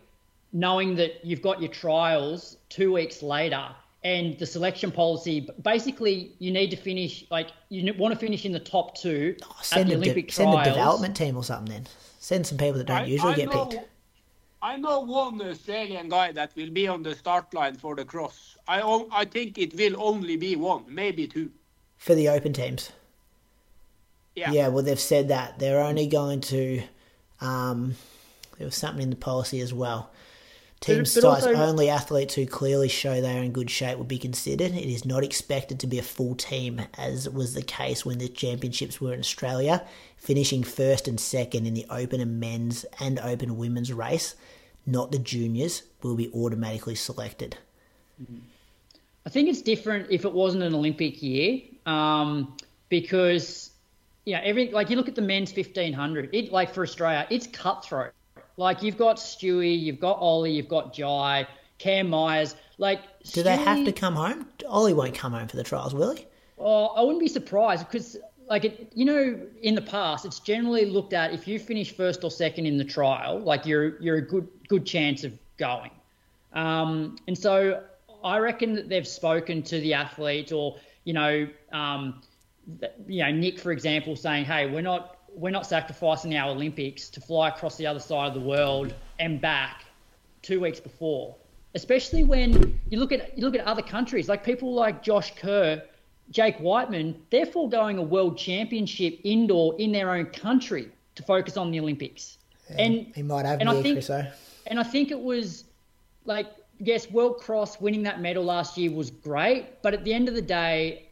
knowing that you've got your trials two weeks later?" And the selection policy, basically, you need to finish like you want to finish in the top two at Oh, send the a, de- Olympic send a development team or something then. Send some people that don't I, usually I get know, picked. I know one Australian guy that will be on the start line for the cross. I think it will only be one, maybe two. For the open teams. Yeah. Yeah, well, they've said that. They're only going to. Um, there was something in the policy as well. Team but size also- only athletes who clearly show they are in good shape will be considered. It is not expected to be a full team, as was the case when the championships were in Australia, finishing first and second in the open and men's and open women's race. Not the juniors will be automatically selected. I think it's different if it wasn't an Olympic year, um, because yeah, every like you look at the men's fifteen hundred, it like for Australia, it's cutthroat. Like you've got Stewie, you've got Ollie, you've got Jye, Cam Myers. Like, Do they have to come home? Ollie won't come home for the trials, will he? Oh, I wouldn't be surprised because, like, it, you know, in the past, it's generally looked at if you finish first or second in the trial, like you're you're a good good chance of going. Um, and so I reckon that they've spoken to the athletes, or you know, um, you know, Nick, for example, saying, "Hey, we're not we're not sacrificing our Olympics to fly across the other side of the world and back two weeks before." Especially when you look at you look at other countries, like people like Josh Kerr, Jake Wightman, they're foregoing a world championship indoor in their own country to focus on the Olympics. and He might have and I think, and I think it was like yes, World Cross winning that medal last year was great, but at the end of the day,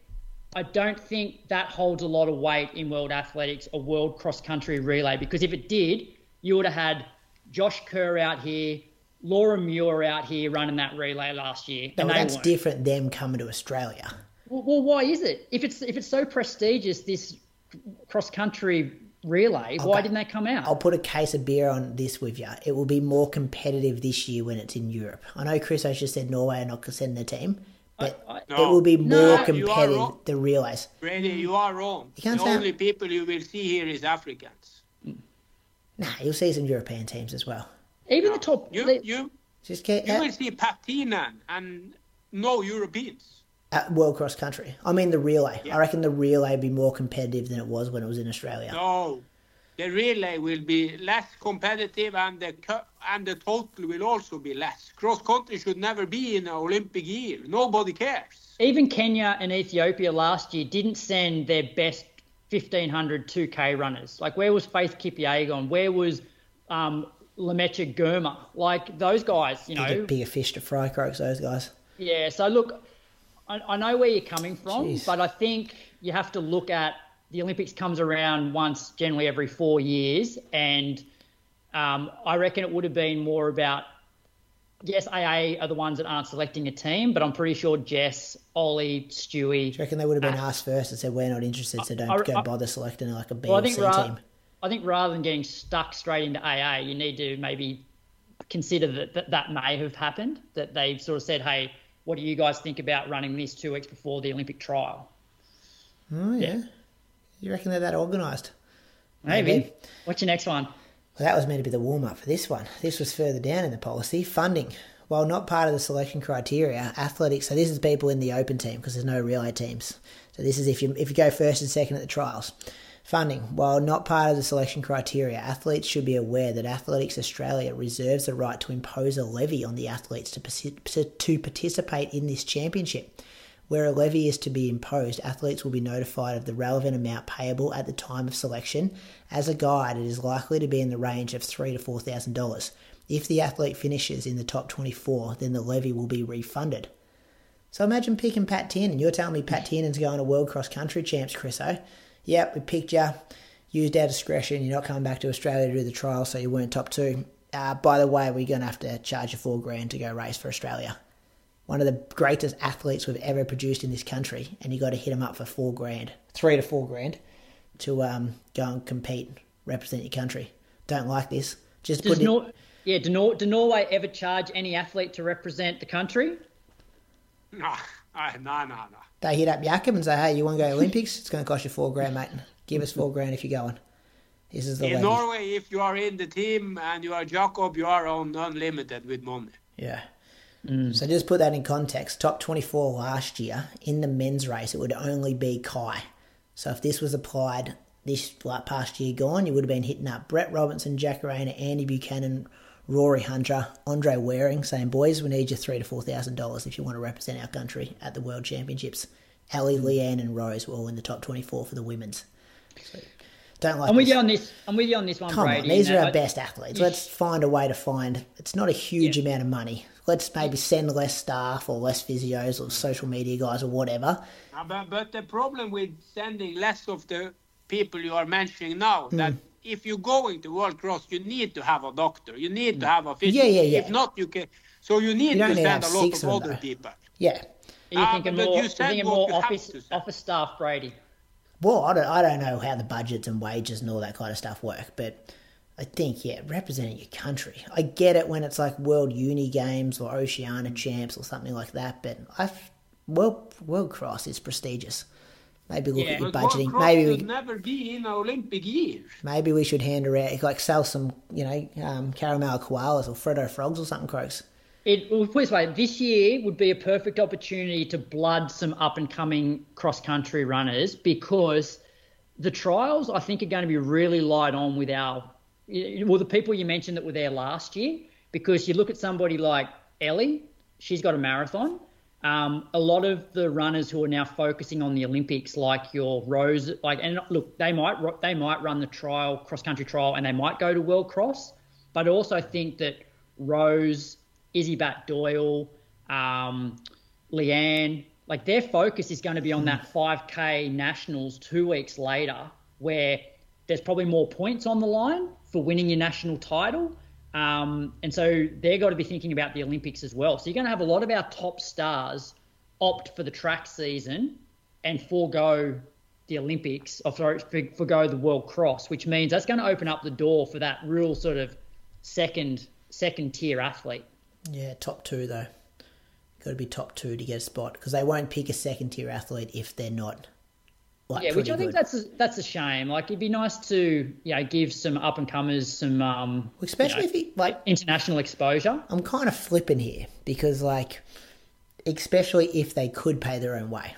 I don't think that holds a lot of weight in world athletics, a world cross country relay, because if it did, you would have had Josh Kerr out here, Laura Muir out here running that relay last year. No, and that's weren't. different. Them coming to Australia. Well, well, why is it? If it's if it's so prestigious, this cross country relay, why Okay. didn't they come out? I'll put a case of beer on this with you. It will be more competitive this year when it's in Europe. I know Chris has just said Norway are not going to send their team, but I- it will be more you are competitive. wrong. The relays. Brady, you are wrong. You can't the say- only people you will see here is Africans. Nah, you'll see some European teams as well. Even the top, You, the- you, Just get you will see Patina and no Europeans. at World Cross Country. I mean the relay. Yeah. I reckon the relay would be more competitive than it was when it was in Australia. No, the relay will be less competitive, and the and the total will also be less. Cross country should never be in an Olympic year. Nobody cares. even Kenya and Ethiopia last year didn't send their best 1500 2K runners. Like, where was Faith Kipyegon? Where was um, Lamecha Girma? Like, those guys, you know. Bigger, bigger fish to fry, croaks those guys. Yeah, so look, I, I know where you're coming from, Jeez. but I think you have to look at the Olympics comes around once, generally every four years, and um, I reckon it would have been more about. Yes, AA are the ones that aren't selecting a team, but I'm pretty sure Jess, Ollie, Stewie. Do you reckon they would have been asked first and said we're not interested, so don't I- go bother selecting like a B Well, I or think C team? I think rather than getting stuck straight into AA, you need to maybe consider that that, that may have happened. That they've sort of said, "Hey, what do you guys think about running this two weeks before the Olympic trial?" Oh yeah. You reckon they're that organised? Maybe. Maybe. What's your next one? Well, that was meant to be the warm up for this one. This was further down in the policy. Funding. While not part of the selection criteria, athletics. So this is people in the open team because there's no relay teams. So this is if you if you go first and second at the trials. Funding. While not part of the selection criteria, athletes should be aware that Athletics Australia reserves the right to impose a levy on the athletes to, to participate in this championship. Where a levy is to be imposed, athletes will be notified of the relevant amount payable at the time of selection. As a guide, it is likely to be in the range of three to four thousand dollars. If the athlete finishes in the top twenty-four, then the levy will be refunded. So imagine picking Pat Tiernan. You're telling me Pat Tiernan's going to World Cross Country Champs, Chris, oh? Yep, we picked you. Used our discretion. You're not coming back to Australia to do the trial, so you weren't top two. Uh, by the way, we're going to have to charge you four grand to go race for Australia. One of the greatest athletes we've ever produced in this country, and you got to hit him up for four grand, three to four grand, to um, go and compete, represent your country. Don't like this. Just Does put it. Nor- yeah, do, Nor- do Norway ever charge any athlete to represent the country? No, I- no, no, no. They hit up Jakob and say, "Hey, you want to go to Olympics? It's going to cost you four grand, mate. Give us four grand if you're going." This is the In levy. Norway, if you are in the team and you are Jakob, you are on unlimited with money. Yeah. Mm. So just put that in context. Top 24 last year in the men's race, it would only be Ky. So if this was applied this like past year gone, you would have been hitting up Brett Robinson, Jack Rayner, Andy Buchanan, Rory Hunter, Andre Waring, saying, "Boys, we need you three to four thousand dollars if you want to represent our country at the World Championships." Ali, mm. Leanne, and Rose were all in the top 24 for the women's. So don't like. I'm with this. you on this. I'm with you on this one, Come Brady. on, these and are our best athletes. Let's find a way to find. It's not a huge amount of money. Let's maybe send less staff or less physios or social media guys or whatever. Uh, But, but the problem with sending less of the people you are mentioning now, Hmm. that if you're going to World Cross, you need to have a doctor, you need to have a physio. Yeah, yeah, yeah. If not, you can. So you need You to send a lot of of them, other though. people. Yeah. Are you Ah, thinking but more? you You're thinking more you office office staff, Brady. Well, I don't, I don't know how the budgets and wages and all that kind of stuff work, but I think, yeah, representing your country. I get it when it's like World Uni Games or Oceania Champs or something like that, but I've, World, World Cross is prestigious. Maybe look Yeah. at your But World budgeting. Cross Maybe should we, never be in an Olympic year. maybe we should hand around, like sell some, you know, um, caramel koalas or Freddo frogs or something, croaks. it well, put it way, this year would be a perfect opportunity to blood some up and coming cross country runners because the trials I think are going to be really light on with our well the people you mentioned that were there last year because you look at somebody like Ellie, she's got a marathon. Um, a lot of the runners who are now focusing on the Olympics, like your Rose, like and look, they might they might run the trial cross country trial and they might go to World Cross, but I also think that Rose, Izzy Batt-Doyle, um, Leanne, like their focus is going to be on that 5K nationals two weeks later, where there's probably more points on the line for winning your national title. Um, and so they're got to be thinking about the Olympics as well. So you're going to have a lot of our top stars opt for the track season and forego the Olympics, or sorry, forego the World Cross, which means that's going to open up the door for that real sort of second second tier athlete. Yeah, top two though. Got to be top two to get a spot because they won't pick a second tier athlete if they're not. Like, yeah, which I think good. that's a, that's a shame. Like it'd be nice to you know give some up and comers some um, especially you know, if he like international exposure. I'm kind of flipping here because like, especially if they could pay their own way.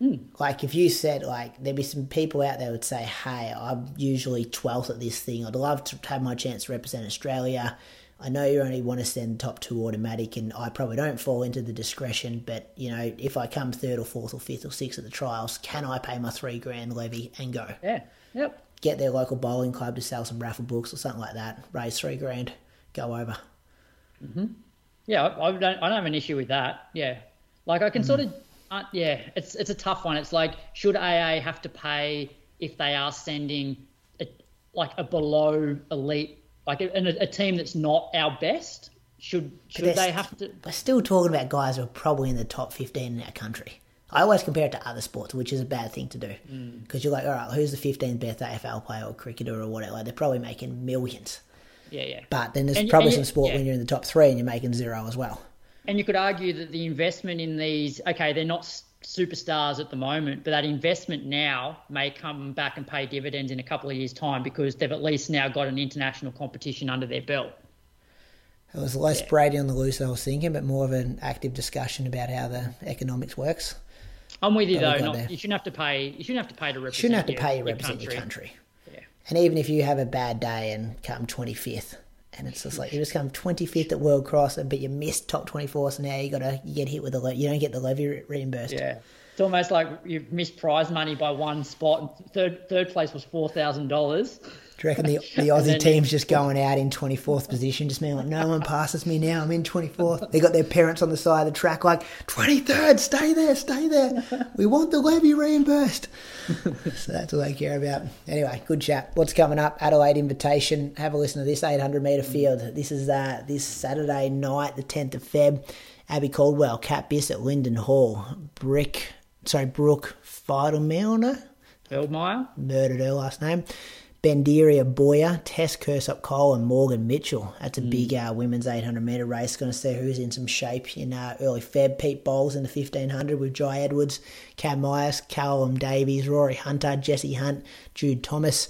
Mm. Like if you said like there'd be some people out there would say, "Hey, I'm usually twelfth at this thing. I'd love to have my chance to represent Australia. I know you only want to send top two automatic, and I probably don't fall into the discretion. But you know, if I come third or fourth or fifth or sixth at the trials, can I pay my three grand levy and go? Yeah. Yep. Get their local bowling club to sell some raffle books or something like that. Raise three grand, go over. Mm-hmm. Yeah, I, I don't. I don't have an issue with that. Yeah, like I can mm. sort of. Uh, yeah, it's it's a tough one. It's like should AA have to pay if they are sending a, like a below elite like a, a, team that's not our best? Should should they have to? We're still talking about guys who are probably in the top fifteen in our country. I always compare it to other sports, which is a bad thing to do because mm. you're like, all right, who's the 15th best AFL player or cricketer or whatever? Like, they're probably making millions. Yeah, yeah. But then there's and, probably and some sport yeah. when you're in the top three and you're making zero as well. And you could argue that the investment in these, okay, they're not superstars at the moment, but that investment now may come back and pay dividends in a couple of years' time because they've at least now got an international competition under their belt. It was less yeah. Brady on the loose, I was thinking, but more of an active discussion about how the economics works. I'm with you though. Not, you shouldn't have to pay. You shouldn't have to pay to represent. You shouldn't have to your, pay to represent your country. Your country. Yeah. And even if you have a bad day and come 25th, and it's just like you just come 25th at World Cross, and but you missed top 24, so now you got to get hit with the you don't get the levy reimbursed. Yeah, it's almost like you've missed prize money by one spot. Third third place was four thousand dollars. Do you reckon the, the Aussie then, team's just going out in 24th position, just being like, no one passes me now, I'm in 24th. They got their parents on the side of the track like, 23rd, stay there, stay there. We want the levy reimbursed. so that's all they care about. Anyway, good chat. What's coming up? Adelaide Invitation. Have a listen to this 800 metre field. This is uh, this Saturday night, the 10th of Feb. Abbey Caldwell, Cat Bisset, Linden Hall, Brick, sorry, Brooke Feidelmilner. Feldmeyer. Murdered her last name. Bendere Oboya, Tess Kirsopp-Cole, and Morgan Mitchell. That's a mm. big uh, women's 800 metre race. Going to see who's in some shape in uh, early Feb. Pete Bowles in the 1500 with Jye Edwards, Cam Myers, Callum Davies, Rory Hunter, Jesse Hunt, Jude Thomas.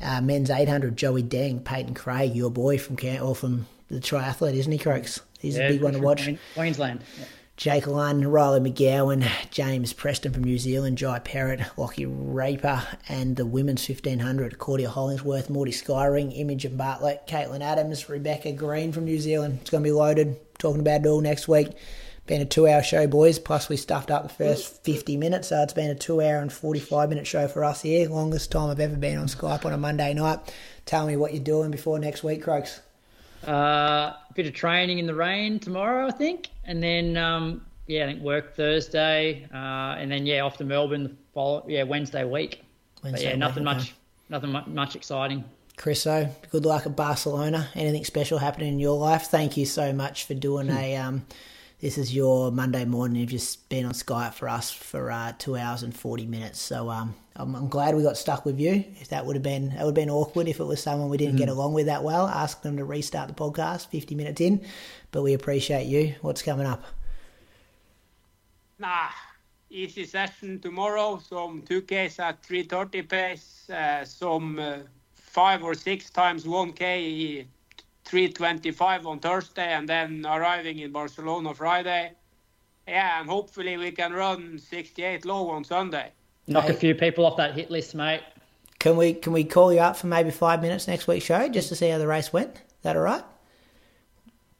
Uh, men's 800, Joey Deng, Peyton Craig, your boy from or from the triathlete, isn't he, Croaks? He's yeah, a big one to watch. Queensland. Yeah. Jake Lunn, Riley McGowan, James Preston from New Zealand, Jai Perrott, Lockie Raper, and the women's 1500, Claudia Hollingsworth, Morty Skyring, Imogen Bartlett, Caitlin Adams, Rebecca Green from New Zealand. It's going to be loaded. Talking about it all next week. Been a two hour show, boys. Plus, we stuffed up the first 50 minutes, so it's been a two hour and 45 minute show for us here. Longest time I've ever been on Skype on a Monday night. Tell me what you're doing before next week, Croaks. Uh, a bit of training in the rain tomorrow, I think, and then um, yeah, I think work Thursday, uh, and then yeah, off to Melbourne the follow yeah Wednesday week. Wednesday but yeah, nothing week, much, nothing much, much exciting. Chriso, good luck at Barcelona. Anything special happening in your life? Thank you so much for doing hmm. a um, this is your Monday morning. You've just been on Skype for us for uh, two hours and forty minutes. So um, I'm, I'm, glad we got stuck with you. If that would have been that would have been awkward if it was someone we didn't mm. get along with that well. Ask them to restart the podcast fifty minutes in, but we appreciate you. What's coming up? Nah, easy session tomorrow. Some two Ks at three thirty pace. Uh, some uh, five or six times one K 325 on Thursday and then arriving in Barcelona Friday. Yeah, and hopefully we can run 68 low on Sunday. Knock a few people off that hit list, mate. Can we can we call you up for maybe five minutes next week's show just to see how the race went? Is that all right?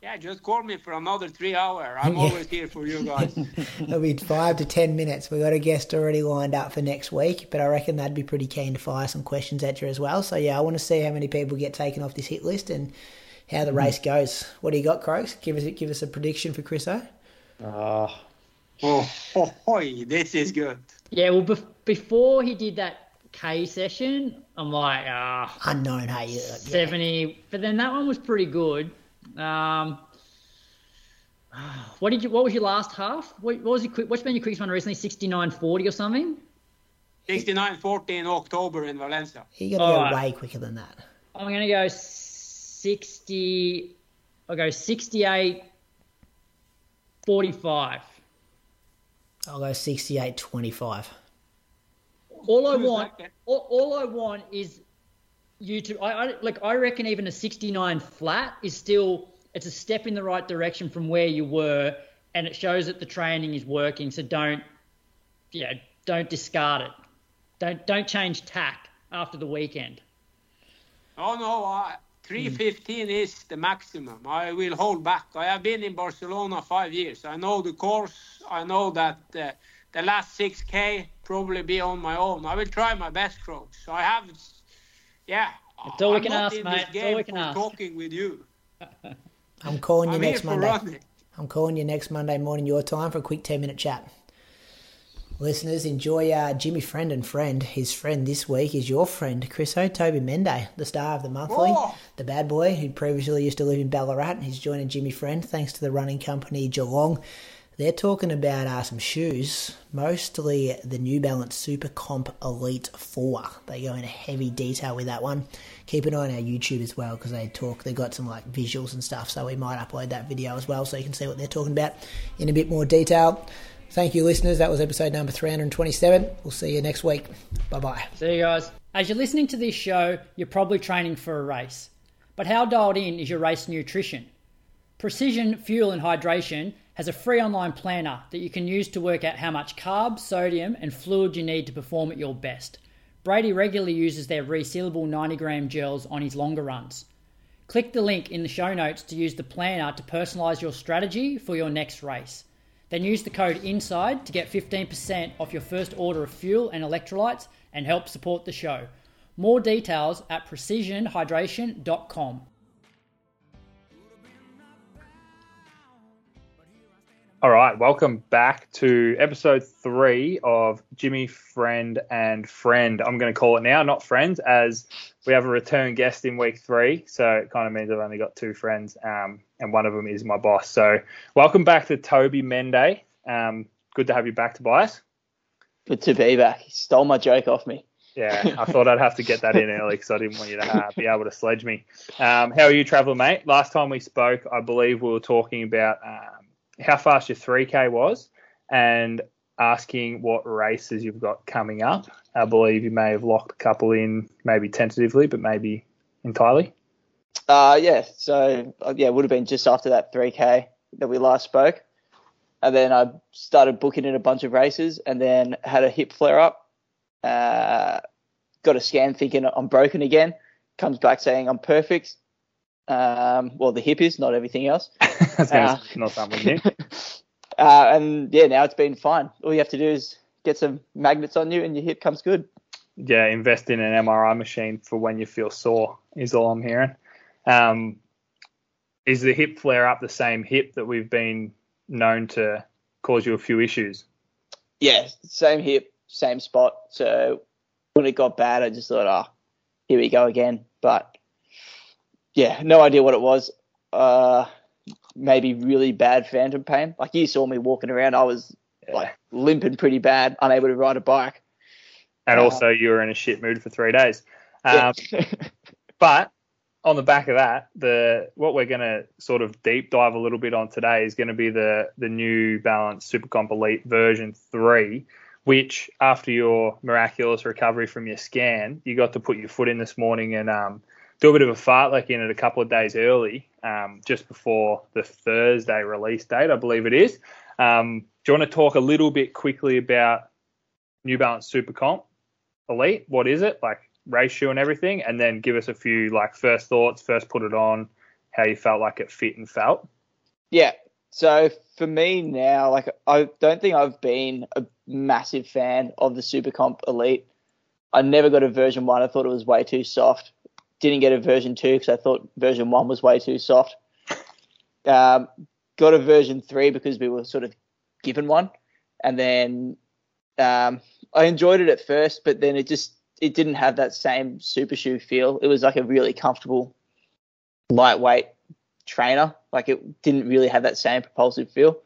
Yeah, just call me for another three hour. I'm always here for you guys. It'll be five to ten minutes. We've got a guest already lined up for next week, but I reckon they'd be pretty keen to fire some questions at you as well. So yeah, I want to see how many people get taken off this hit list and how the race goes. What do you got, Croaks? Give us give us a prediction for Chris O. Oh, oh, oh, oh, this is good. Yeah, well, bef- before he did that K session, I'm like, ah, Unknown, hey. yeah, yeah. 70. But then that one was pretty good. Um, what did you? What was your last half? What, what was your quick? What's been your quickest one recently? 69.40 or something? 69.40 in October in Valencia. You got to go Alright. way quicker than that. I'm gonna go 60. I'll go 68. 45. I'll go sixty-eight twenty-five. All I want, all, all I want is you to. I, I like. I reckon even a 69 flat is still. It's a step in the right direction from where you were, and it shows that the training is working. So don't, yeah, don't discard it. Don't don't change tack after the weekend. Oh no, uh, 315 is the maximum. I will hold back. I have been in Barcelona five years. I know the course. I know that uh, the last 6K probably be on my own. I will try my best, Croaks. So I have, yeah. It's all we I'm can not ask, in mate. this It's all we can ask. talking with you. I'm calling you I'm next Monday. running. I'm calling you next Monday morning your time for a quick 10 minute chat. Listeners, enjoy uh, Jimmy Friend and Friend. His friend this week is your friend, Chris O. Toby Mende, the star of the monthly, the bad boy who previously used to live in Ballarat. And he's joining Jimmy Friend thanks to the running company Geelong. They're talking about uh, some shoes, mostly the New Balance Super Comp Elite 4. They go into heavy detail with that one. Keep an eye on our YouTube as well because they talk, they've got some like visuals and stuff, so we might upload that video as well so you can see what they're talking about in a bit more detail. Thank you, listeners. That was episode number 327. We'll see you next week. Bye bye. See you guys. As you're listening to this show, you're probably training for a race. But how dialed in is your race nutrition? Precision Fuel and Hydration has a free online planner that you can use to work out how much carb, sodium, and fluid you need to perform at your best. Brady regularly uses their resealable 90 gram gels on his longer runs. Click the link in the show notes to use the planner to personalize your strategy for your next race. Then use the code INSIDE to get 15% off your first order of fuel and electrolytes and help support the show. More details at precisionhydration.com. All right, welcome back to episode three of Jimmy Friend and Friend. I'm going to call it now, not friends, as we have a return guest in week three. So it kind of means I've only got two friends, um, and one of them is my boss. So welcome back to Toby Mende. Um, good to have you back, Tobias. Good to be back. He stole my joke off me. Yeah, I thought I'd have to get that in early because I didn't want you to uh, be able to sledge me. Um, how are you traveling, mate? Last time we spoke, I believe we were talking about um, how fast your 3K was and asking what races you've got coming up. I believe you may have locked a couple in, maybe tentatively, but maybe entirely. Uh, yeah, so uh, yeah, it would have been just after that 3K that we last spoke. And then I started booking in a bunch of races and then had a hip flare up. Uh, got a scan thinking I'm broken again. Comes back saying I'm perfect. Um, well, the hip is, not everything else. That's Uh, not something new. Uh, and yeah, now it's been fine. All you have to do is get some magnets on you and your hip comes good. yeah, invest in an MRI machine for when you feel sore is all I'm hearing. Um, is the hip flare up the same hip that we've been known to cause you a few issues? yeah, same hip, same spot. So when it got bad, I just thought, oh, here we go again. But yeah, no idea what it was. Uh, maybe really bad phantom pain. Like you saw me walking around, I was like limping pretty bad, unable to ride a bike. And Uh, also, you were in a shit mood for three days. Um, Yeah. but on the back of that, the what we're going to sort of deep dive a little bit on today is going to be the the new Balance Supercomp Elite version three, which after your miraculous recovery from your scan, you got to put your foot in this morning and um, do a bit of a fartlek in it a couple of days early, um, just before the Thursday release date, I believe it is. Um, do you want to talk a little bit quickly about New Balance Super Comp Elite? What is it? Like ratio and everything, and then give us a few like first thoughts, first put it on, how you felt like it fit and felt. Yeah. So for me now, like I don't think I've been a massive fan of the Super Comp Elite. I never got a version one. I thought it was way too soft. Didn't get a version two because I thought version one was way too soft. Um, got a version three because we were sort of given one, and then um, I enjoyed it at first, but then it just it didn't have that same super shoe feel. It was like a really comfortable, lightweight trainer. Like it didn't really have that same propulsive feel.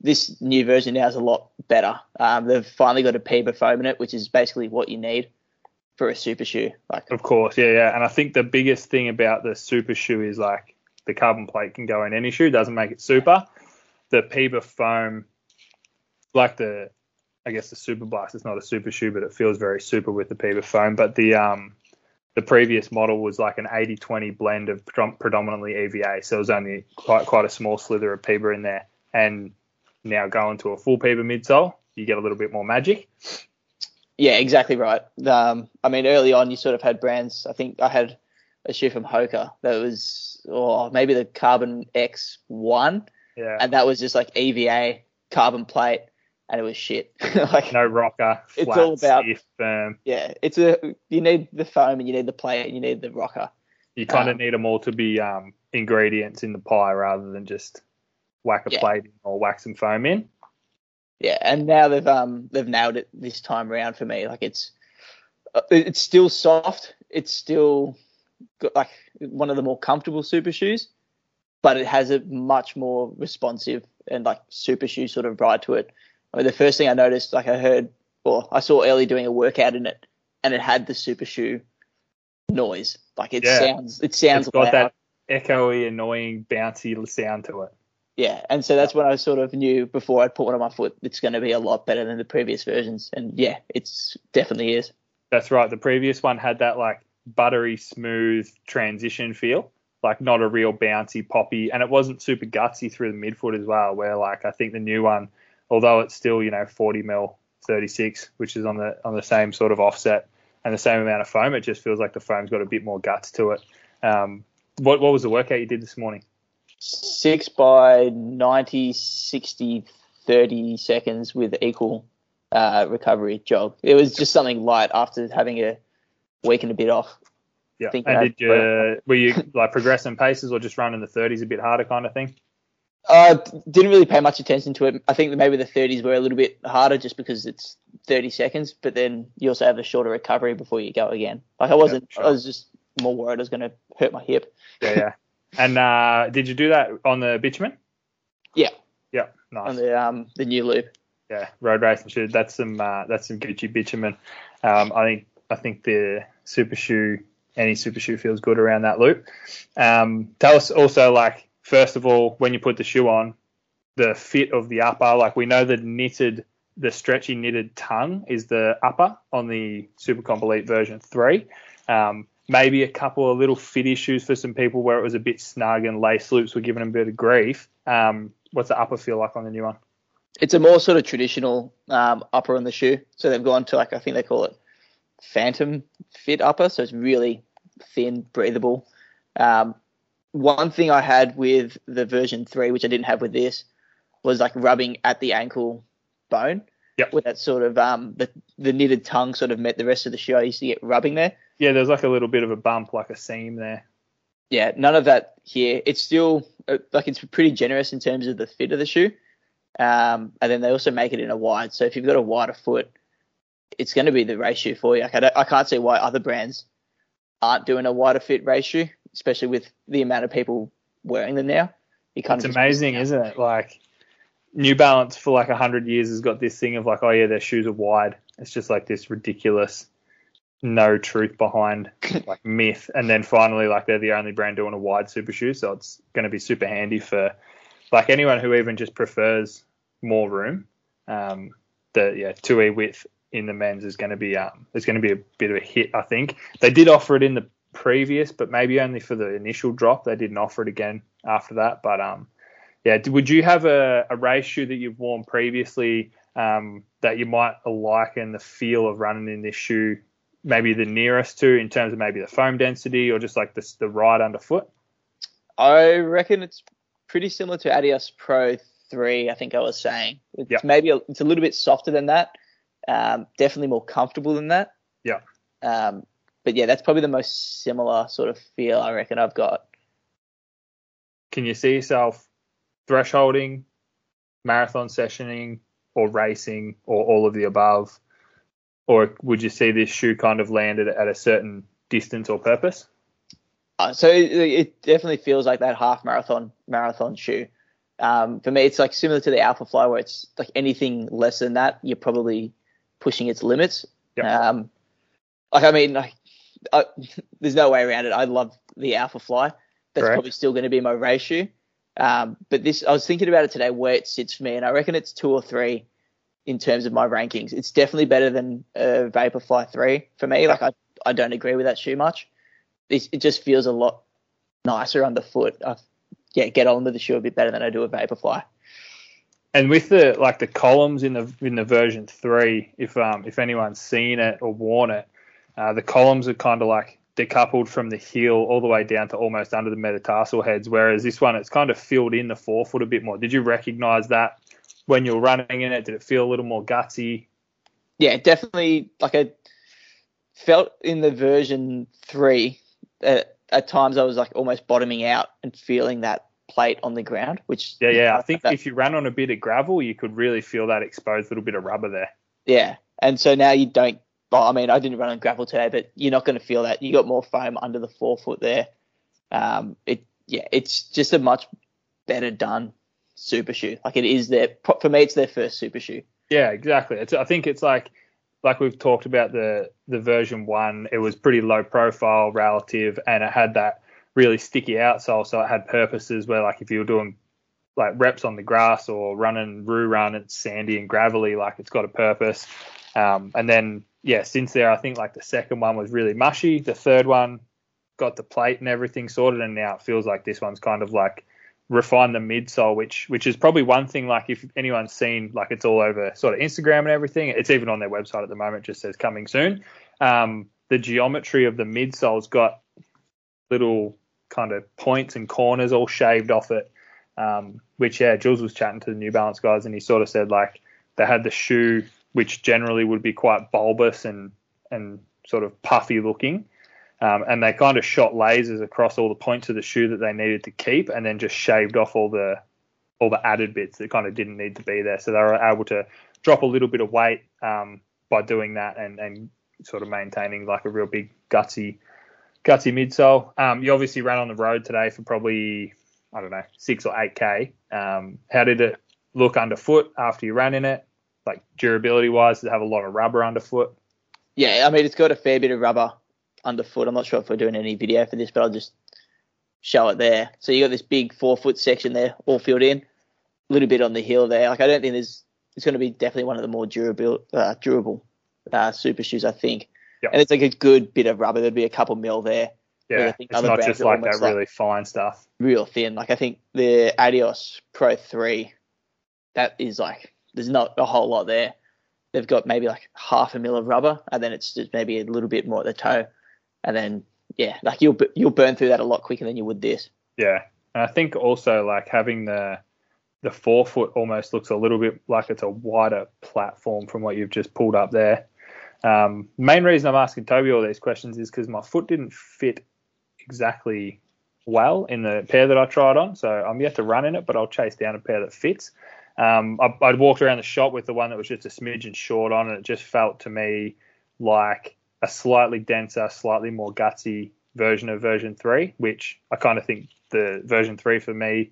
This new version now is a lot better. Um, they've finally got a PEBA foam in it, which is basically what you need for a super shoe. Like, of course, yeah, yeah. And I think the biggest thing about the super shoe is like the carbon plate can go in any shoe, doesn't make it super. The PEBA foam, like the, I guess the Super Blast, it's not a super shoe, but it feels very super with the PEBA foam. But the um, the previous model was like an 80-20 blend of predominantly EVA, so it was only quite quite a small slither of PEBA in there. And now going to a full PEBA midsole, you get a little bit more magic. Yeah, exactly right. Um, I mean, early on, you sort of had brands. I think I had a shoe from Hoka that was, or oh, maybe the Carbon X One, yeah, and that was just like EVA carbon plate, and it was shit. like no rocker. Flat, it's all about stiff. Yeah, it's a you need the foam and you need the plate and you need the rocker. You kind of um, need them all to be um, ingredients in the pie rather than just whack a yeah. plate or whack some foam in. Yeah, and now they've um they've nailed it this time around for me. Like it's uh, it's still soft. It's still got like one of the more comfortable super shoes, but it has a much more responsive and like super shoe sort of ride to it. I mean, the first thing I noticed, like I heard or I saw Ellie doing a workout in it, and it had the super shoe noise. Like it yeah. sounds, it sounds it's got loud. that echoey, annoying, bouncy sound to it. Yeah, and so that's when I sort of knew before I put one on my foot, it's going to be a lot better than the previous versions. And yeah, it's definitely is. That's right. The previous one had that like buttery smooth transition feel, like not a real bouncy poppy, and it wasn't super gutsy through the midfoot as well. Where like I think the new one, although it's still you know 40 mil 36, which is on the on the same sort of offset and the same amount of foam, it just feels like the foam's got a bit more guts to it. Um, what what was the workout you did this morning? Six by 90, 60, 30 seconds with equal uh, recovery jog. It was just something light after having a week and a bit off. Yeah. And did you, were you like progressing paces or just running the 30s a bit harder kind of thing? I uh, didn't really pay much attention to it. I think maybe the 30s were a little bit harder just because it's 30 seconds, but then you also have a shorter recovery before you go again. Like I wasn't, yeah, sure. I was just more worried I was going to hurt my hip. Yeah, yeah. And uh, did you do that on the bitumen? Yeah. Yeah. Nice. On the um the new loop. Yeah, road racing shoe. That's some uh, that's some Gucci bitumen. Um, I think I think the super shoe any super shoe feels good around that loop. Um, tell us also like first of all when you put the shoe on, the fit of the upper. Like we know the knitted the stretchy knitted tongue is the upper on the Super Elite version three. Um, maybe a couple of little fit issues for some people where it was a bit snug and lace loops were giving them a bit of grief. Um, what's the upper feel like on the new one? It's a more sort of traditional um, upper on the shoe. So they've gone to like I think they call it phantom fit upper. So it's really thin, breathable. Um, one thing I had with the version three, which I didn't have with this, was like rubbing at the ankle bone. Yep. With that sort of um the the knitted tongue sort of met the rest of the shoe. I used to get rubbing there. Yeah, there's like a little bit of a bump, like a seam there. Yeah, none of that here. It's still uh, like it's pretty generous in terms of the fit of the shoe. Um, and then they also make it in a wide. So if you've got a wider foot, it's going to be the race shoe for you. Like I, I can't see why other brands aren't doing a wider fit race shoe, especially with the amount of people wearing them now. You kind it's of amazing, isn't it? Like New Balance for like a hundred years has got this thing of like, oh yeah, their shoes are wide. It's just like this ridiculous no truth behind like myth. And then finally, like they're the only brand doing a wide super shoe, so it's going to be super handy for like anyone who even just prefers more room. Um, the yeah two e width in the men's is going to be um it's going to be a bit of a hit. I think they did offer it in the previous, but maybe only for the initial drop. They didn't offer it again after that. But um, yeah, would you have a, a race shoe that you've worn previously um, that you might liken the feel of running in this shoe, maybe the nearest to in terms of maybe the foam density or just like the, the ride underfoot? I reckon it's pretty similar to Adios Pro 3, I think I was saying. It's Yep. maybe a, it's a little bit softer than that. Um, definitely more comfortable than that. Yeah. Um, but yeah, that's probably the most similar sort of feel I reckon I've got. Can you see yourself thresholding, marathon sessioning, or racing, or all of the above? Or would you see this shoe kind of landed at a certain distance or purpose? Uh, so it, it definitely feels like that half marathon marathon shoe. Um, for me, it's like similar to the Alphafly, where it's like anything less than that, you're probably pushing its limits. Yeah. Um, like I mean, like, I, there's no way around it. I love the Alphafly. That's Correct. probably still going to be my race shoe. Um, but this, I was thinking about it today, where it sits for me, and I reckon it's two or three in terms of my rankings. It's definitely better than uh, Vaporfly three for me. Like I, I don't agree with that shoe much. This, it just feels a lot nicer underfoot. I yeah, get on with the shoe a bit better than I do a Vaporfly. And with the like the columns in the in the version three, if um if anyone's seen it or worn it, uh, the columns are kind of like decoupled from the heel all the way down to almost under the metatarsal heads. Whereas this one, it's kind of filled in the forefoot a bit more. Did you recognise that when you're running in it? Did it feel a little more gutsy? Yeah, definitely. Like I felt in the version three, uh, at times I was like almost bottoming out and feeling that plate on the ground. Which Yeah, yeah. I think that- if you ran on a bit of gravel, you could really feel that exposed little bit of rubber there. Yeah, and so now you don't. Well, I mean, I didn't run on gravel today, but you're not going to feel that. You got more foam under the forefoot there. Um, it yeah, it's just a much better done super shoe. Like it is their for me, it's their first super shoe. Yeah, exactly. It's, I think it's like like we've talked about the the version one. It was pretty low profile relative, and it had that really sticky outsole, so it had purposes where like if you were doing like reps on the grass or running roo run, it's sandy and gravelly, like it's got a purpose. Um, and then yeah, since there, I think like the second one was really mushy. The third one got the plate and everything sorted, and now it feels like this one's kind of like refine the midsole, which which is probably one thing. Like if anyone's seen, like it's all over sort of Instagram and everything. It's even on their website at the moment. Just says coming soon. Um, the geometry of the midsole's got little kind of points and corners all shaved off it. Um, which yeah, Jules was chatting to the New Balance guys, and he sort of said like they had the shoe, which generally would be quite bulbous and and sort of puffy looking. Um, and they kind of shot lasers across all the points of the shoe that they needed to keep, and then just shaved off all the all the added bits that kind of didn't need to be there. So they were able to drop a little bit of weight um, by doing that, and and sort of maintaining like a real big gutsy gutsy midsole. Um, you obviously ran on the road today for probably I don't know six or eight k. Um, how did it look underfoot after you ran in it? Like durability wise, did it have a lot of rubber underfoot? Yeah, I mean it's got a fair bit of rubber underfoot. I'm not sure if we're doing any video for this, but I'll just show it there. So you got this big forefoot section there, all filled in, a little bit on the heel there. Like I don't think there's it's going to be definitely one of the more durable uh, durable uh, super shoes, I think. Yep. And it's like a good bit of rubber. There'd be a couple mil there, Yeah, Yeah, I think it's not just like that like- really fine stuff. real thin. Like I think the Adios Pro Three, that is like there's not a whole lot there. They've got maybe like half a mil of rubber, and then it's just maybe a little bit more at the toe, and then yeah, like you'll you'll burn through that a lot quicker than you would this. Yeah, and I think also like having the the forefoot almost looks a little bit like it's a wider platform from what you've just pulled up there. Um, main reason I'm asking Toby all these questions is because my foot didn't fit exactly well in the pair that I tried on, so I'm yet to run in it, but I'll chase down a pair that fits. Um, I, I'd walked around the shop with the one that was just a smidgen short on, and it just felt to me like a slightly denser, slightly more gutsy version of version three, which I kind of think the version three for me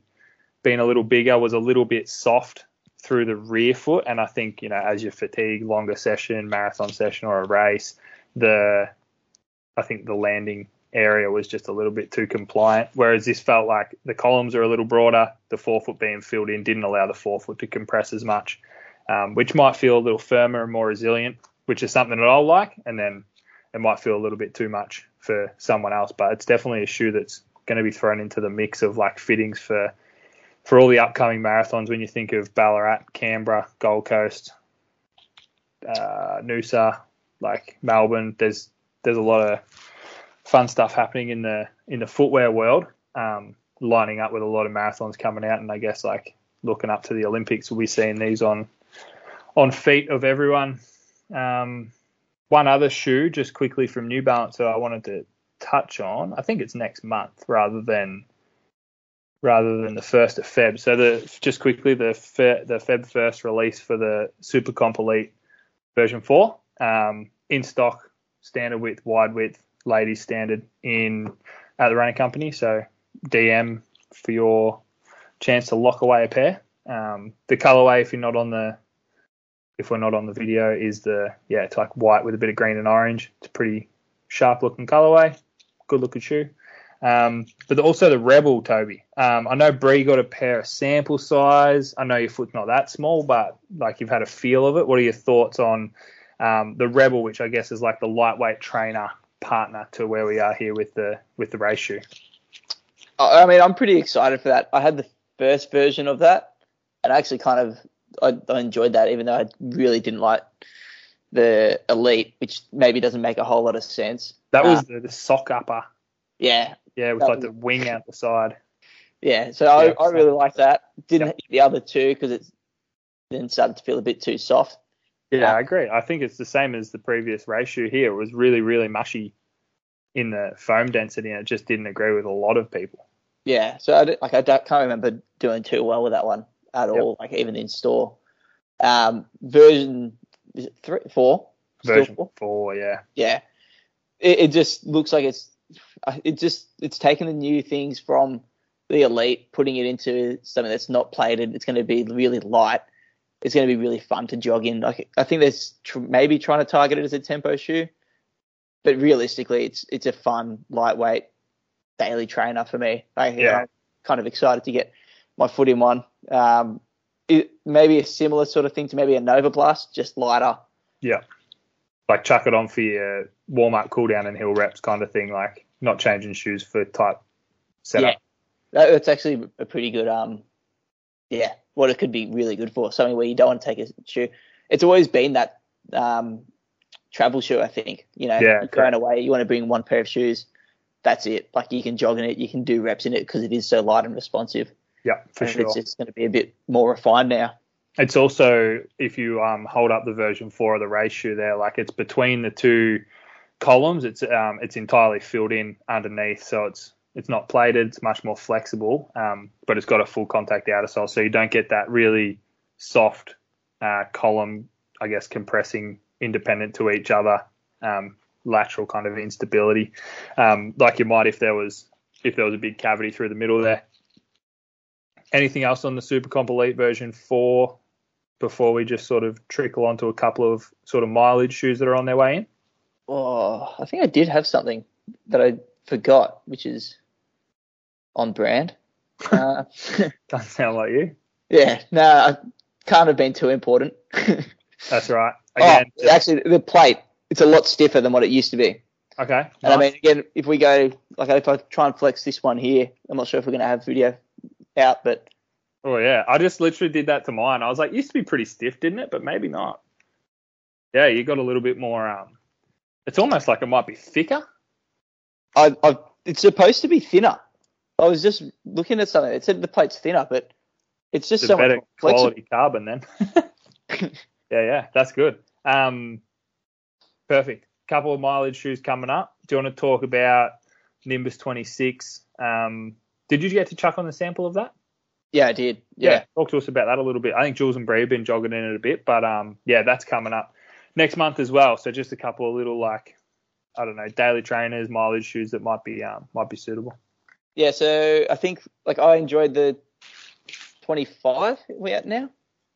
being a little bigger was a little bit soft through the rear foot. And I think, you know, as you fatigue, longer session, marathon session or a race, the I think the landing area was just a little bit too compliant. Whereas this felt like the columns are a little broader, the forefoot being filled in didn't allow the forefoot to compress as much, um, which might feel a little firmer and more resilient, which is something that I'll like. And then it might feel a little bit too much for someone else. But it's definitely a shoe that's going to be thrown into the mix of like fittings for for all the upcoming marathons. When you think of Ballarat, Canberra, Gold Coast, uh, Noosa, like Melbourne, there's there's a lot of fun stuff happening in the in the footwear world. Um, lining up with a lot of marathons coming out, and I guess like looking up to the Olympics, we'll be seeing these on on feet of everyone. Um, one other shoe, just quickly from New Balance, that I wanted to touch on. I think it's next month rather than rather than the first of Feb. So the just quickly the Fe, the Feb first release for the Super Comp Elite version four um, in stock, standard width, wide width, ladies standard in at the running company. So DM for your chance to lock away a pair. Um, the colorway, if you're not on the if we're not on the video, is the yeah, it's like white with a bit of green and orange. It's a pretty sharp looking colorway, good looking shoe. Um, but also the Rebel, Toby. Um, I know Bree got a pair of sample size. I know your foot's not that small, but like you've had a feel of it. What are your thoughts on um, the Rebel, which I guess is like the lightweight trainer partner to where we are here with the with the race shoe? I mean, I'm pretty excited for that. I had the first version of that, and I actually kind of I, I enjoyed that, even though I really didn't like the elite, which maybe doesn't make a whole lot of sense. That was uh, the, the, sock upper. Yeah. Yeah, with like was, the wing out the side. Yeah, so yeah, I, I really like that. Didn't yep. the other two because it then started to feel a bit too soft. Yeah, I agree. I think it's the same as the previous ratio here. It was really, really mushy in the foam density, and it just didn't agree with a lot of people. Yeah, so I like I can't remember doing too well with that one at yep. all, like even in store. Um, version is it three, four? Version four? four? yeah. Yeah, it, it just looks like it's it just it's taking the new things from the elite, putting it into something that's not plated. It's going to be really light. It's going to be really fun to jog in. Like I think there's tr- maybe trying to target it as a tempo shoe, but realistically, it's it's a fun, lightweight daily trainer for me. Like, yeah. I'm kind of excited to get my foot in one. Um, it, maybe a similar sort of thing to maybe a Novablast, just lighter. Yeah, like chuck it on for your warm up, cool down, and hill reps kind of thing. Like not changing shoes for type setup. Yeah, that's actually a pretty good. Um, yeah, what it could be really good for something where you don't want to take a shoe. It's always been that um, travel shoe. I think you know, yeah, going away, you want to bring one pair of shoes. That's it. Like you can jog in it, you can do reps in it because it is so light and responsive. Yeah, for and sure. It's, it's going to be a bit more refined now. It's also if you um, hold up the version four of the race shoe there, like it's between the two columns. It's um, it's entirely filled in underneath, so it's it's not plated. It's much more flexible, um, but it's got a full contact outer sole, so you don't get that really soft uh, column, I guess, compressing independent to each other, um, lateral kind of instability, um, like you might if there was if there was a big cavity through the middle there anything else on the Super Comp Elite version four before we just sort of trickle onto a couple of sort of mileage shoes that are on their way in? Oh, I think I did have something that I forgot, which is on brand. Uh, Doesn't sound like you. Yeah, no, I can't have been too important. That's right. Oh, again, oh, just... actually, the plate it's a lot stiffer than what it used to be. Okay. Nice. And I mean, again, if we go like if I try and flex this one here, I'm not sure if we're going to have video out, but oh yeah, I just literally did that to mine. I was like, used to be pretty stiff, didn't it? But maybe not. Yeah, you got a little bit more. Um, it's almost like it might be thicker. I, I, it's supposed to be thinner. I was just looking at something. It said the plate's thinner, but it's just it's so better much quality carbon then. yeah, yeah, that's good. Um, perfect. Couple of mileage shoes coming up. Do you want to talk about Nimbus 26? Um, did you get to chuck on the sample of that? Yeah, I did. Yeah. yeah. Talk to us about that a little bit. I think Jules and Bree have been jogging in it a bit, but um, yeah, that's coming up next month as well. So just a couple of little like, I don't know, daily trainers, mileage shoes that might be um might be suitable. Yeah. So I think like I enjoyed the 25 we at now.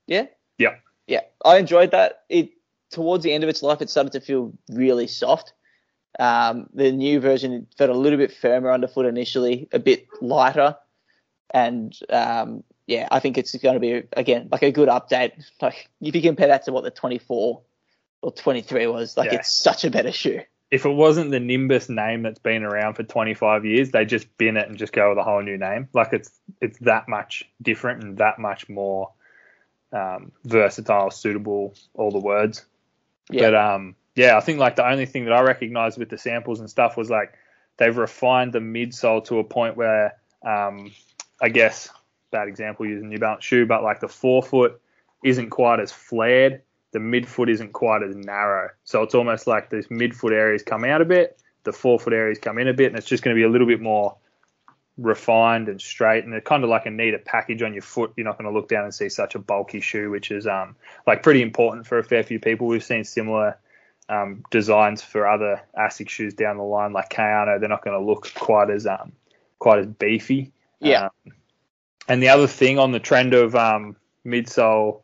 Yeah. Yeah. Yeah. I enjoyed that. It towards the end of its life, it started to feel really soft. Um, the new version felt a little bit firmer underfoot initially, a bit lighter, and um, yeah, I think it's going to be again like a good update. Like if you compare that to what the 24 or 23 was, like yeah. it's such a better shoe. if it wasn't the Nimbus name that's been around for 25 years, they just bin it and just go with a whole new name. Like it's it's that much different and that much more um, versatile, suitable, all the words. Yeah. But um, yeah, I think like the only thing that I recognized with the samples and stuff was like they've refined the midsole to a point where um, I guess bad example using New Balance shoe, but like the forefoot isn't quite as flared. The midfoot isn't quite as narrow. So it's almost like this midfoot areas come out a bit, the forefoot areas come in a bit, and it's just going to be a little bit more refined and straight. And it's kind of like a neater package on your foot. You're not going to look down and see such a bulky shoe, which is um like pretty important for a fair few people. We've seen similar um, designs for other ASIC shoes down the line, like Kayano. They're not going to look quite as um quite as beefy. Yeah. Um, and the other thing on the trend of um, midsole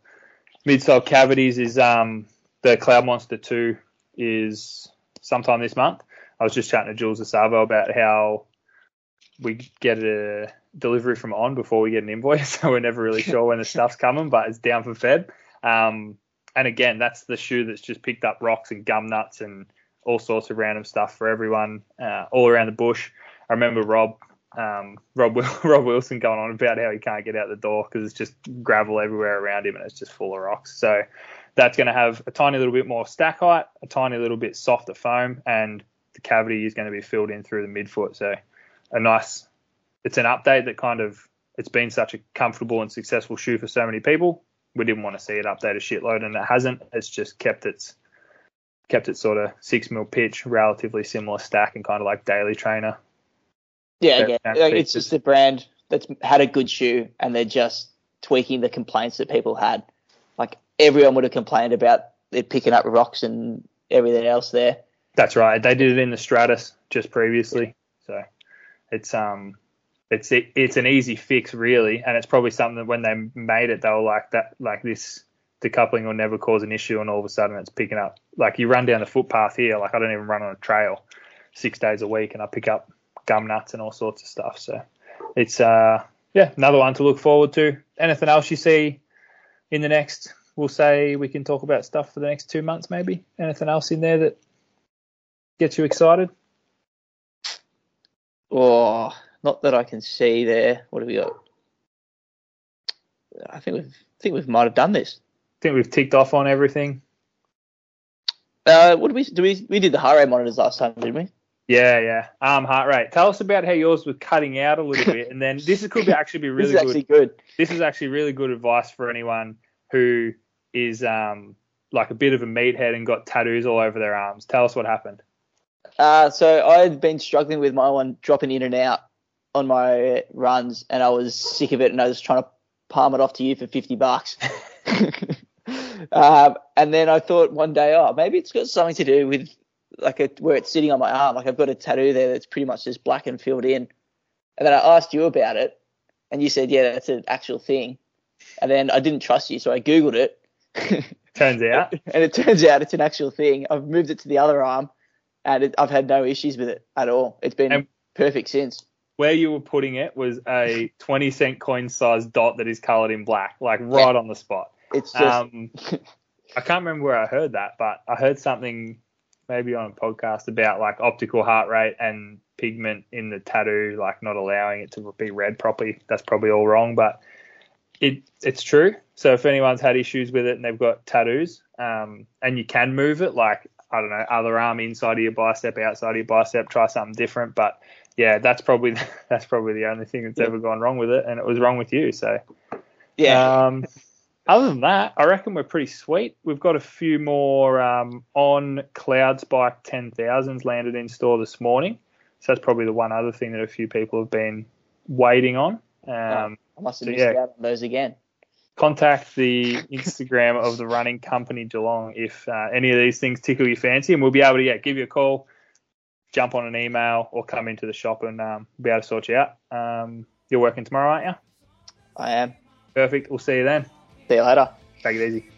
midsole cavities is um, the Cloud Monster 2 is sometime this month. I was just chatting to Jules Asavo about how we get a delivery from on before we get an invoice, so we're never really sure when the stuff's coming, but it's down for Feb. Um, and again, that's the shoe that's just picked up rocks and gum nuts and all sorts of random stuff for everyone uh, all around the bush. I remember Rob um, Rob Rob Wilson going on about how he can't get out the door because it's just gravel everywhere around him and it's just full of rocks. So that's going to have a tiny little bit more stack height, a tiny little bit softer foam, and the cavity is going to be filled in through the midfoot. So a nice, it's an update that kind of it's been such a comfortable and successful shoe for so many people. We didn't want to see it update a shitload, and it hasn't. It's just kept its kept its sort of six mil pitch, relatively similar stack, and kind of like daily trainer Yeah, again, like, it's just a brand that's had a good shoe, and they're just tweaking the complaints that people had. Like everyone would have complained about it picking up rocks and everything else there. That's right. They did it in the Stratus just previously, so it's um, it's it, it's an easy fix really, and it's probably something that when they made it, they were like that, like this decoupling will never cause an issue, and all of a sudden it's picking up. Like you run down the footpath here, like I don't even run on a trail six days a week, and I pick up gum nuts and all sorts of stuff. So it's uh, yeah, another one to look forward to. Anything else you see in the next? We'll say we can talk about stuff for the next two months, maybe. Anything else in there that gets you excited? Oh, not that I can see there. What have we got? I think we've I think we might have done this. I think we've ticked off on everything. Uh, what did we do? We we did the heart rate monitors last time, didn't we? Yeah, yeah. Um, heart rate. Tell us about how yours was cutting out a little bit, and then this could be actually be really good. actually good. This is actually really good advice for anyone who is um like a bit of a meathead and got tattoos all over their arms. Tell us what happened. Uh, so I've been struggling with my one dropping in and out on my runs, and I was sick of it, and I was trying to palm it off to you for fifty bucks. um, and then I thought one day, oh, maybe it's got something to do with like a, where it's sitting on my arm. Like I've got a tattoo there that's pretty much just black and filled in. And then I asked you about it, and you said, yeah, that's an actual thing. And then I didn't trust you, so I googled it. Turns out, and it turns out it's an actual thing. I've moved it to the other arm, and it, I've had no issues with it at all. It's been And- perfect since. Where you were putting it was a twenty cent coin sized dot that is coloured in black, like right on the spot. It's just Um, I can't remember where I heard that, but I heard something maybe on a podcast about like optical heart rate and pigment in the tattoo, like not allowing it to be read properly. That's probably all wrong, but it it's true. So if anyone's had issues with it and they've got tattoos, um, and you can move it, like I don't know, other arm inside of your bicep, outside of your bicep, try something different. But yeah, that's probably that's probably the only thing that's ever gone wrong with it, and it was wrong with you. So yeah. um, other than that, I reckon we're pretty sweet. We've got a few more um, on Cloud Spike 10,000s landed in store this morning. So that's probably the one other thing that a few people have been waiting on. Um, I must have so missed yeah. out on those again. contact the Instagram of the running company Geelong if uh, any of these things tickle your fancy, and we'll be able to yeah give you a call, jump on an email, or come into the shop and um, be able to sort you out. Um, you're working tomorrow, aren't you? I am. Perfect. We'll see you then. See you later. Take it easy.